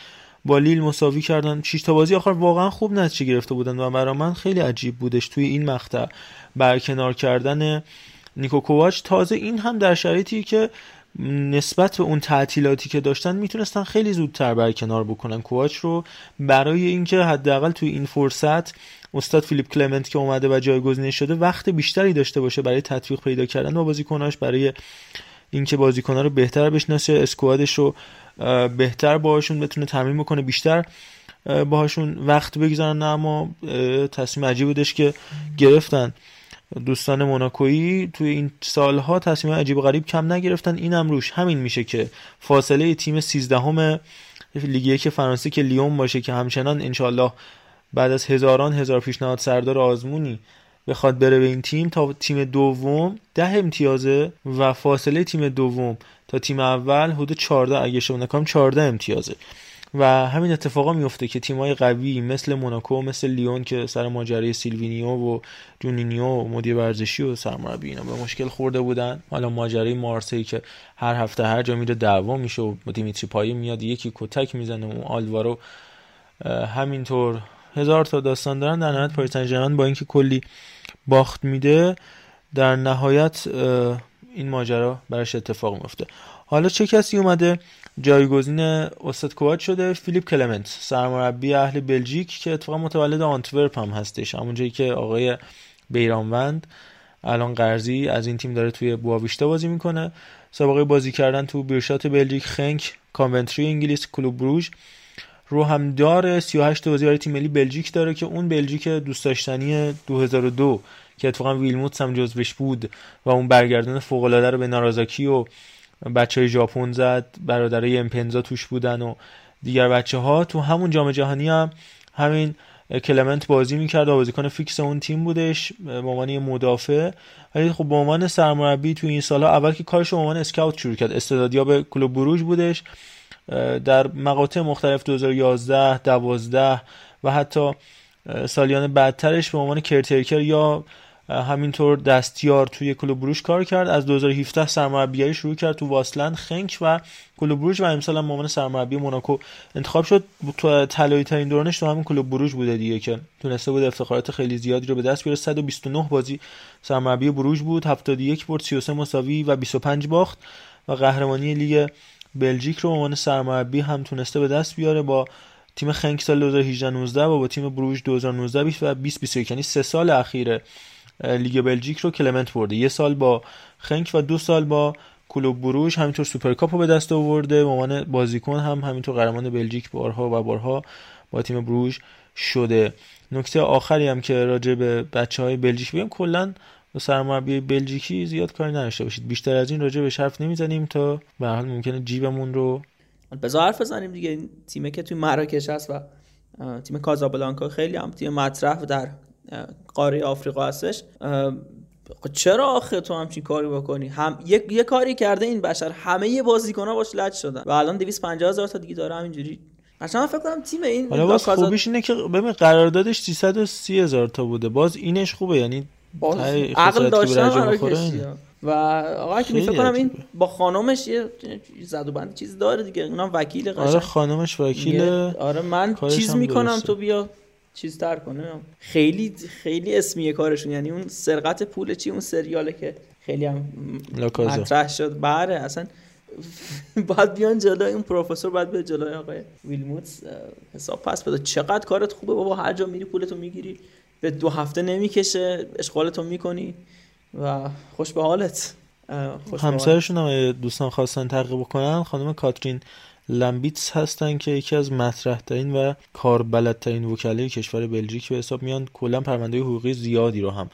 با لیل مساوی کردن. 6 تا بازی آخر واقعا خوب نتیجه گرفته بودن و برای من خیلی عجیب بودش توی این مقطع. برکنار کردن نیکو کوواچ. تازه این هم در شرایطی که نسبت به اون تعطیلاتی که داشتن می‌تونستن خیلی زودتر برکنار بکنن کوواچ رو. برای اینکه حداقل توی این فرصت استاد فیلیپ کلمنت که اومده و جایگزین شده وقت بیشتری داشته باشه برای تطبیق پیدا کردن با بازیکناش برای اینکه بازیکنها رو بهتر بشناسه اسکوادش رو بهتر باهاشون بتونه تمرین بکنه بیشتر باهاشون وقت بگذارن. اما تصمیم عجیب بودش که گرفتن. دوستان موناکویی توی این سالها تصمیم عجیب غریب کم نگرفتن. اینم روش همین میشه که فاصله تیم 13 همه لیگ یک فرانسه که لیون باشه که همچنان انشالله بعد از هزاران هزار پیشنهاد سردار آزمونی بخواد بره به این تیم تا تیم دوم. ده امتیازه و فاصله تیم دوم تا تیم اول حدود 14 اگه اشتباه نکنم 14 امتیازه. و همین اتفاقا میفته که تیمای قوی مثل موناکو مثل لیون که سر ماجرای سیلوینیو و جونینیو و مدیر ورزشی و سرمربی اینا به مشکل خورده بودن. حالا ماجرای مارسی که هر هفته هر جا میره دعوا میشه و دیمیتری پایی میاد یکی کتک می‌زنه و آلوارو همینطور هزار تا داستان دارن. در نهایت پاریس با اینکه کلی باخت میده در نهایت این ماجرا براش اتفاق میفته. حالا چه کسی اومده جایگزین استاد کوواچ شده فیلیپ کلمنت سرمربی اهل بلژیک که اتفاقا متولد آنتورپ هم هستش. همونجایی که آقای بیرانوند الان قرضی از این تیم داره توی بواویشتا بازی می‌کنه. سابقه بازی کردن تو بیرشات بلژیک خنت کاونتری انگلیس کلوب بروژ. رو هم داره 38 بازی برای تیم ملی بلژیک داره که اون بلژیک دوست داشتنی 2002 که اتفاقا ویلموتس هم جزوش بود و اون برگردان فوق العاده رو به نارازاکی و بچه های ژاپن زد برادرای امپنزا توش بودن و دیگر بچه ها تو همون جام جهانی هم همین کلمنت بازی می‌کرد و بازیکن فیکس اون تیم بودش به عنوان مدافع. ولی خب به عنوان سرمربی تو این سالا اول که کارش به عنوان scout شروع کرد. استعدادیاب کلوب بروژ بودش. در مقاطع مختلف 2011 12 و حتی سالیان بعدترش به عنوان کرترکر یا همینطور دستیار توی کلوب بروش کار کرد. از 2017 سرمربیگری شروع کرد تو واسلند خنک و کلوب بروژ و امسال هم عنوان سرمربی موناکو انتخاب شد. تو طلایی ترین دورانش تو همین کلوب بروژ بوده دیگه که تونسته بود افتخارات خیلی زیادی رو به دست بیاره. 129 بازی سرمربی بروژ بود. 71 برد 33 مساوی و 25 باخت و قهرمانی لیگ بلژیک رو عنوان سرمربی هم تونسته به دست بیاره. با تیم خنک سال 2018 19 و با تیم بروژ 2019 20 و 2021 یعنی سه سال اخیر لیگ بلژیک رو کلمنت برده. یه سال با خنک و دو سال با کلوب بروژ همینطور سوپرکاپ رو به دست آورده. به عنوان بازیکن هم همینطور قهرمان بلژیک بارها و بارها با تیم بروژ شده. نکته آخری هم که راجع به بچه های بلژیک بگم کلا با سرمربی بلژیکی زیاد کاری نداشته باشید. بیشتر از این راجع به حرف نمی‌زنیم تا به حال ممکنه جیبمون رو بذار حرف بزنیم دیگه. این تیمه که توی مراکش هست و تیم کازابلانکا خیلی هم تیم مطرح در قاره آفریقا هستش. چرا آخه تو همچین کاری بکنی؟ هم یه, یه کاری کرده این بشر. همه یه بازیکن ها باش لج شدن. و الان 250 هزار تا دیگه داره همینجوری. اصلا فکر کنم تیم این حالا باز خوبیش اینه که ببین قراردادش 330 هزار تا بوده. باز اینش خوبه. یعنی عقل داشتن و آقا که فکر کنم این با خانومش یه زد و بند چیز داره دیگه. اونم وکیل قشنگ. آره خانومش وکیل آره من چیز می‌کنم تو بیا. چیز تر کنه. خیلی خیلی اسمیه کارشون. یعنی اون سرقت پول چی؟ اون سریاله که خیلی هم مطرح شد. بره اصلا باید بیان جلو این پروفسور باید به جلوی آقای ویلموتس. حساب پس بده. چقدر کارت خوبه بابا. هر جا میری پولتو می‌گیری. به دو هفته نمی‌کشه. اشغالتو می‌کنی و خوش به حالت. همسرشون هم دوستان خواستن تحقیق بکنن. خانم کاترین لمبیتس هستن که یکی از مطرح ترین و کاربلدترین وکلای کشور بلژیک به حساب میان. کلا پرونده حقوقی زیادی رو هم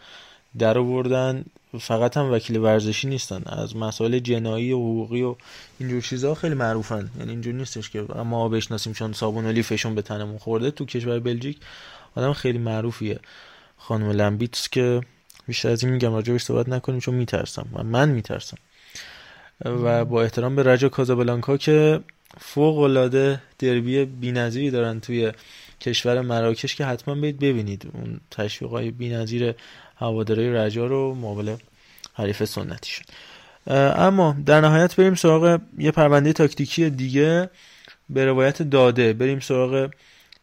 در آوردن فقط هم وکیل ورزشی نیستن. از مسائل جنایی و حقوقی و اینجور چیزها خیلی معروفن. یعنی اینجور نیستش که ما بشناسیم چون صابون و لیفشون به تنمون خورده. تو کشور بلژیک آدم خیلی معروفیه. خانم لمبیتس که بیشتر از این میگم راجبش صحبت نکنیم چون میترسم و من میترسم. و با احترام به رجا کازابلانکا که فوق العاده دربی بی‌نظیری دارن توی کشور مراکش که حتما برید ببینید. اون تشویقای بی‌نظیر هواداری رجا رو مقابل حریف سنتیشون اما در نهایت بریم سراغ یه پرونده تاکتیکی دیگه به روایت داده. بریم سراغ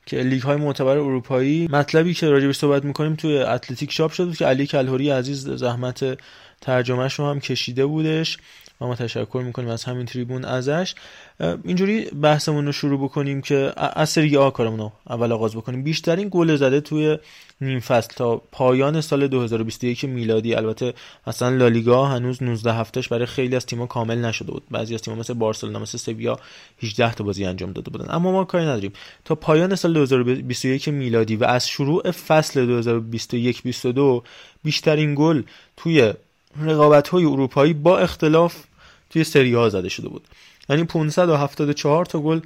که لیگ های معتبر اروپایی مطلبی که راجبش صحبت می‌کنیم توی اتلتیک شاپ شد که علی کلهوری عزیز زحمت ترجمهش رو هم کشیده بودش. و ما تشکر می‌کنیم از همین تریبون ازش. اینجوری بحثمون رو شروع بکنیم که از سری آ کارمون رو اول آغاز بکنیم. بیشترین گل زده توی نیم فصل تا پایان سال 2021 میلادی. البته مثلا لالیگا هنوز 19 هفتهش برای خیلی از تیم‌ها کامل نشده بود. بعضی از تیم‌ها مثل بارسلونا مثل سویا 18 تا بازی انجام داده بودن. اما ما کاری نداریم. تا پایان سال 2021 میلادی و از شروع فصل 2021 22 بیشترین گل توی رقابت‌های اروپایی با اختلاف توی سری ها زده شده بود. یعنی 574 تا گل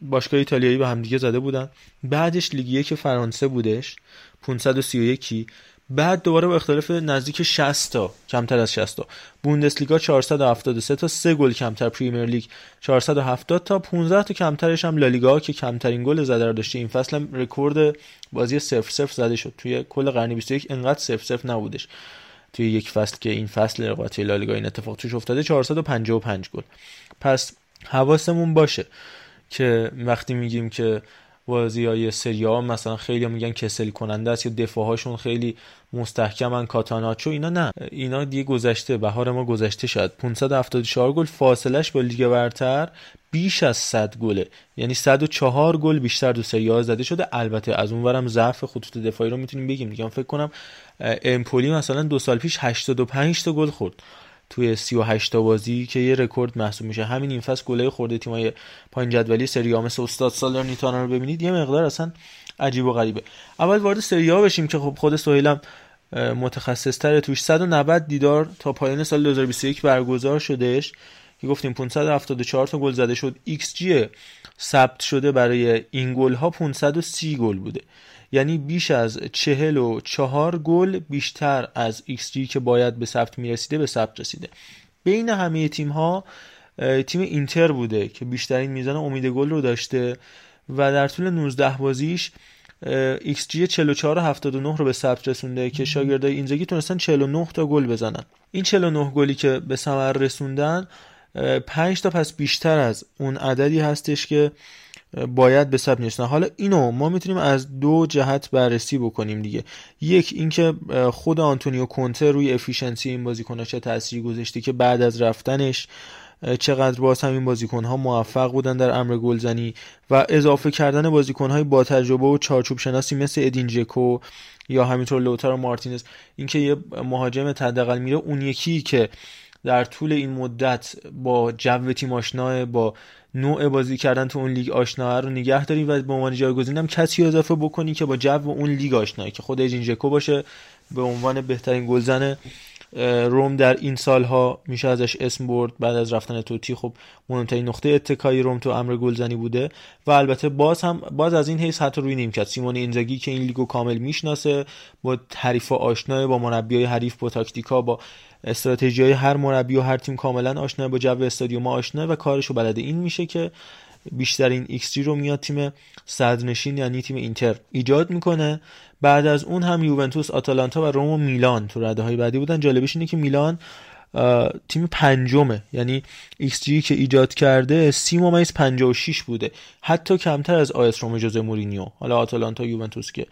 باشگاه ایتالیایی به همدیگه زده بودن. بعدش لیگ یک فرانسه بودش 531 بعد دوباره با اختلاف نزدیک 60 تا کمتر از 60 تا. بوندسلیگا 473 تا سه گل کمتر. پریمیر لیگ 470 تا 15 تا کمترش هم لالیگا که کمترین گل زده رو داشته. این فصل هم رکورد بازی 0 0 زده شد. توی کل قرن 21 انقدر 0 0 نبودش. توی یک فصل که این فصل رقابت لالیگا این اتفاق توش افتاده 455 گل. پس حواسمون باشه که وقتی میگیم که بازی های سری آ مثلا خیلی میگن کسل کننده است یا دفاعهاشون خیلی مستحکمن کاتاناچو اینا نه. اینا دیگه گذشته بهار ما گذشته شد 574 گل فاصلش با لیگ برتر بیش از 100 گله. یعنی 104 گل بیشتر دو سری زده شده. البته از اونورم ضعف خطوط دفاعی رو می‌تونیم بگیم. دیگه فکر کنم امپولی مثلا دو سال پیش 85 تا گل خورد. توی 38 تا بازی که یه رکورد محسوب میشه. همین این فصل گله خورده تیمای پایین جدولی سری آ مثل استاد سالرنیتانا رو ببینید یه مقدار اصلا عجیب و غریبه. اول وارد سری آ بشیم که خب خود سهیلم متخصص تره توش. 190 دیدار تا پایان سال 2021 برگزار شدهش. که گفتیم 574 تا گل زده شد. XG ثبت شده برای این گل ها 530 گل بوده. یعنی بیش از چهل و چهار گل بیشتر از XG که باید به ثبت می‌رسیده به ثبت رسیده. بین همه تیم ها تیم اینتر بوده که بیشترین میزان امید گل رو داشته و در طول 19 بازیش XG 44 و 79 رو به ثبت رسونده که شاگردای اینزاگی تونستن 49 تا گل بزنن. این 49 گلی که به ثمر رسوندن 5 تا پس بیشتر از اون عددی هستش که باید به ثبت نیستن حالا اینو ما می‌تونیم از دو جهت بررسی بکنیم دیگه. یک اینکه خود آنتونیو کونته روی efficiency این بازیکن‌ها چه تأثیری گذاشته که بعد از رفتنش چقدر باز همین بازیکن ها موفق بودن در امر گلزنی و اضافه کردن بازیکن های با تجربه و چارچوب شناسی مثل ادین جکو یا همینطور لوتارو مارتینز. اینکه یه مهاجم تدقل میره اون یکی که در طول این مدت با جو تیم آشناه با نوع بازی کردن تو اون لیگ آشنا رو نگه داری و به عنوان جایگزین هم کسی اضافه بکنی که با جو اون لیگ آشنایی که خود ادین جکو باشه به عنوان بهترین گلزن روم در این سالها میشه ازش اسم برد بعد از رفتن توتی. خب مهمترین نقطه اتکای روم تو امر گلزنی بوده و البته باز هم باز از این حیث حتی روی نیمکت. سیمون اینزاگی که این لیگو کامل می‌شناسه با حریف آشنای با مربیای حریف با تاکتیکا با استراتژی های هر مربی و هر تیم کاملا آشنا با جو استادیوم آشنا و کارشو بلده این میشه که بیشترین XG رو میاد تیم صدرنشین یعنی تیم اینتر ایجاد می‌کنه. بعد از اون هم یوونتوس آتالانتا و روم و میلان تو رده های بعدی بودن. جالبش اینه که میلان تیم پنجمه. یعنی XG که ایجاد کرده سی ممیز 56 بوده. حتی کمتر از XG روم ژوزه مورینیو. حالا آتالانتا یوونتوس که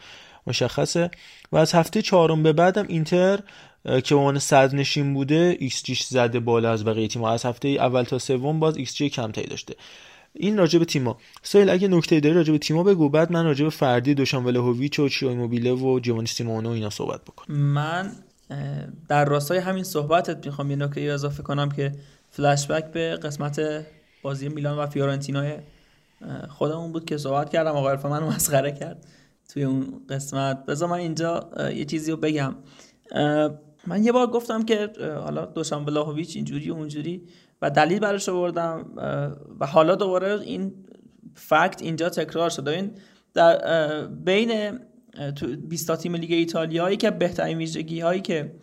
مشخصه. و از هفته چهارم به بعدم اینتر که به صدرنشین بوده XG زده بالا از بقیه تیم از هفته اول تا سوم باز XG کمتری داشته. این راجع به تیما. سهیل اگه نکته داری راجع به تیما بگو. بعد من راجع به فردی دوشان ولهویچ و چیرو ایموبیله و جووانی سیمئونه و اینا صحبت بکنم من در راستای همین صحبتت می‌خوام یه نکته اضافه کنم که فلش بک به قسمت بازی میلان و فیورنتینا خودمون بود که صحبت کردم. آقای من مسخره کرد توی اون قسمت. بذار من اینجا یه چیزی رو بگم. من یه بار گفتم که حالا دوشان ولاهویچ اینجوری و اونجوری. و دلیل براش آوردم و حالا دوباره این فکت اینجا تکرار شده این در بین 20 تیم لیگ ایتالیایی که بهترین ویژگی هایی که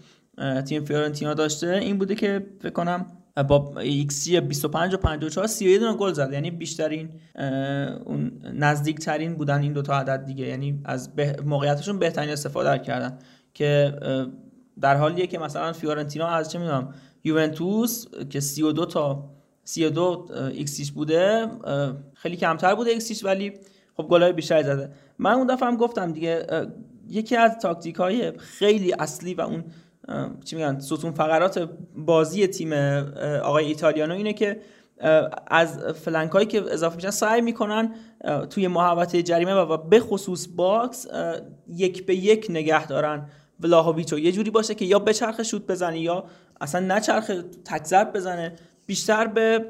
تیم فیورنتینا داشته این بوده که فکر کنم با XG 25 و 54 31 دونه گل زد. یعنی بیشترین اون نزدیک ترین بودن این دوتا عدد دیگه. یعنی از موقعیتشون بهترین استفاده کردن که در حالیه که مثلا فیورنتینا از چه می‌دونم یوونتوس که 32 تا 32 XG یش بوده خیلی کمتر بوده XG یش ولی خب گلای بیشتری زده. من اون دفعه هم گفتم دیگه یکی از تاکتیک های خیلی اصلی و اون چی میگن ستون فقرات بازی تیم آقای ایتالیانو اینه که از flank هایی که اضافه میشن سعی می‌کنن توی محوطه جریمه و به خصوص box یک به یک نگه دارن. ولاهویچو یه جوری باشه که یا یه چرخ شوت بزنه یا اصلا نه چرخ تک بزنه. بیشتر به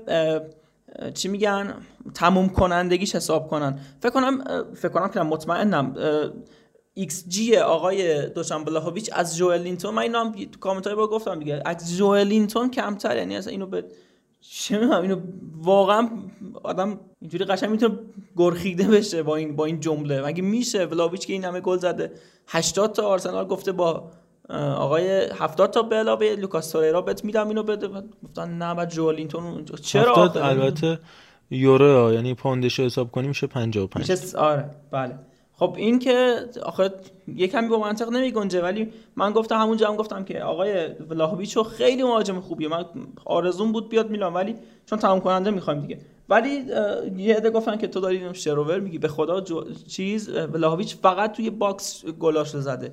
چی میگن؟ تموم کنندگیش حساب کنن. فکر کنم فکر کنم که مطمئنم. XG آقای دوشان ولاهویچ از جوئلینتون من اینو هم تو کامنت با گفتم دیگه. از جوئلینتون کمتر یعنی اصلا اینو به چه اینو واقعا آدم اینجوری قشنگ می‌تونه گرخیده بشه با این با این جمله. مگه میشه؟ ولاویچ که این همه گل زده. 80 تا آرسنال گفته با آقای 70 تا به علاوه لوکاس توریرا بهت میدم اینو بده. گفتن نه بعد جولینتون چرا 70 البته یورو یعنی پوندش حساب کنیم میشه 55 میشه آره بله. خب این که آخه یه کمی با منطق نمی گنجه ولی من گفتم همونجا هم گفتم که آقای ولاهویچو خیلی مهاجم خوبیه. من آرزوم بود بیاد میلان ولی چون تمام کننده می‌خوایم دیگه. ولی یه عده گفتن که تو داری شر و ور میگی. به خدا جو... چیز ولاهویچ فقط توی box گلاش زده.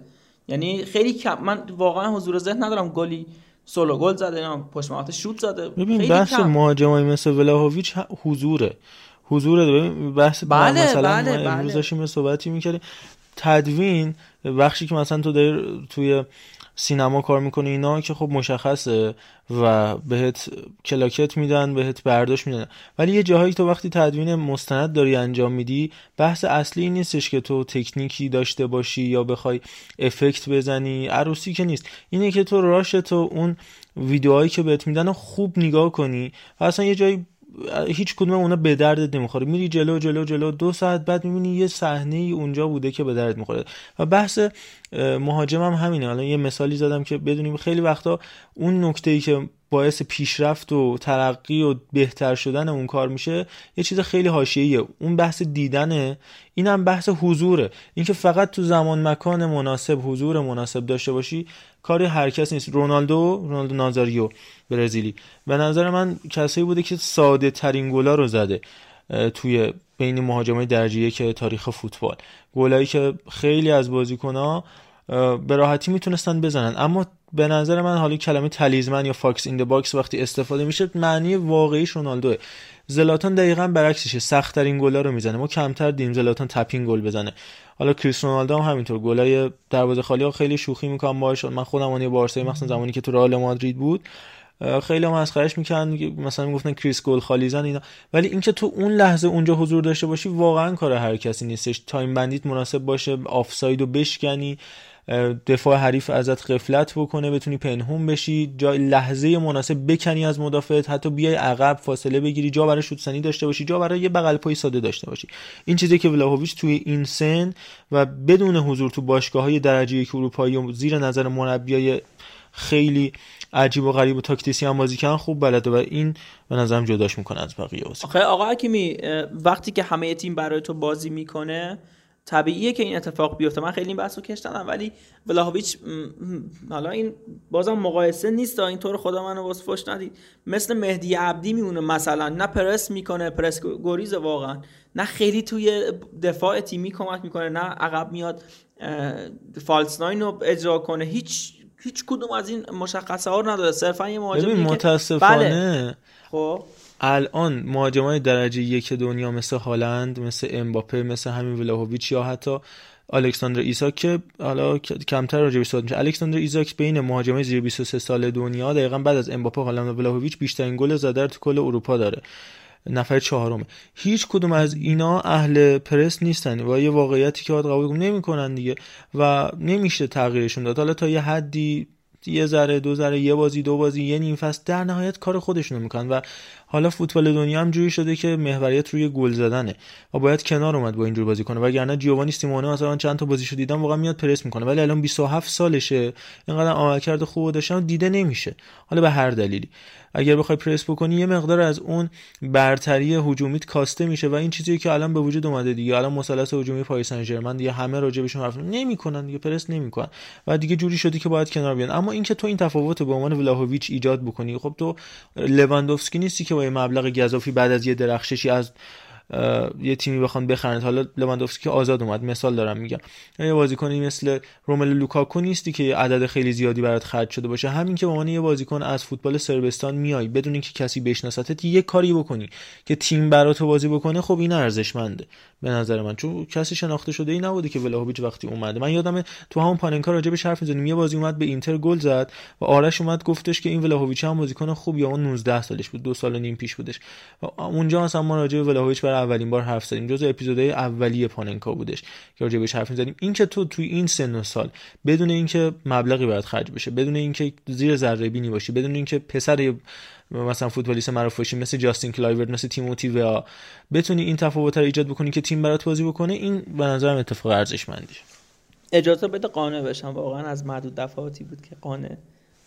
یعنی خیلی کم. من واقعا حضور ذهن ندارم گلی سولو گل زده پشت شوت زده. ببین بحث مهاجمای مثل ولاهویچ حضوره. حضور ببین بحث بله مثلا بله ما امروز بله. داشتیم صحبتی می‌کردیم. تدوین بخشی که مثلا تو داری توی سینما کار می‌کنی اینا که خب مشخصه و بهت کلاکت میدن بهت برداشت میدن. ولی یه جاهایی تو وقتی تدوین مستند داری انجام میدی بحث اصلی این نیستش که تو تکنیکی داشته باشی یا بخوای افکت بزنی عروسی که نیست. اینه که تو راش تو اون ویدیوهایی که بهت میدن خوب نگاه کنی و اصلا یه جایی هیچ کدوم اونا به دردت نمی‌خوره. میری جلو جلو جلو. دو ساعت بعد می‌بینی یه صحنه ای اونجا بوده که به درد می‌خوره. و بحث مهاجم هم همینه. حالا یه مثالی زدم که بدونیم خیلی وقتا اون نکته ای که باعث پیشرفت و ترقی و بهتر شدن اون کار میشه یه چیز خیلی حاشیه‌ایه. اون بحث دیدنه. اینم بحث حضوره. اینکه فقط تو زمان مکان مناسب حضور مناسب داشته باشی کاری هر کس نیست. رونالدو رونالدو نازاریو برزیلی. به نظر من کسایی بوده که ساده ترین گلا رو زده توی بین مهاجمای درجه یک تاریخ فوتبال. گلایی که خیلی از بازیکن‌ها به راحتی می‌تونستن بزنن. اما به نظر من حالا کلمه talisman یا fox in box وقتی استفاده میشه معنی واقعی رونالدوه. زلاتان دقیقا برعکسشه. سخت ترین گلا رو می‌زنه. ما کمتر دیدیم زلاتان tap-in گل بزنه. حالا کریس رونالدو هم همینطور. گلای دروازه خالی ها خیلی شوخی می‌کنم باهاش من خودم اون بارسای مثلا زمانی که تو رئال مادرید بود خیلی هم مسخرهش می‌کنن مثلا می‌گفتن کریس گل خالی زن اینا. ولی اینکه تو اون لحظه اونجا حضور داشته باشی واقعا کار هر کسی نیستش. time بندیت مناسب باشه آفساید رو بشکنی. دفاع حریف ازت غفلت بکنه بتونی پنهون بشی جای لحظه مناسب بکنی از مدافعت حتی بیای عقب فاصله بگیری جا برای شوت‌زنی داشته باشی جا برای یه بغل پای ساده داشته باشی. این چیزی که ولاهویچ توی این سن و بدون حضور تو باشگاه های درجه یک اروپایی زیر نظر مربیای خیلی عجیب و غریب و تاکتیسی هم بازی کردن خوب بلده و این به نظرم جداش می‌کنه از بقیه آخه آقا حکیمی وقتی که همه تیم برای تو بازی می‌کنه طبیعیه که این اتفاق بیفته. من خیلی این بحث رو کشتنم ولی ولاهویچ حالا این بازم مقایسه نیست این طور خدا منو واسه فش ندید. مثل مهدی عبدی میمونه مثلا. نه پرس می‌کنه پرس گریز واقعا. نه خیلی توی دفاع تیمی کمک می‌کنه نه عقب میاد false nine رو اجرا کنه. هیچ هیچ کدوم از این مشخصه ها رو نداره. صرفا یه مهاجم متاسفانه بله. خب؟ الان مهاجمای درجه یک دنیا مثل هالند مثل امباپه مثل همین ولاهویچ یا حتی الکساندر ایزاک که حالا کمتر راجعش صحبت میشه. الکساندر ایزاک بین مهاجمای زیر 23 سال دنیا دقیقا بعد از امباپه هالند و ولاهویچ بیشترین گل زده تو کل اروپا داره. نفر چهارمه هیچ کدوم از اینا اهل پرس نیستن و یه واقعیتی که باید قبول نمی‌کنن دیگه و نمیشه تغییرشون داد. حالا تا یه حدی یه ذره دو ذره یه بازی دو بازی یه نیم فصل در نهایت کار خودشونو می‌کنن و حالا فوتبال دنیا هم جوری شده که محوریت روی گل زدنه و باید کنار اومد با اینجور بازی کنه وگرنه جیوانی سیمونه مثلا چند تا بازیشو دیدم واقعا میاد پرس می‌کنه. ولی الان 27 سالشه اینقدر عملکرد خوب داشتن دیده نمیشه. حالا به هر دلیلی. اگر بخوای پرس بکنی یه مقدار از اون برتری هجومیت کاسته میشه و این چیزی که الان به وجود اومده دیگه. الان مثلث هجومی پاریس سن ژرمن دیگه همه راجع بهشون حرف نمی‌کنن دیگه پرس نمی‌کنن. و دیگه جوری شده که باید کنار بیان. اما اینکه تو این تفاوت به عنوان ولاهویچ ایجاد بکنی خب تو لواندوفسکی نیستی که با مبلغ گزافی بعد از یه درخششی از یه تیمی بخوان بخرند حالا لواندوفسکی آزاد اومد مثال دارم میگم. یه بازیکنی مثل روملو لوکاکو نیستی که عدد خیلی زیادی برات خرج شده باشه. همین که به عنوان یه بازیکن از فوتبال سربستان میای بدون اینکه کسی بشناستت یه کاری بکنی که تیم برات بازی بکنه خب این ارزشمنده. به نظر من. چون کسی شناخته شده ای نبوده که ولاهویچ وقتی اومده. من یادم تو همون پاننکا راجع به حرف می‌زنیم یه بازی اومد به اینتر گل زد و آرش اومد گفتش که این ولاهویچ هم بازیکن خوب یا اون 19 سالش بود دو سال و نیم پیش بودش. و اونجا مثلا ما راجع به ولاهویچ برای اولین بار حرف زدیم. جزء اپیزودهای اولیه پاننکا بودش که راجع بهش حرف می‌زدیم این که تو توی این سن و سال بدون اینکه مبلغی برات خرج بشه بدون اینکه زیر ذره بینی باشی بدون اینکه پسر مثلا فوتبالیست معروف مثل جاستین کلایورت مثل تیموتی وه‌آ بتونی این تفاوت رو ایجاد بکنی که تیم برات بازی بکنه این به نظرم اتفاق ارزشمندی اجازه بده قانع بشم. واقعا از معدود دفعاتی بود که قانع.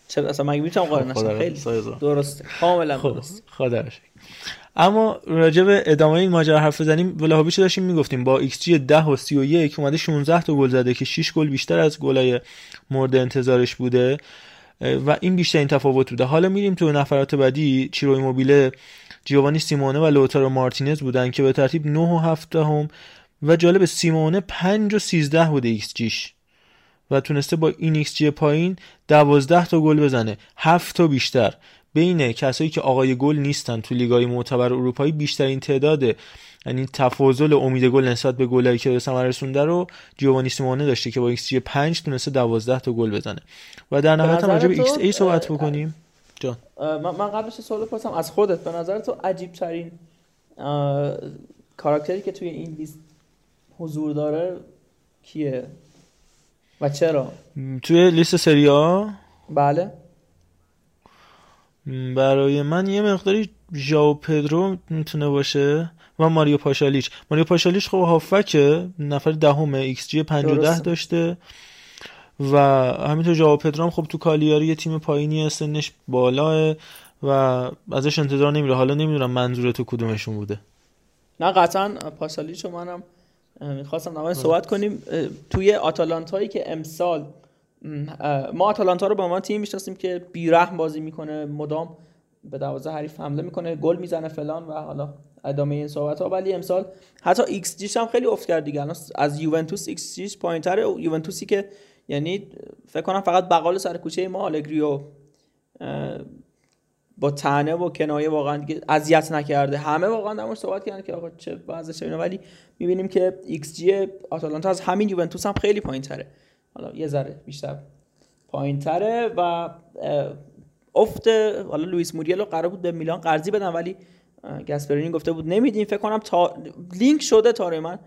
چرا؟ اصلا مگه می‌تونم قانع نشم؟ خیلی درسته. کاملا درست خب اما راجع به ادامه این ماجرا حرف بزنیم. ولاهویچ داشتیم می‌گفتیم با ایکس جی 10 و 31 اومده 16 تا گل زده که 6 گل بیشتر از گلای مورد انتظارش بوده. و این بیشتر این تفاوت بوده. حالا میریم تو نفرات بعدی. چیرو ایموبیله جیوانی سیمونه و لوتارو مارتینز بودن که به ترتیب 9 و 7 هم و جالب سیمونه 5 و 13 بوده ایکس جیش. و تونسته با این ایکس جی پایین 12 تا گل بزنه. 7 تا بیشتر. بین کسایی که آقای گل نیستن تو لیگای معتبر اروپایی بیشترین تعداد یعنی تفاضل امید گل نسبت به گلایی که به ثمر رسونده رو جیوانی سیمونه داشته که با ایکس جی 5 تونسته 12 تا گل بزنه. و در نهایت هم راجع به xA صحبت بکنیم. جان. من قبلش سوال بپرسم از خودت به نظر تو عجیب ترین کاراکتری که توی این لیست حضور داره کیه؟ و چرا؟ توی لیست سریا بله. برای من یه مقداری ژائو پدرو می‌تونه باشه. و ماریو پاشالیچ. ماریو پاشالیچ خب هافبکه نفر دهم ایکس جی 50 داشته و همینطور ژائو پدرو خب تو کالیاری یه تیم پایینی سنش بالاه و ازش انتظار نمیره. حالا نمی‌دونم منظور تو کدومشون بوده. نه قطعا پاشالیچ و منم می‌خواستم نمای صحبت کنیم. توی آتالانتایی که امسال ما آتالانتا رو به عنوان تیم می‌شناسیم که بیرحم بازی می‌کنه. مدام به دروازه حریف حمله می‌کنه گل می‌زنه فلان و حالا ادامه این صحبت ها ولی امسال حتی ایکس جیش هم خیلی افت کرد دیگه. از یوونتوس ایکس جیش پایینتره. یوونتوسی که یعنی فکر کنم فقط بقال سر کوچه ما آلگری رو با طعنه و کنایه واقعا دیگه اذیت نکرده. همه واقعا موردش صحبت کردن که آقا چه وضعشه اینا. ولی می‌بینیم که ایکس جی آتالانتا از همین یوونتوس هم خیلی پایین تره حالا یه ذره بیشتر پایین تره و افت حالا لوئیس موریلو قرار بود به میلان قرضی بدن ولی اه، گاسپرینی گفته بود نمیدیم فکر کنم تا لینک شده تاره من.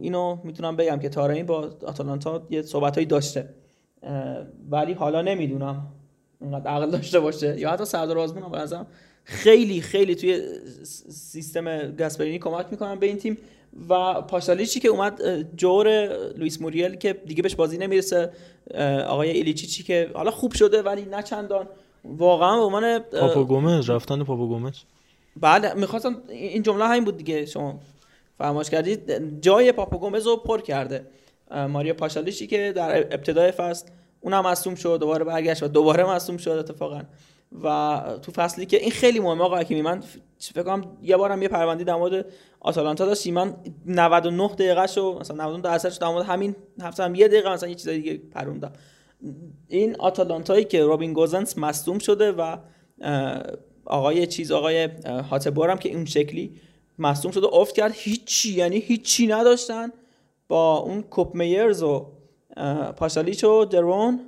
اینو می‌تونم بگم که تاره با آتالانتا یه صحبتهایی داشته. ولی حالا نمی‌دونم اینقدر عقل داشته باشه. یا حتی سردار آزمون هم به نظرم خیلی خیلی توی سیستم گاسپرینی کمک می‌کنن به این تیم. و پاشالیچی که اومد جور لوئیس موریل که دیگه بهش بازی نمی‌رسه. آقای ایلیچیچی که حالا خوب شده ولی نه چندان. واقعا به عنوان پاپا گومز رفتن پاپا گومز. بله می‌خواستم این جمله همین بود دیگه شما فرماش کردید جای پاپا گومز رو پر کرده. ماریا پاشالیچی که در ابتدای فصل اونم مصوم شد دوباره برگشت و دوباره مصوم شد اتفاقا. و تو فصلی که این خیلی مهمه آقا حکیمی من فکر کنم یه بارم یه پرونده در مورد آتالانتا داشتیم من 99 دقیقه شو مثلا 99 درصدش در مورد همین هفته هم یه دقیقه مثلا یه چیزای دیگه پروندم. این آتالانتایی که رابین گوزنس مصدوم شده و آقای چیز آقای هاتبور هم که اون شکلی مصدوم شده افت کرد. هیچی یعنی هیچی نداشتن. با اون کوپ میرز و پاشالیچ و درون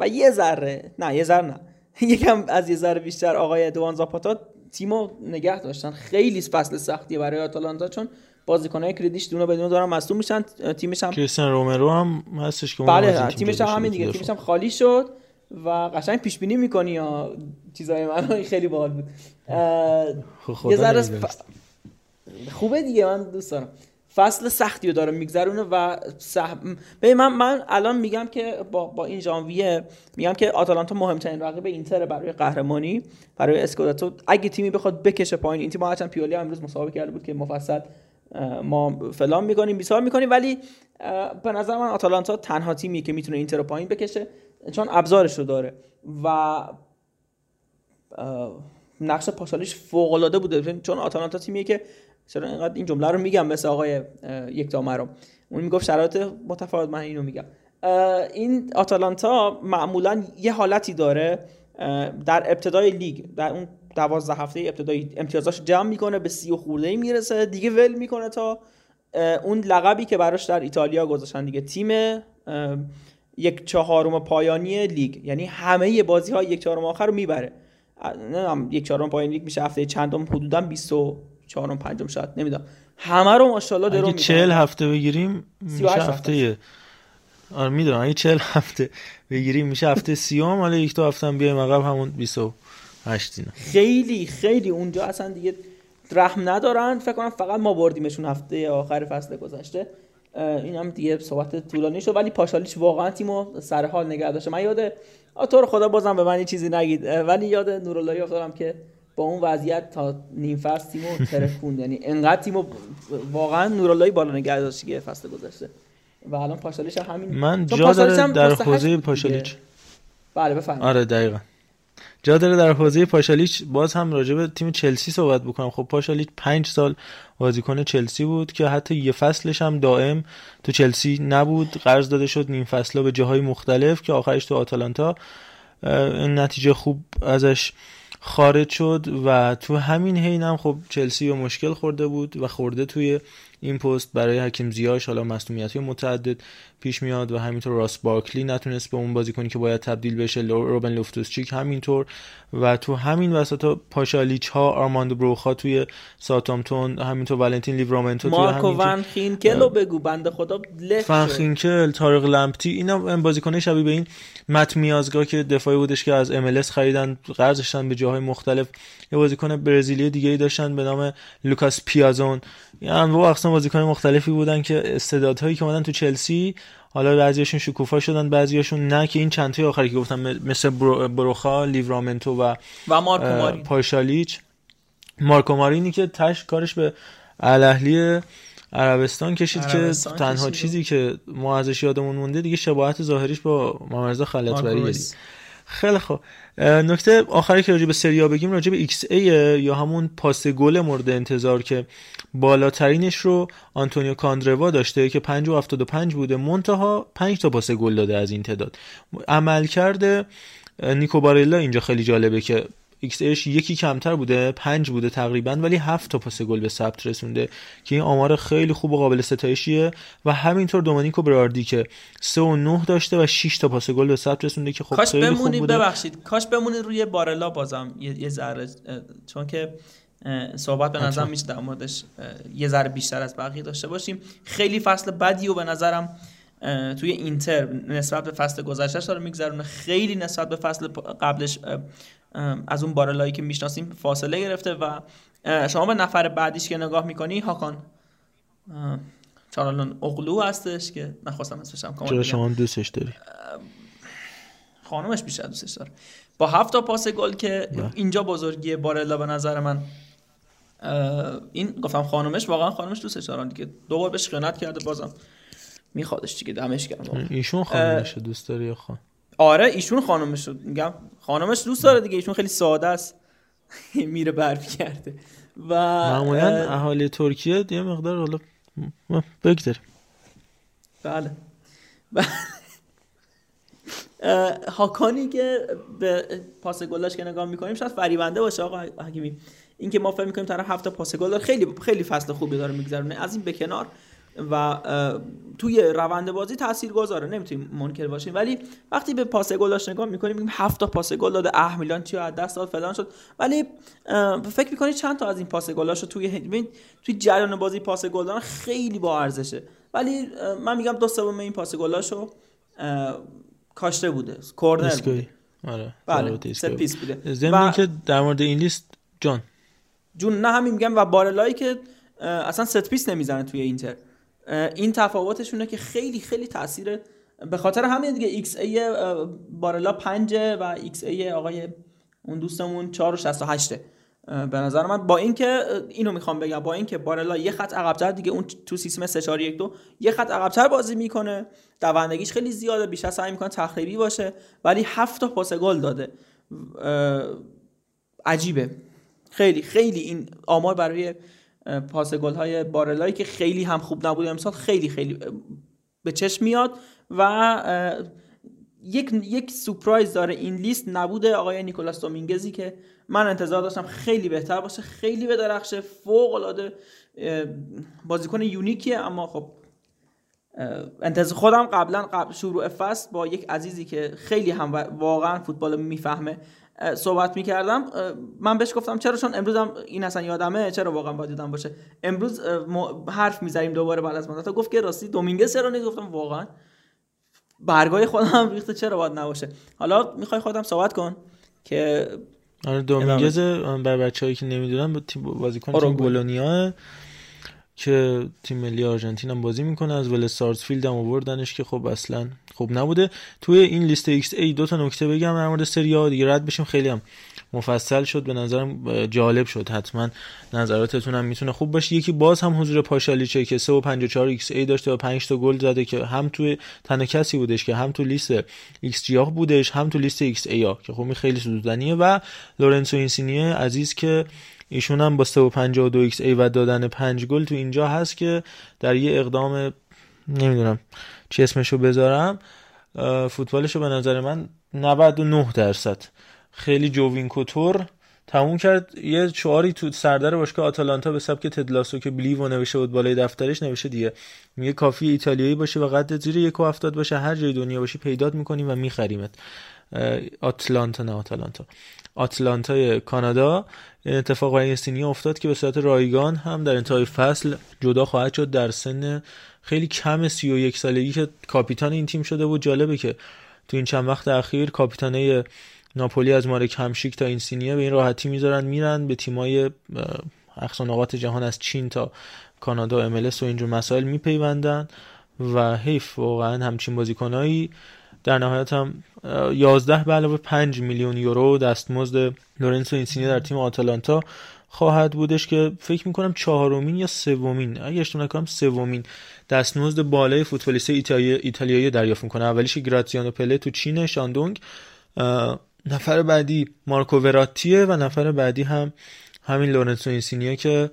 و یه ذره نه یه ذره نه. یکم از یه ذره بیشتر آقای دوان زاپاتا تیمو نگه داشتن. خیلی فصل سختیه برای آتالانتا چون بازیکنای کردیش دونه بدون دارن مصدوم میشن تیمش هم کریستیان رومرو هم هستش که بله تیم تیمش هم همین دیگه. تیمش هم خالی شد. و قشنگ پیش بینی می‌کنی یا چیزای من خیلی باحال بود. خب یه ذره. ف- خوبه دیگه من دوست دارم. فصل سختی رو داره میگذرونه و سح... ببین من من الان میگم که با, با این ژانویه میگم که آتالانتا مهمترین رقیب اینتر برای قهرمانی برای اسکوداتو. اگه تیمی بخواد بکشه پایین این تیم هرچند پیولی امروز مسابقه کرده بود که مفصل ما فلان می‌کنیم بیسار می‌کنیم ولی به نظر من آتالانتا تنها تیمی که می‌تونه اینتر رو پایین بکشه چون ابزارش رو داره و نقش پاشالیش فوق العاده بوده. چون آتالانتا تیمیه که چرا اینقدر این جمله رو میگم مثل آقای یک مرام اون می‌گفت شرایط متفاوت من اینو میگم. این آتالانتا معمولا یه حالتی داره در ابتدای لیگ در اون دوازده هفته ابتدایی امتیازاش جمع می‌کنه به سی و خورده ای می‌رسه. دیگه ول می‌کنه تا اون لقبی که براش در ایتالیا گذاشتن دیگه تیم یک چهارم پایانی لیگ. یعنی همه بازی های یک چهارم آخر رو می‌بره. نمی‌دونم یک چهارم پایانی لیگ میشه هفته چندم حدودا 24 پنجم شاید نمی‌دونم. همه رو ماشاءالله درو می‌کنه. 40 هفته بگیریم میشه 38 هفته. آره می‌دونم. اگه 40 هفته بگیریم میشه هفته سیوم. حالا یک دو هفته هم بیایم عقب همون 28 اینا خیلی خیلی اونجا اصلا دیگه رحم ندارن. فکر کنم فقط ما بردیمشون هفته آخر فصل گذشته. این هم دیگه صحبت طولانی شد ولی پاشالیچ واقعا تیمو سر حال نگه داشته من یاد آ، تو رو خدا بازم به من یه چیزی نگید. ولی یاد نوراللهی افتادم که با اون وضعیت تا نیم فصل تیمو ترکوند. یعنی انقدر تیمو واقعا نوراللهی بالا نگه داشت که فصل گذشته. و الان پاشالیچ هم همین من جا داره در حوزه. پاشالیچ. بله بفرمایید. آره دقیقا. جا داره در حوزه پاشالیچ باز هم راجع به تیم چلسی صحبت بکنم. خب پاشالیچ پنج سال بازیکن چلسی بود که حتی یه فصلش هم دائم تو چلسی نبود. قرض داده شد نیم فصلا به جاهای مختلف که آخرش تو آتالانتا نتیجه خوب ازش خارج شد و تو همین حین هم خب چلسی به مشکل خورده بود و خورده توی این پست برای حکیم زیاش حالا مصونیت متعدد. پیش میاد و همینطور راس بارکلی نتونست به اون بازیکنی که باید تبدیل بشه روبن لوفتوس همینطور و تو همین وسط پاشالیچ ها آرماندو بروخا توی ساتامتون همینطور ولنتین لیورامنتو توی مارکو تیم. ون خینکلو بگو بنده خدا له شد. فنخینکل تارق لمپتی اینا بازیکنه شبیه به این مت میازگا که دفاعی بودش که از MLS خریدن قرضشن به جاهای مختلف یه بازیکن برزیلی دیگه ای داشتن به نام لوکاس پیازون یه انواع اقسام بازیکن مختلفی بودن که استعدادهایی که اومدن تو چلسی حالا بعضیاشون شکوفا شدن بعضیاشون نه که این چند تای آخری که گفتم مثل برو- بروخا لیورامنتو و و مارکو مارین پاشالیچ مارکو مارینی که تش کارش به الاهلی عربستان کشید عربستان که تنها کشید. چیزی که ما ازش یادمون مونده دیگه شباهت ظاهریش با مامرزا خلطبری مارکو دید رویس. خیلی خوب نکته آخری که راجع به سریا بگیم راجع به ایکس ای یا همون پاس گل مورد انتظار که بالاترینش رو آنتونیو کاندروا داشته که 5 و 75 بوده منتها 5 تا پاس گل داده از این تعداد. عمل کرده نیکو بارلا اینجا خیلی جالبه که xA ش یکی کمتر بوده پنج بوده تقریبا ولی هفت تا پاس گل به ثبت رسونده که این آمار خیلی خوب و قابل ستایشیه. و همینطور دومانیکو براردی که 3 و 9 داشته و 6 تا پاس گل به ثبت رسونده که خب کارش خیلی خوب بوده. ببخشید. کاش بمونید روی بارلا بازم. یه, ذره چون که صحبت به نظر میشه در موردش یه ذره بیشتر از بقیه داشته باشیم. خیلی فصل بدی و به نظرم توی اینتر نسبت به فصل گذشتهش داره میگذرونه. خیلی نسبت به فصل قبلش از اون بارلایی که می‌شناسیم فاصله گرفته و شما به نفر بعدیش که نگاه می‌کنی هاکان. اه، چارالون اغلو هستش که نخواستم اسمش هم کامل چرا. شما دوستش داری؟ خانمش بیشتر دوستش داره. با هفت تا پاس گل که اینجا بزرگی بارلا به نظر من این گفتم خانمش واقعا خانمش دوستش دارن دیگه. دو بار بهش خیانت کرده بازم. میخوادش دیگه دمش گرم. ایشون خانمش دوست داری یا خان؟ آره ایشون خانمش رو میگم. خانمش دوست داره دیگه ایشون خیلی ساده است. میره برمیگرده. و معمولا اه، اهالی ترکیه یه مقدار حالا بگذاریم. بله. هاکانی که به پاس گلاش که نگاه می‌کنیم شاید فریبنده باشه آقا حکیمی. این که ما فکر می‌کنیم طرف هفته پاس گل خیلی خیلی فصل خوبی داره میگذرونه. از این به کنار و توی روند بازی تاثیر گذاره نمی‌تونیم منکر باشیم. ولی وقتی به پاس گلاش نگاه می‌کنیم میگیم هفت تا پاس گل داده. اه میلان چی از دست داد؟ فلان شد. ولی فکر می‌کنید چند تا از این پاس گلاشو توی توی جریان بازی پاس گل دادن خیلی با ارزشه. ولی من میگم دو سوم این پاس گلاشو کاشته بوده. کورنر بوده. آره بله. piece بوده. و که در مورد این لیست جان. جون نه همین میگم. و بارلایی که اصلا set piece نمی‌زنه توی اینتر. این تفاوتشونه که خیلی خیلی تاثیر به خاطر همین دیگه xA بارلا 5 و xA آقای اون دوستمون 4 و 68 اه، به نظر من با اینکه اینو می‌خوام بگم با اینکه بارلا یه خط عقب‌تر دیگه اون تو سیستم 3 4 1 2 یه خط عقب‌تر بازی می‌کنه دوندگیش خیلی زیاده بیشتر سعی می‌کنه تخریبی باشه ولی هفت تا پاس گل داده. عجیبه. خیلی خیلی این آمار برای پاس گل های بارلایی که خیلی هم خوب نبود امسال خیلی خیلی به چشم میاد و یک یک سورپرایز داره این لیست. نبوده آقای نیکولاس دومینگزی که من انتظار داشتم خیلی بهتر باشه خیلی به درخشه فوق العاده بازیکن یونیکیه. اما خب انتظار خودم قبلا قبل شروع فصل با یک عزیزی که خیلی هم واقعا فوتبال می‌فهمه صحبت می‌کردم. من بهش گفتم چرا؟ چون امروز هم این اصلا یادمه چرا واقعا باید یادم باشه. امروز حرف می‌زنیم دوباره بعد از مدت. گفت که راستی دومینگز چرا نیست؟ گفتم واقعا. برگای خودم ریخته چرا باید نباشه؟ حالا می‌خوای خودم صحبت کن که آره دومینگز بر بچه‌هایی که نمی‌دونن با تیم بازیکن تیم. بولونیا که تیم ملی آرژانتین هم بازی می‌کنه از ول سارزفیلد هم آوردنش که خب اصلا خوب نبوده. توی این لیست xA دو تا نکته بگم در مورد سریا دیگه رد بشیم خیلی هم مفصل شد به نظرم جالب شد. حتما نظراتتون هم می‌تونه خوب باشه. یکی باز هم حضور پاشالیچه که 3 و 54 xA داشته و 5 تا گل زده که هم توی تنها کسی بودش که هم تو لیست ایکس جی بودش هم تو لیست xA که خب خیلی سودانیه و لورنسو اینسینیه عزیز که ایشون هم با 352 xA و دادن 5 گل تو اینجا هست که در یه اقدام نمی‌دونم چی اسمشو بذارم فوتبالشو به نظر من 99 درصد. خیلی جووین کوتور تموم کرد. یه شعاری تو سردر باشگاه آتالانتا به سبک تدلاسو که بلیو نوشته بود بالای دفترش نوشته دیگه. میگه کافی ایتالیایی باشه و قدت زیر یک و هفتاد باشه. هر جای دنیا باشی پیدات می‌کنیم و میخریمت. آتلانتا نه آتالانتا. آتلانتای کانادا. این اتفاق برای افتاد که به صورت رایگان هم در انتهای فصل جدا خواهد شد در سن خیلی کم 31 سالگی که کاپیتان این تیم شده بود جالبه که تو این چند وقت اخیر کاپیتانه ناپولی از مارک همشیک تا اینسینیه به این راحتی می‌ذارن میرن به تیمای اقصا نقاط جهان از چین تا کانادا MLS و اینجور مسائل میپیوندن و حیف واقعا همچین بازیکنایی در نهایت هم اه، 11 به علاوه 5 میلیون یورو دستمزد لورنسو اینسینی در تیم آتالانتا خواهد بودش که فکر می‌کنم چهارمین یا سومین اگه اشتباه نکنم سومین دستمزد بالای فوتبالیست ایتالیا- ایتالیایی دریافت می‌کنه. اولیش گراتزیانو پله تو چین شاندونگ. نفر بعدی مارکو وراتیه و نفر بعدی هم همین لورنسو اینسینیه که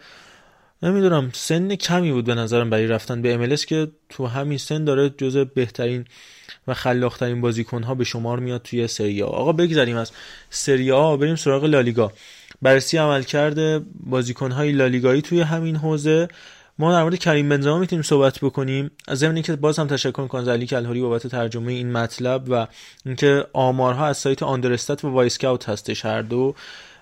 نمی‌دونم سن کمی بود به نظرم برای رفتن به MLS که تو همین سن داره جز بهترین و خلاقترین بازیکن ها به شمار میاد توی سری آ. آقا بگذاریم از سری آ بریم سراغ لالیگا. بررسی عمل کرده بازیکن های لالیگایی توی همین حوزه. ما در مورد کریم بنزما می‌تونیم صحبت بکنیم. از زمینی که باز هم تشکر می‌کنم از علی کلهوری بابت ترجمه این مطلب و اینکه آمارها از سایت آندرستات و وایسکاوت هستش هر دو.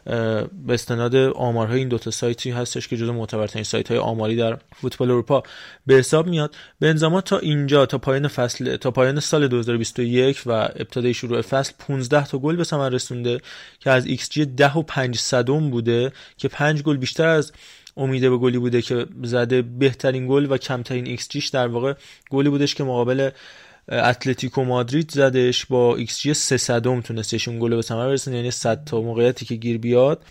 به استناد آمارهای این دوتا سایتی هستش که جزو معتبرترین سایت های آماری در فوتبال اروپا به حساب میاد. بنزما تا اینجا تا پایان فصل تا پایان سال 2021 و ابتدای شروع فصل 15 تا گل به ثمر رسونده که xG 10 و 5 صدم بوده که 5 گل بیشتر از امید به گلی بوده که زده بهترین گل و کمترین x در واقع گلی بودش که مقابل اتلتیکو مادرید زدش با ایکس جی 300 تونستشون گل به ثمر برسونه. یعنی 100 تا موقعیتی که گیر بیاد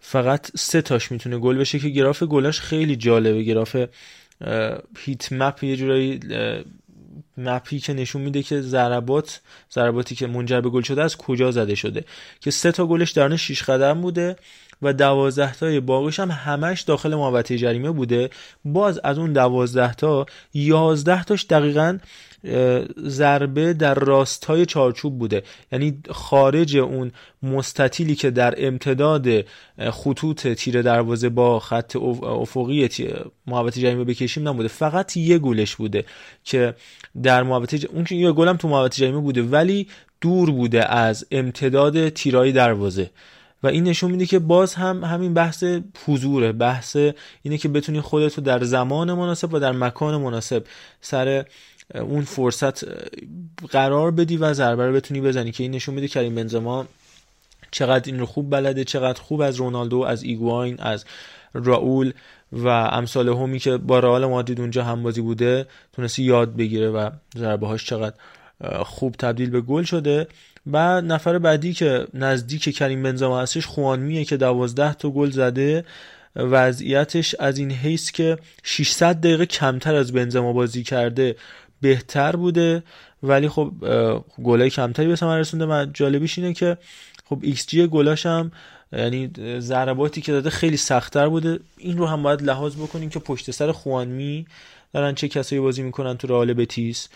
فقط سه تاش می‌تونه گل بشه که گراف گلاش خیلی جالبه. گراف هیت مپ یه جورایی مپی که نشون میده که ضربات ضرباتی که منجر به گل شده از کجا زده شده. که سه تا گلش درون 6 قدم بوده. و دوازده تای باقیش هم همش داخل محوطه جریمه بوده. باز از اون دوازده تا یازده تاش دقیقا ضربه در راستای چارچوب بوده. یعنی خارج اون مستطیلی که در امتداد خطوط تیر دروازه با خط افقی محوطه جریمه بکشیم نبوده. فقط یه گلش بوده که در محوطه ج... اون یه گلم تو محوطه جریمه بوده ولی دور بوده از امتداد تیرای دروازه. و این نشون میده که باز هم همین بحث حضوره. بحث اینه که بتونی خودت رو در زمان مناسب و در مکان مناسب سر اون فرصت قرار بدی و ضربه رو بتونی بزنی. که این نشون میده کریم بنزما چقدر این رو خوب بلده چقدر خوب از رونالدو از ایگواین از راول و امثال همی که با رئال مادرید اونجا هم بازی بوده تونستی یاد بگیره و ضربه هاش چقدر خوب تبدیل به گل شده. و نفر بعدی که نزدیک کریم بنزما هستش خوانمیه که دوازده تا گل زده. وضعیتش از این حیث که 600 دقیقه کمتر از بنزما بازی کرده بهتر بوده. ولی خب گلای کمتری به ثمر رسونده و جالبیش اینه که خب ایکس جی گلاش هم یعنی ضرباتی که داده خیلی سختتر بوده. این رو هم باید لحاظ بکنیم که پشت سر خوانمی دارن چه کسایی بازی می‌کنن تو رئال بتیس.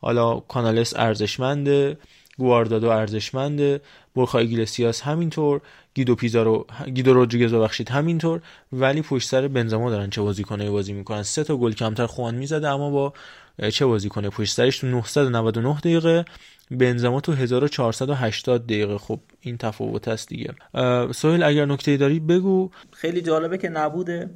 حالا کانالس ارزشمنده. گواردادو ارزشمنده. برخا ایگلسیاس همینطور. گیدو پیزارو گیدو رودریگز ببخشید همینطور. ولی پشت سر بنزما دارن چه بازیکنایی بازی می‌کنن. سه تا گل کمتر خوان می‌زده اما با چه بازیکنه؟ پشت سرش تو 999 دقیقه. بنزما تو 1480 دقیقه. خب این تفاوت است دیگه. سهیل اگر نکته داری بگو. خیلی جالبه که نبوده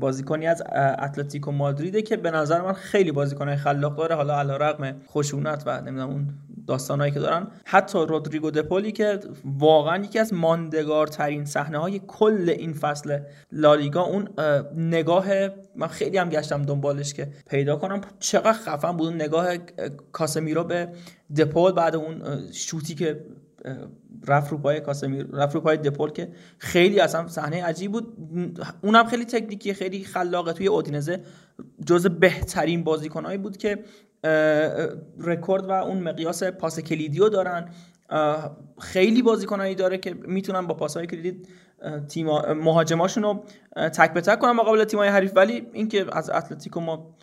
بازیکنی از اتلتیکو مادریده که به نظر من خیلی بازیکنای خلاق داره. حالا علی رغم خشونت و نمی‌دونم اون داستانهایی که دارن. حتی رودریگو دپولی که واقعا یکی از ماندگارترین صحنه های کل این فصل لالیگا اون نگاه من خیلی هم گشتم دنبالش که پیدا کنم. چقدر خفن بود اون نگاه کاسمیرو به دپول بعد اون شوتی که رفت رو پای کاسمیر رفت رو پای دپول که خیلی اصلا صحنه عجیب بود. اونم خیلی تکنیکی خیلی خلاقه. توی اودینزه جز بهترین بازیکنهایی بود که رکورد و اون مقیاس پاس کلیدیو دارن. خیلی بازیکنایی داره که می‌تونن با پاسهای کلیدی تیم مهاجماشون رو تک به تک کنن مقابل تیمای حریف. ولی اینکه از اتلتیکو ما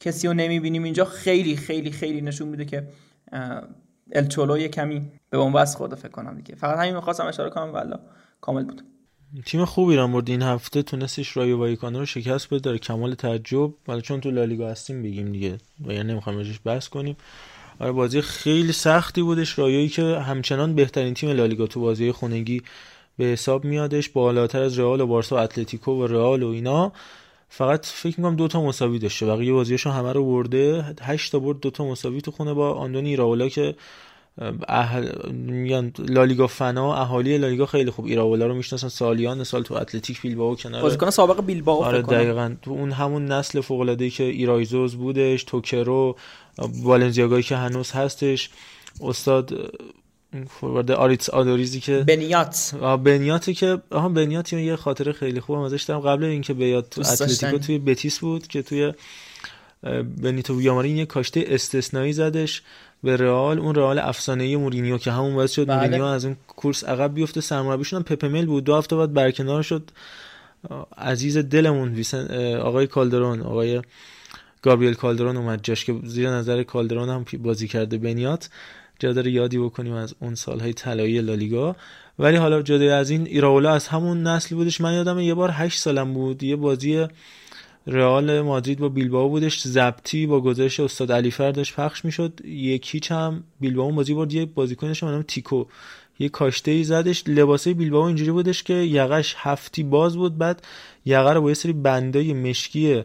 کسی رو نمی‌بینیم اینجا خیلی خیلی خیلی نشون میده که الچولو کمی به بنبست خورده فکر کنم دیگه. فقط همین می‌خواستم اشاره کنم والا کامل بود. تیم خوبی را برد. این هفته تونستش رایو وایکانو رو شکست بده در کمال تعجب. ولی چون تو لالیگا هستیم بگیم دیگه. و یعنی نمی‌خوام راجعش بحث کنیم. آره بازی خیلی سختی بودش. رایویی که همچنان بهترین تیم لالیگا تو بازی خونگی به حساب میادش. بالاتر از رئال و بارسا و اتلتیکو و رئال و اینا. فقط فکر می‌کنم دوتا مساوی داشته. بقیه بازیاشو همه رو برده. 8 تا برد دوتا مساوی تو خونه با آندونی ایراولا که اهل میگن لالیگا فنا اهالی لالیگا خیلی خوب. ایراولا رو می‌شناسن. سالیان سال تو اتلتیک بیلبائو کنار بازیکن سابق بیلبائو آره دقیقاً. تو اون همون نسل فوق العاده که ایرایزوز بودش توکرو والنزیاگایی که هنوز هستش استاد فوروارد آریتس آدوریزی که بنیات بنیاتی که آها بنیات یه خاطره خیلی خوب ازش دارم. قبل اینکه بیاد تو اتلتیکو توی بتیس بود که توی بنیتو ویاماری یه کاشته استثنایی زدش. به رئال اون رئال افسانه مورینیو که همون باعث شد بله. مورینیو از اون کورس عقب بیفته. سرمربیشون هم پپمل بود. دو هفته بعد برکنار شد. عزیز دلمون آقای کالدرون آقای گابریل کالدرون اومد جاش که زیر نظر کالدرون هم بازی کرده بنیات جا داره یادی بکنیم از اون سالهای طلایی لالیگا. ولی حالا جدا از این ایراولا از همون نسل بودش. من یادم یه بار هشت سالم بود. یه بازی رئال مادرید با بیلبائو بودش زبطی با گزارش استاد علی داشت پخش می‌شد. یک هیچ هم بیلبائو بازی برد یه بازیکنش به نام تیکو. یه کاشته ای زدش لباسه بیلبائو اینجوری بودش که یقش هفتی باز بود بعد یقه رو با یه سری بندای مشکی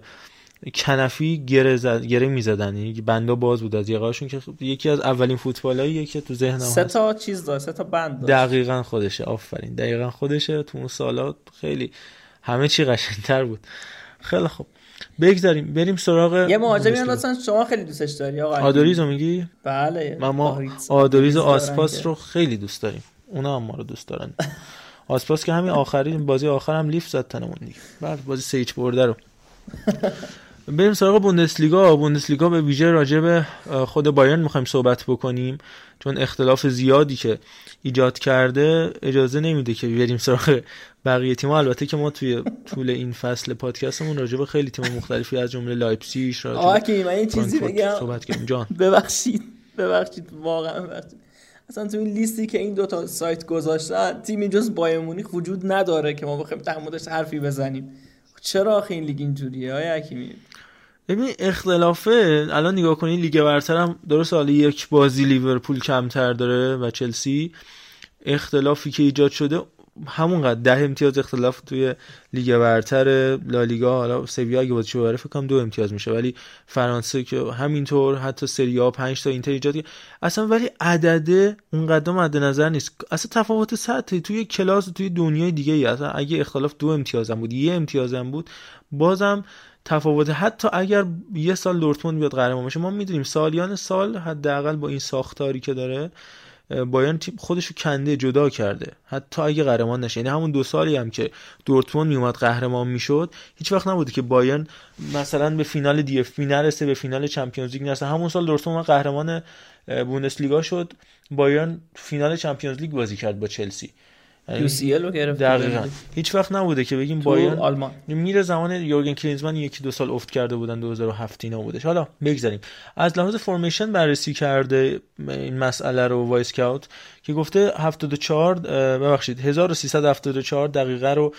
کنفی گره, زد، گره می‌زدن. یعنی بندا باز بود از یقهاشون که یکی از اولین فوتبالایی که تو ذهنم سه تا چیز داشت سه تا بند داشت دقیقا خودشه آفرین. دقیقا خودشه. تو اون سالا خیلی همه چی قشنگتر بود. خیلی خوب. بگذاریم بریم سراغ یه مهاجمی. لطفا شما خیلی دوستش داری آقا آدوریزو میگی؟ بله. من ما آدوریز. و آسپاس رو خیلی دوست داریم. اونا هم ما رو دوست دارن. آسپاس که همین آخری بازی آخر هم لیف زد تنمون دیگه. بعد بازی سیچ برده رو. بریم سراغ بوندسلیگا. بوندسلیگا به ویژه راجع به خود بایرن می‌خوایم صحبت بکنیم. چون اختلاف زیادی که ایجاد کرده اجازه نمیده که بریم سراغ بقیه تیم البته که ما توی طول این فصل پادکستمون راجع به خیلی تیم مختلفی از جمله لایپزیگ راجع به که من یه چیزی بگم. صحبت کردیم. جان. ببخشید ببخشید واقعا ببخشید. اصلا تو این لیستی که این دوتا سایت گذاشتن تیمی جز بایرن مونیخ وجود نداره که ما بخوایم در موردش حرفی بزنیم. چرا آخه این لیگ اینجوریه؟ های حکیمی ببین اختلافه. الان نگاه کنی لیگ برتر هم درست حالا یک بازی لیورپول کمتر داره و چلسی. اختلافی که ایجاد شده همونقدر ده امتیاز اختلاف توی لیگ برتر لالیگا حالا سویا اگه بازیشو ببره فکر کنم دو امتیاز میشه. ولی فرانسه که همینطور حتی سری آ 5 تا اینتر ایجاد. اصلا ولی عدده اونقدر مد نظر نیست. اصلا تفاوت سطحی توی کلاس توی دنیای دیگه ای اصلا اگه اختلاف دو امتیازم بود یه امتیازم بود بازم تفاوت. حتی اگر یه سال دورتموند بیاد قهرمان بشه ما می‌دونیم سالیان سال حداقل با این ساختاری که داره بایرن تیم خودشو کنده جدا کرده. حتی اگه قهرمان نشه. یعنی همون دو سالی هم که دورتموند میومد قهرمان می‌شد هیچ وقت نبوده که بایرن مثلا به فینال DFB نرسه به فینال Champions League نرسه. همون سال دورتموند قهرمان بوندسلیگا شد. بایرن فینال Champions League بازی کرد با چلسی. UCL رو گرفت دقیقا. هیچ وقت نبوده که بگیم تو بایرن. آلمان. میره زمان یورگن کلینزمن یکی دو سال افت کرده بودن 2007 اینا بودش. حالا بگذاریم. از لحاظ فرمیشن بررسی کرده این مسئله رو وایسکاوت که گفته 74 اه، ببخشید 1374 دقیقه رو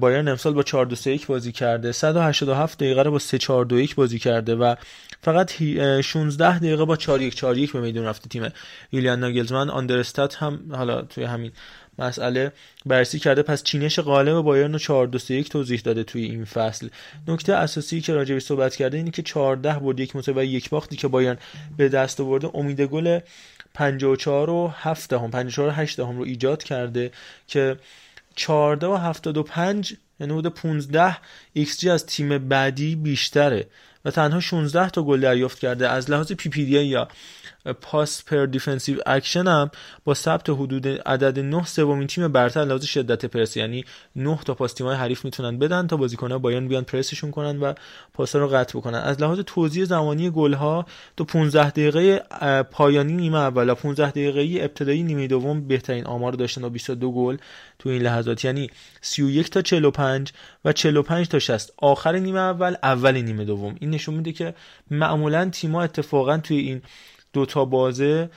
بایرن امسال با 4 2 3 1 بازی کرده. 187 دقیقه رو با 3 4 2 1 بازی کرده و فقط هی- اه، 16 دقیقه با 4 1 4 1 به میدون رفته تیم. ایلیان ناگلزمن آندرستات هم حالا توی همین مسئله بررسی کرده پس چینش غالب بایرن رو 4 2 3 1 توضیح داده توی این فصل. نکته اساسی که راجع به صحبت کرده اینه که 14 برد یک مساوی یک باختی که بایرن به دست آورده. امید گل 54 و 7 دهم 54 و 8 دهم رو ایجاد کرده که 14 و 75 یعنی حدود 15 ایکس جی از تیم بعدی بیشتره. و تنها 16 تا گل دریافت کرده. از لحاظ PPDA یا pass per defensive action هم با ثبت حدود عدد 9 سومین تیم برتر لحاظ شدت پرس یعنی 9 تا پاس تیم‌های حریف می‌تونن بدن تا بازیکن‌ها بایرن بیان پرسشون کنن و پاسا رو قطع بکنن. از لحاظ توزیع زمانی گل‌ها تو 15 دقیقه پایانی نیمه اول و 15 دقیقه ابتدایی نیمه دوم بهترین آمار داشتن با 22 گل تو این لحظات. یعنی 31 تا 45 و 45 تا 60 آخر نیمه اول اول نیمه دوم. این نشون میده که معمولا تیم‌ها اتفاقا توی این دو تا بازه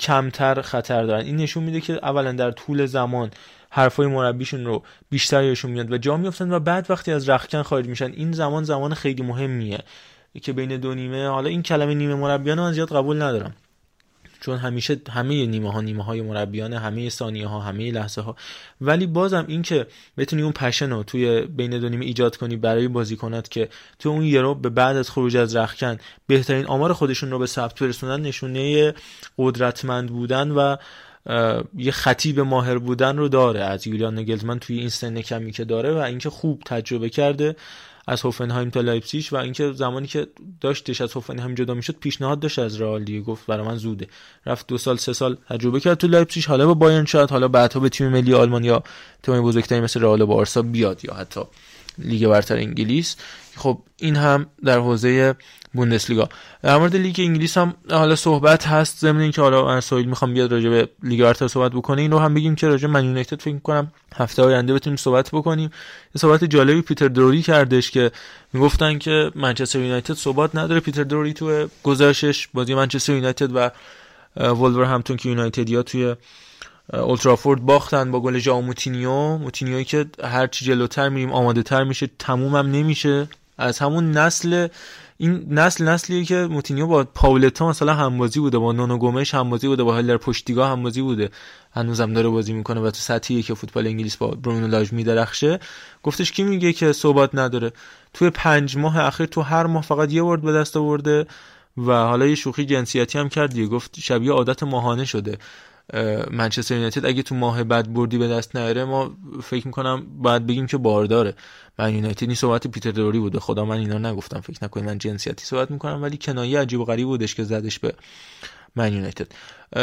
کمتر خطر دارن. این نشون میده که اولا در طول زمان حرفای مربیشون رو بیشتر یادشون میاد و جا میافتن و بعد وقتی از رخکن خارج میشن این زمان زمان خیلی مهمیه که بین دو نیمه حالا این کلمه نیمه مربیان من زیاد قبول ندارم. چون همیشه همه نیمه ها نیمه های مربیان همه ثانیه ها همه لحظه ها ولی بازم این که بتونی اون پشن رو توی بین دو نیمه ایجاد کنی برای بازیکنات که تو اون یورو به بعد از خروج از رخکن بهترین آمار خودشون رو به ثبت برسونن نشونه قدرتمند بودن و یه خطیب ماهر بودن رو داره از یولیان نگلزمن توی این سن کمی که داره و اینکه خوب تجربه کرده. از هوفنهایم تا لایپزیگ و اینکه زمانی که داشتش از هوفنهایم جدا می‌شد پیشنهاد داشت از رئال دیگه. گفت برای من زوده. رفت دو سال سه سال تجربه کرد تو لایپزیگ. حالا با بایرن شاید حالا بعدها به تیم ملی آلمان یا تیم بزرگتری مثل رئال و بارسا بیاد یا حتی لیگ برتر انگلیس. خب این هم در حوزه بوندسلیگا. در مورد لیگ انگلیس هم حالا صحبت هست. ضمن اینکه حالا سهیل می‌خوام بیاد راجع به لیگ برتر صحبت بکنه. این رو هم بگیم که راجع به من یونایتد فکر کنم هفته آینده بتونیم صحبت بکنیم. یه صحبت جالبی پیتر دروری کردش که می‌گفتن که منچستر یونایتد ثبات نداره. پیتر دروری تو گزارشش بازی منچستر یونایتد و ولورهمپتون که یونایتدیا توی اولدترافورد باختن با گل ژائو موتینیو موتینیوی که هر چی جلوتر میریم آماده تر میشه. تمومم نمیشه. از همون نسل این نسل نسلیه که موتینیو با پاولتا مثلا همبازی بوده با نونو گومش همبازی بوده با هلر پشتیگاه همبازی بوده. هنوزم داره بازی می‌کنه و تو سطحیه که فوتبال انگلیس با برونو لاژ میدرخشه. گفتش کی میگه که ثبات نداره. توی پنج ماه اخیر تو هر ماه فقط یه ورد به دست آورده و حالا یه شوخی جنسیتی هم کرد دیگه. گفت شبیه عادت ماهانه شده. منچستر یونایتد اگه تو ماه بعد بردی به دست نیاره ما فکر می‌کنم باید بگیم که بارداره من یونایتد این صحبت پیتر دروری بوده. خدا من اینا نگفتم. فکر نکنید من جنسیتی صحبت می‌کنم ولی کنایه عجیب و غریب بودش که زدش به من یونایتد.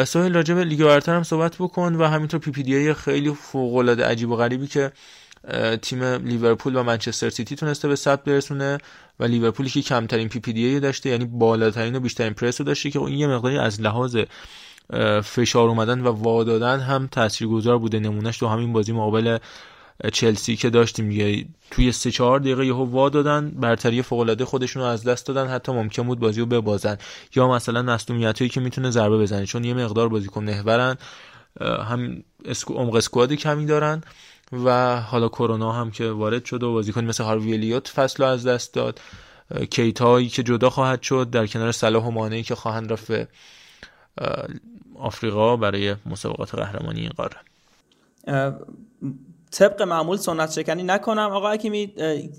سهیل راجع به لیگ برتر هم صحبت بکن و همینطور PPDA خیلی فوق العاده عجیب و غریبی که تیم لیورپول و منچستر سیتی تونسته به ثبت برسونه و لیورپولی که کمترین PPDA داشته یعنی بالاترین و بیشترین پرس رو داشته که اون یه مقداری از لحاظ فشار اومدن و وادادن هم تاثیرگذار بوده. نمونهش تو همین بازی مقابل چلسی که داشتیم. دیگه توی سه چهار دقیقه یهو وا دادن برتری فوق العاده خودشون از دست دادن حتی ممکن بود بازی رو ببازن. یا مثلا مصونیتایی که می‌تونه ضربه بزنه چون یه مقدار بازیکن محورن هم اسکو عمق اسکواد کمی دارن و حالا کرونا هم که وارد شد و بازیکن مثل هاروی الیوت فصل از دست داد. کیتایی که جدا خواهد شد در کنار صلاح و مانعی که خواهند رفت آفریقا برای مسابقات قهرمانی این قاره. طبق معمول سنت شکنی نکنم. آقا حکیمی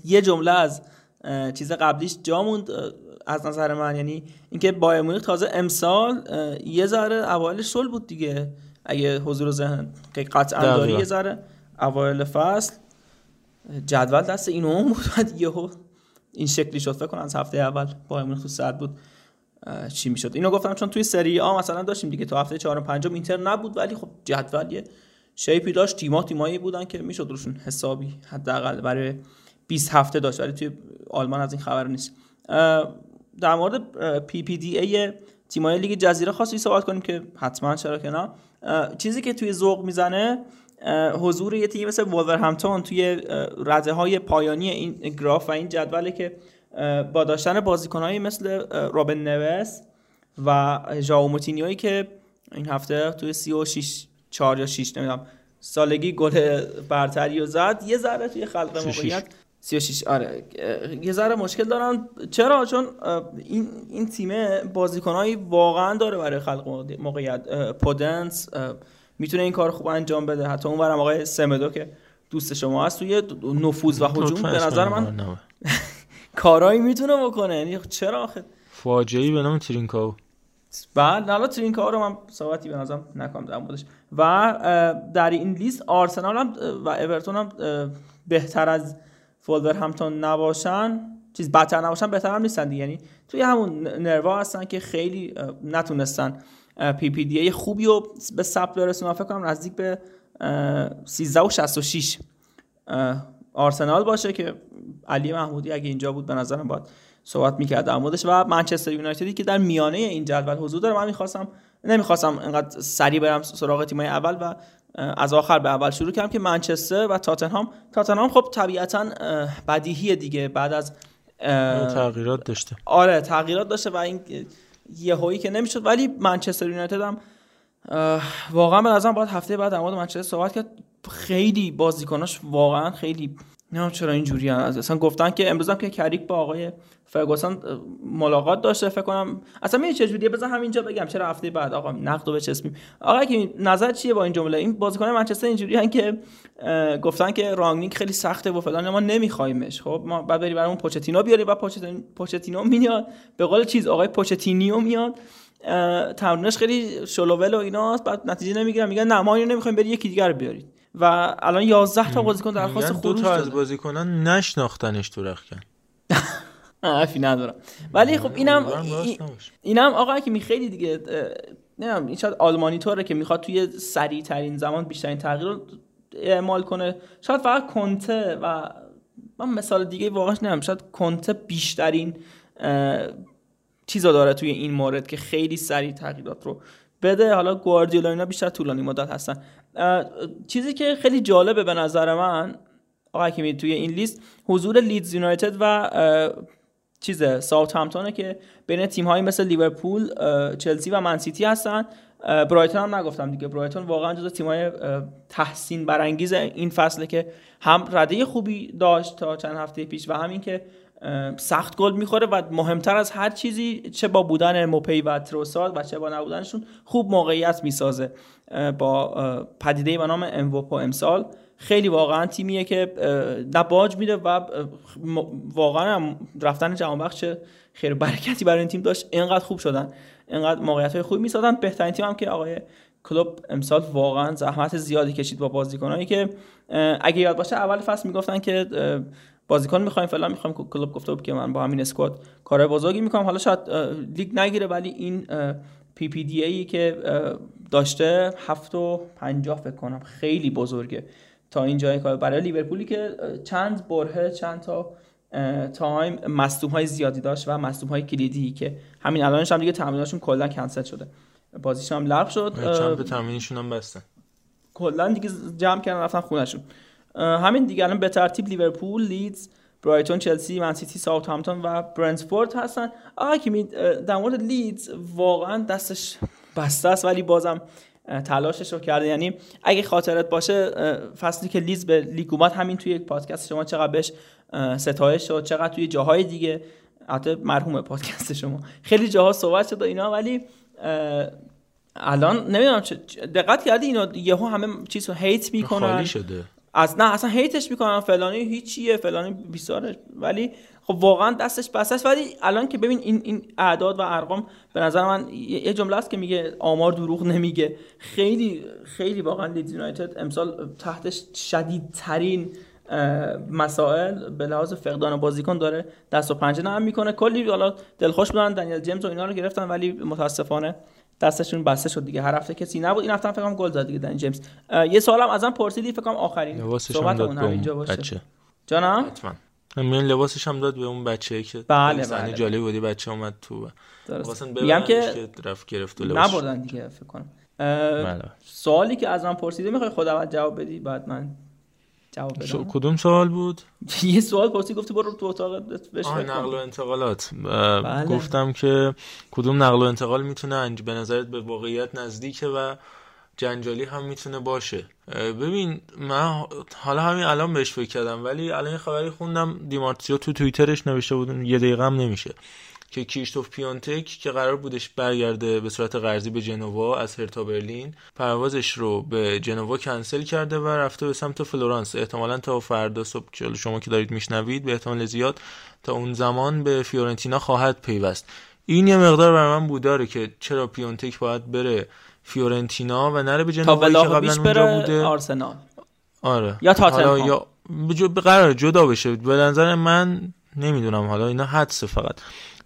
یه جمله از چیز قبلیش جا موند از نظر من. یعنی اینکه بایر مونیخ تازه امسال یه ذره اوایل شل بود دیگه. اگه حضور ذهن که قطعا داری یه ذره اوایل فصل. جدول دست اینو بود. بعد یهو این شکلی شد. فکر کنم از هفته اول بایر مونیخ تو صد بود. چی می‌شد؟ اینو گفتم چون توی سری آ مثلا داشتیم دیگه تو هفته 4 و 5 اینتر نبود ولی خب جدول یه shape ی داشت تیما تیمایی بودن که می‌شد روشون حسابی حداقل برای 20 هفته داشت ولی توی آلمان از این خبر نیست. در مورد PPDA تیمای لیگ جزیره خاصی صحبت کنیم که حتما چرا که نه. چیزی که توی ذوق می‌زنه حضور یه تیم مثل ولورهمپتون توی رده های پایانی این گراف و این جدوله که با داشتن بازیکنهایی مثل رابن نوس و ژائو موتینیوی که این هفته توی 36 4 یا 6 نمی‌دونم سالگی گل برتری و زد یه ذره توی خلق موقعیت 36 آره یه ذره مشکل دارن. چرا؟ چون این این تیم بازیکنایی واقعا داره برای خلق موقعیت. پودنس می‌تونه این کار خوب انجام بده. حتی اون برم آقای سمدو که دوست شما هست توی نفوذ و هجوم به نظر من کارایی می‌تونه بکنه. یعنی چرا آخه؟ فاجعه‌ای به نام ترینکاو. بعد حالا ترینکاو رو من صحبتی به نظرم نکنم در موردش. و در این لیست آرسنال هم و اورتون هم بهتر از وولورهمپتون نباشن. چیز بدتر نباشن بهتر هم نیستن دیگه. یعنی توی همون نروا هستن که خیلی نتونستن PPDA خوبی رو به ثبت برسونن. فکر کنم نزدیک به 13 و 66 آرسنال باشه که علی محمودی اگه اینجا بود به نظرم باید صحبت می‌کرد در موردش. و منچستر یونایتدی که در میانه این جدول حضور داره. من می‌خواستم نمی‌خواستم انقدر سریع برم سراغ تیمای اول و از آخر به اول شروع کردم که منچستر و تاتنهام تاتنهام خب طبیعتا بدیهی دیگه. بعد از تغییرات داشته. آره تغییرات داشته و این یهویی که نمی‌شد. ولی منچستر یونایتد هم واقعا به نظرم باید هفته بعد در مورد منچستر صحبت کرد. خیلی بازیکناش واقعا خیلی نه چرا اینجوری؟ اصلا گفتن که امروز که کریک با آقای فرگوسن ملاقات داشته فکر کنم اصلا می چه جوریه؟ بذار همینجا بگم. چرا هفته بعد؟ آقا نقد رو بچسبیم. آقا که نظر چیه با این جمله؟ این بازیکن منچستر اینجوری که گفتن که رانگنینگ خیلی سخته و فلان. ما نمیخوایمش خب ما بعد بری برامون پوچتینو بیاریم و پوچتینو میاد. به قول چیز آقای پوچتینیو میاد. تمرینش خیلی شلوول و ایناست. بعد نتیجه نمی‌گیرن. میگن نه ما اینو نمی‌خوایم بری یکی دیگر بیارید. و الان 11 تا بازیکن درخواست خروج دو تا از بازیکنان نشناختنش تو رخکن. حرفی ندارم. ولی خب اینم اینم آقا که خیلی دیگه نمی‌دونم این شاید آلمانی طوره که می‌خواد توی سریع ترین زمان بیشترین تغییر رو اعمال کنه. شاید فقط کنته و من مثال دیگه واقعا نمی‌دونم. شاید کنته بیشترین چیزا داره توی این مورد که خیلی سریع تغییرات رو بده. حالا گواردیولا اینا بیشتر طولانی مدت هستن. چیزی که خیلی جالبه به نظر من آقا حکیمی توی این لیست حضور لیدز یونایتد و چیز ساوت همتونه که بین تیم هایی مثل لیورپول چلسی و منسیتی هستن. برایتون هم نگفتم دیگه. برایتون واقعا جز تیم های تحسین برانگیز این فصله که هم رده خوبی داشت تا چند هفته پیش و همین که سخت گل می‌خوره و مهمتر از هر چیزی چه با بودن موپی و تروساد و چه با نبودنشون خوب موقعیت می‌سازه با پدیده به نام اموپو امسال خیلی واقعا تیمیه که نه باج میده و واقعا رفتن جهان بخش خیر برکتی برای این تیم داشت. اینقدر خوب شدن. اینقدر موقعیت های خوبی می‌سازن. بهترین تیم هم که آقای کلوب امسال واقعا زحمت زیادی کشید با بازیکنایی که اگه یاد باشه اول فصل می‌گفتن که بازیکن می‌خوایم فلان می‌خوایم کلوپ گفته بود که من با همین squad کار بزرگی می‌کنم. حالا شاید لیگ نگیره ولی این PPDA که داشته هفت و پنجاه فکر کنم. خیلی بزرگه. تا این جای کار. برای لیورپولی که چند بره چند تا time مصدوم های زیادی داشت و مصدوم های کلیدی که همین الانش هم دیگه تمریناشون کلا کنسل شده. بازیشون هم لغو شد. چند به تمرینشون هم بستن کلا دیگه جمع کردن رفتن خونهشون. همین دیگه الان به ترتیب لیورپول لیدز برایتون چلسی منسیتی ساوثهامپتون و برنتفورد هستن. آقا که در مورد لیدز واقعا دستش بسته است ولی بازم تلاشش رو کرده. یعنی اگه خاطرت باشه فصلی که لیدز به لیگ اومد همین توی یک پادکست شما چقدر بهش ستایش شد چقدر توی جاهای دیگه البته مرحوم پادکست شما. خیلی جاها صحبت شد اینا ولی الان نمی‌دونم دقت کردی اینا یهو همه چیز رو هیت می‌کنن. خالی شده. از نه اصلا هیتش می‌کنن فلانی هیچیه فلانی بیسارش ولی خب واقعا دستش بسته ولی الان که ببین این این اعداد و ارقام به نظر من یه جمله است که میگه آمار دروغ نمیگه. خیلی خیلی واقعا لیدز یونایتد امسال تحتش شدیدترین مسائل به لحاظ فقدان بازیکن داره. دست و پنجه نرم می‌کنه. کلی حالا دلخوش بودن دنیل جیمز و اینا رو گرفتن ولی متاسفانه دستشون بسته شد دیگه. هر هفته کسی نبود. این هفته فکر کنم گل زد دیگه دنیل جیمز. یه سوالم ازم پرسیدی فکر کنم آخرین صحبتمون اینجا باشه. بچه. جانم؟ حتما. همین لباسش هم داد به اون بچه که بله صحنه بله. جالبی بودی بچه اومد تو. درست میگم که که رفت گرفت و لباس نبردن دیگه فکر کنم. بله. سوالی که از من پرسیده می‌خوای خود اول جواب بدی؟ بعد من جواب بدم کدوم سوال بود یه سوال پرسی گفتی برو تو اتاق کن. نقل و انتقالات بله. گفتم که کدوم نقل و انتقال می‌تونه. به نظرت به واقعیت نزدیکه و جنجالی هم می‌تونه باشه ببین من حالا همین الان بهش فکر کردم ولی الان خبری خوندم دیمارتیو تو توییترش نوشته بود یه دقیقه هم نمیشه که کیشتوف پیونتک که قرار بودش برگرده به صورت قرضی به جنوا از هرتا برلین پروازش رو به جنوا کنسل کرده و رفته به سمت فلورانس. احتمالا تا فردا صبح که شما که دارید میشنوید به احتمال زیاد تا اون زمان به فیورنتینا خواهد پیوست. این یه مقدار برای من بوداره که چرا پیونتک باید بره فیورنتینا و نره به جنوا که قبلا اونجا بوده. آرسنال. آره. یا تاتنهام. یا. قرار جدا بشه. به نظر من نمی‌دونم. حالا اینا حدسه فقط.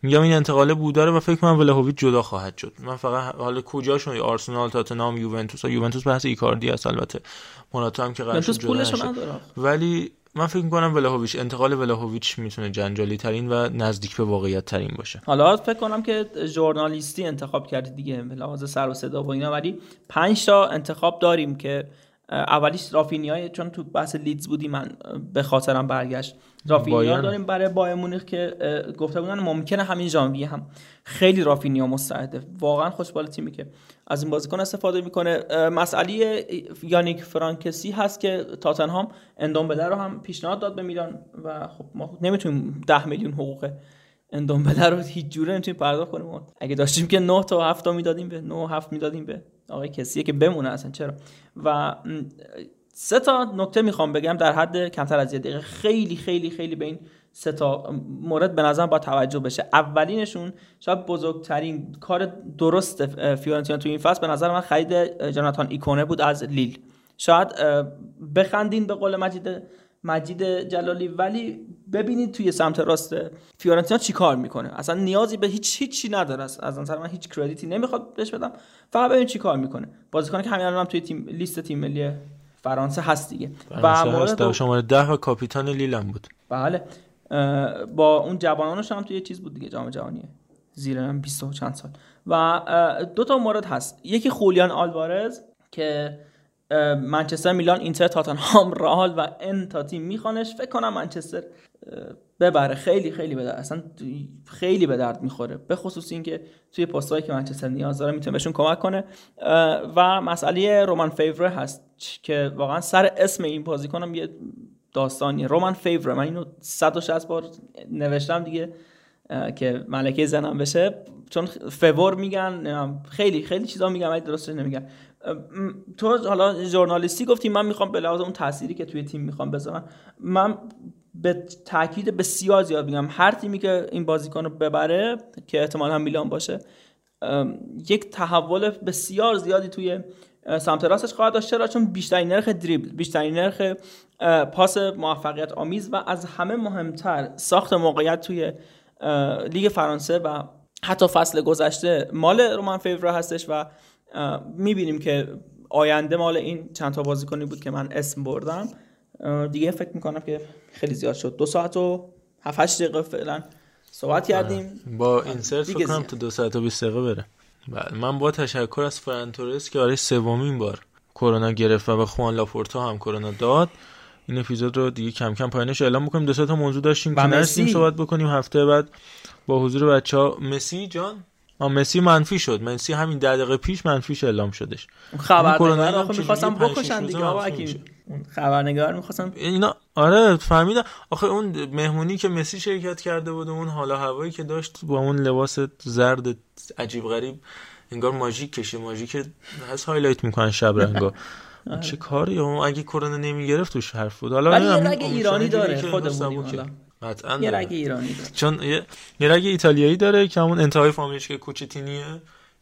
میگم این انتقاله بوداره و فکر کنم ولاهویچ جدا خواهد شد. من فقط حالا کجاشون؟ آرسنال تاتنهام یوونتوس. یوونتوس بحث ایکاردی است البته. موراتا هم که قرار شد یوونتوس جدا ولی من فکر می‌کنم ولاهویچ انتقال ولاهویچ می‌تونه جنجالی ترین و نزدیک به واقعیت ترین باشه. حالا فکر کنم که ژورنالیستی انتخاب کردی دیگه به لحاظ سر و صدا و اینا ولی پنج تا انتخاب داریم که اولیش رافینیا چون تو بحث لیدز بودی من به خاطرم برگشت. رافینیا. داریم برای بایر مونیخ که گفته بودن ممکنه همین ژانویه هم. خیلی رافینیا مستعده. واقعا خوشبال تیمی که از این بازیکن استفاده می‌کنه. مسئله یانیک فرانکسی هست که تاتنهام اندومبله رو هم پیشنهاد داد به میلان و خب ما نمی‌تونیم 10 میلیون حقوق اندومبله رو هیچ جوره نمی‌تونیم پرداخت کنیم. اگه داشتیم که 9 تا 7 تا می‌دادیم به 9 و 7 می‌دادیم به آقای کسیه که بمونه اصلا. چرا؟ و سه تا نکته می‌خوام بگم در حد کمتر از یه دقیقه. خیلی خیلی خیلی به این سه تا مورد به نظرم با توجه بشه. اولینشون شاید بزرگترین کار درست فیورنتینا تو این فصل به نظر من خرید جاناتان ایکونه بود از لیل. شاید بخندین به قول مجید مجید جلالی. ولی ببینید توی سمت راست فیورنتینا چی کار می‌کنه؟ اصلا نیازی به هیچ هیچی نداره. از از نظر من هیچ کردیتی نمی‌خواد بهش بدم. فقط ببین چی کار می‌کنه. بازیکنی که همین الان هم توی تیم لیست تیم ملی فرانسه هست دیگه. فرانسه هست. دو- شماره ده و کاپیتان لیلم بود. بله. با اون جوانانش هم توی چیز بود دیگه جام جهانیه زیر هم 20 و چند سال. و دو تا مورد هست. یکی خولیان آلوارز که منچستر میلان اینتر تاتنهام رئال و ان تا تیم میخوانش. فکر کنم منچستر ببره. خیلی خیلی به اصلا خیلی به درد می‌خوره. به خصوص اینکه توی پستایی که منچستر نیاز داره می‌تونه بهشون کمک کنه. و مسئله رومان فیوره هست که واقعا سر اسم این بازیکنم یه داستانیه. رومان فیوره. من اینو 160 بار نوشتم دیگه که ملکه زنم بشه. چون فور میگن خیلی خیلی چیزا میگن ولی درستش نمیگن. تو حالا ژورنالیستی گفتی من می‌خوام به لحاظ اون تأثیری که توی تیم می‌خوام بذارم من به تاکید بسیار زیاد میگم هر تیمی که این بازیکن رو ببره که احتمال هم میلان باشه یک تحول بسیار زیادی توی سمت راستش خواهد داشت. چرا؟ چون بیشترین نرخ دریبل بیشترین نرخ پاس موفقیت آمیز و از همه مهمتر ساخت موقعیت توی لیگ فرانسه و حتی فصل گذشته مال رومان فیوره هستش و می‌بینیم که آینده مال این چند تا بازیکنی بود که من اسم بردم. دیگه فکر می‌کنم که خیلی زیاد شد. دو ساعت و 7 8 دقیقه فعلا صحبت کردیم. با اینسرت دیگه فکر کنم. تا دو ساعت و 20 دقیقه بره. بله. من با تشکر از فرانتورس که برای سومین بار کرونا گرفت و به خوان لاپورتا هم کرونا داد. این اپیزود رو دیگه کم کم پایانش اعلام می‌کنیم دو تا موضوع داشتیم که نرسیدیم مسی. صحبت بکنیم. هفته بعد با حضور بچه ها مسی جان. مسی منفی شد. مسی همین ده دقیقه پیش منفیش اعلام شدش. خبرنگار کرونا می‌خواستم شش بکشن دیگه آقا؟ اون خبرنگار می‌خواستم اینا آره فهمیدم. آخه اون مهمونی که مسی شرکت کرده بود و اون حالا هوایی که داشت با اون لباس زرد عجیب غریب انگار ماژیک کشه. ماژیک هست هایلایت می‌کنن شب رنگا. چه کاری؟ اون اگه کرونا نمی‌گرفت توش حرف بود. حالا اون ایرانی داره،. حالا. قطعا یه. رگ ایرانی داره. چون یه, یه رگ ایتالیایی داره که همون انتهای فامیلش که کوچتینیه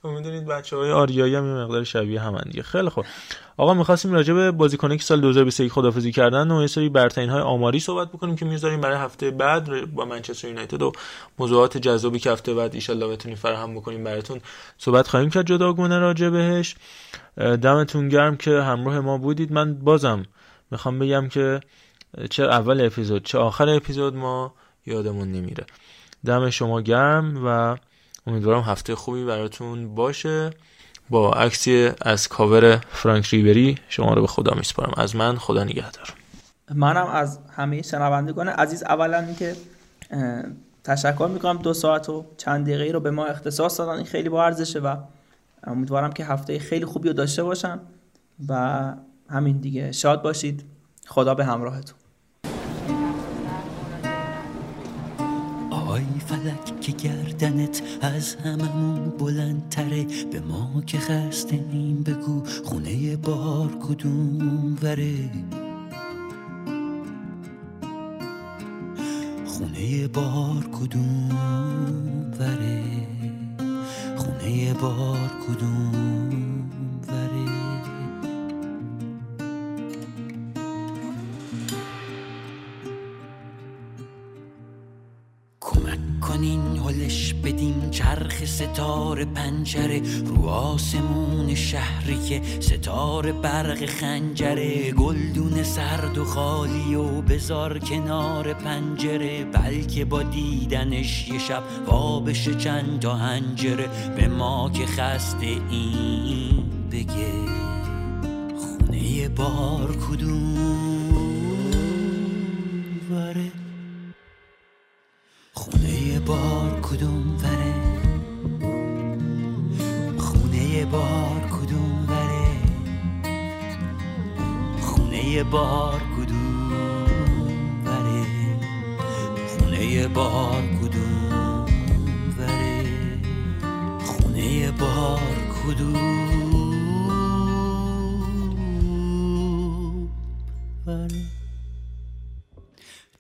و می‌دونید بچه های آریایی هم یه مقدار شبیه همن دیگه. خیلی خوب. آقا می‌خواستیم راجع به بازیکنایی که سال 2021 خدافزی کردن و یه سری برترین های آماری صحبت بکنیم که می‌ذاریم برای هفته بعد با منچستر یونایتد و موضوعات جذابی که هفته بعد ایشالله بتونیم فراهم بکنیم براتون صحبت خواهیم کرد جداگونه راجع بهش. دمتون گرم که همراه ما بودید. من بازم می‌خوام بگم که چه اول اپیزود چه آخر اپیزود ما یادمون نمیره. دم شما گرم و امیدوارم هفته خوبی براتون باشه. با عکسی از کاور فرانک ریبری شما رو به خدا میسپارم. از من خدا نگهدار. منم از همه شنوندگان عزیز. اولا اینکه تشکر می‌کنم دو ساعت و چند دقیقه رو به ما اختصاص دادن. این خیلی با ارزشه و امیدوارم که هفته خیلی خوبی رو داشته باشن و همین دیگه. شاد باشید. خدا به همراهتون. آی فلک که گردنت از هممون بلندتره به ما که خسته نیم بگو خونه بار کدوم وره. خونه بار کدوم وره خونه بار کدوم هلش بدیم چرخ ستاره پنجره رو آسمون شهری که ستاره برق خنجره گلدون سرد و خالی و بزار کنار پنجره بلکه با دیدنش یه شب وا بشه چند تا هنجره به ما که خسته این بگه خونه بار کدوم؟ بار کدوم وره خونه بار کدوم وره خونه بار کدوم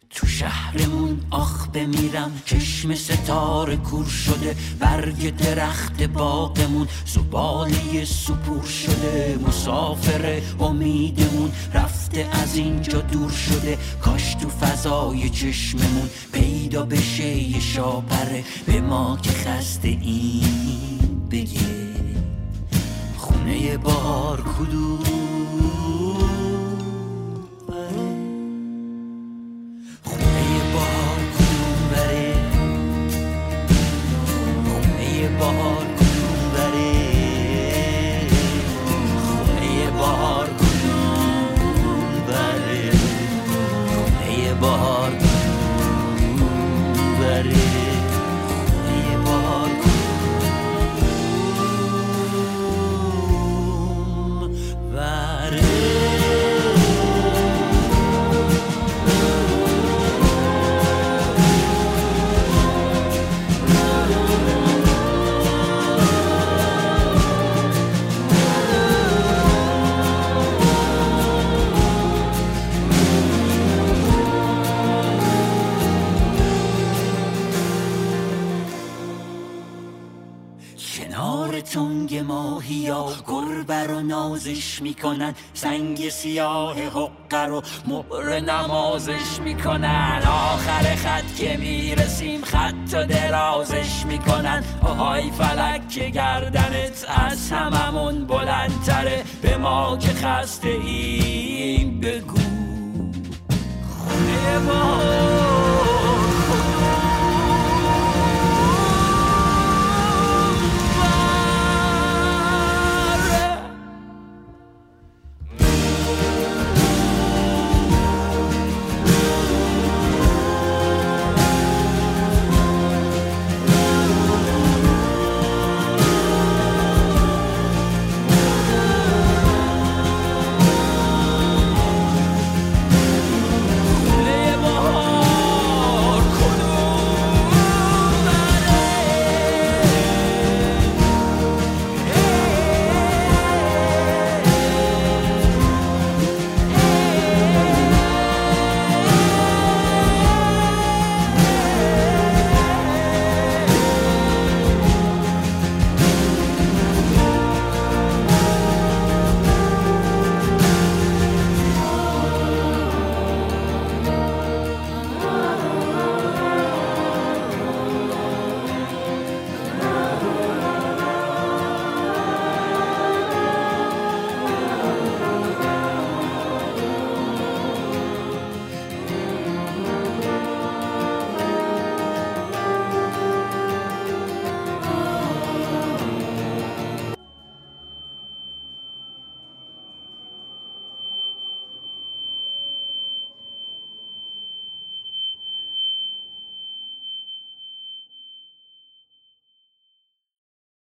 تو شهرمون آخ بمیرم چشم ستاره کور شده برگ درخت باغمون زباله سپور شده مسافر امیدمون. رفته از اینجا دور شده کاش تو فضای چشممون. پیدا بشه یه شاپره به ما که خسته این بگه. خونه بار کدوم؟ ماهیا گربه رو نازش می‌کنن سنگ سیاه حقه رو مهر نمازش می‌کنن آخر خط که می‌رسیم خط و درازش می‌کنن آهای فلک که گردنت از هممون بلندتره. به ما که خسته ایم بگو. خونه ما.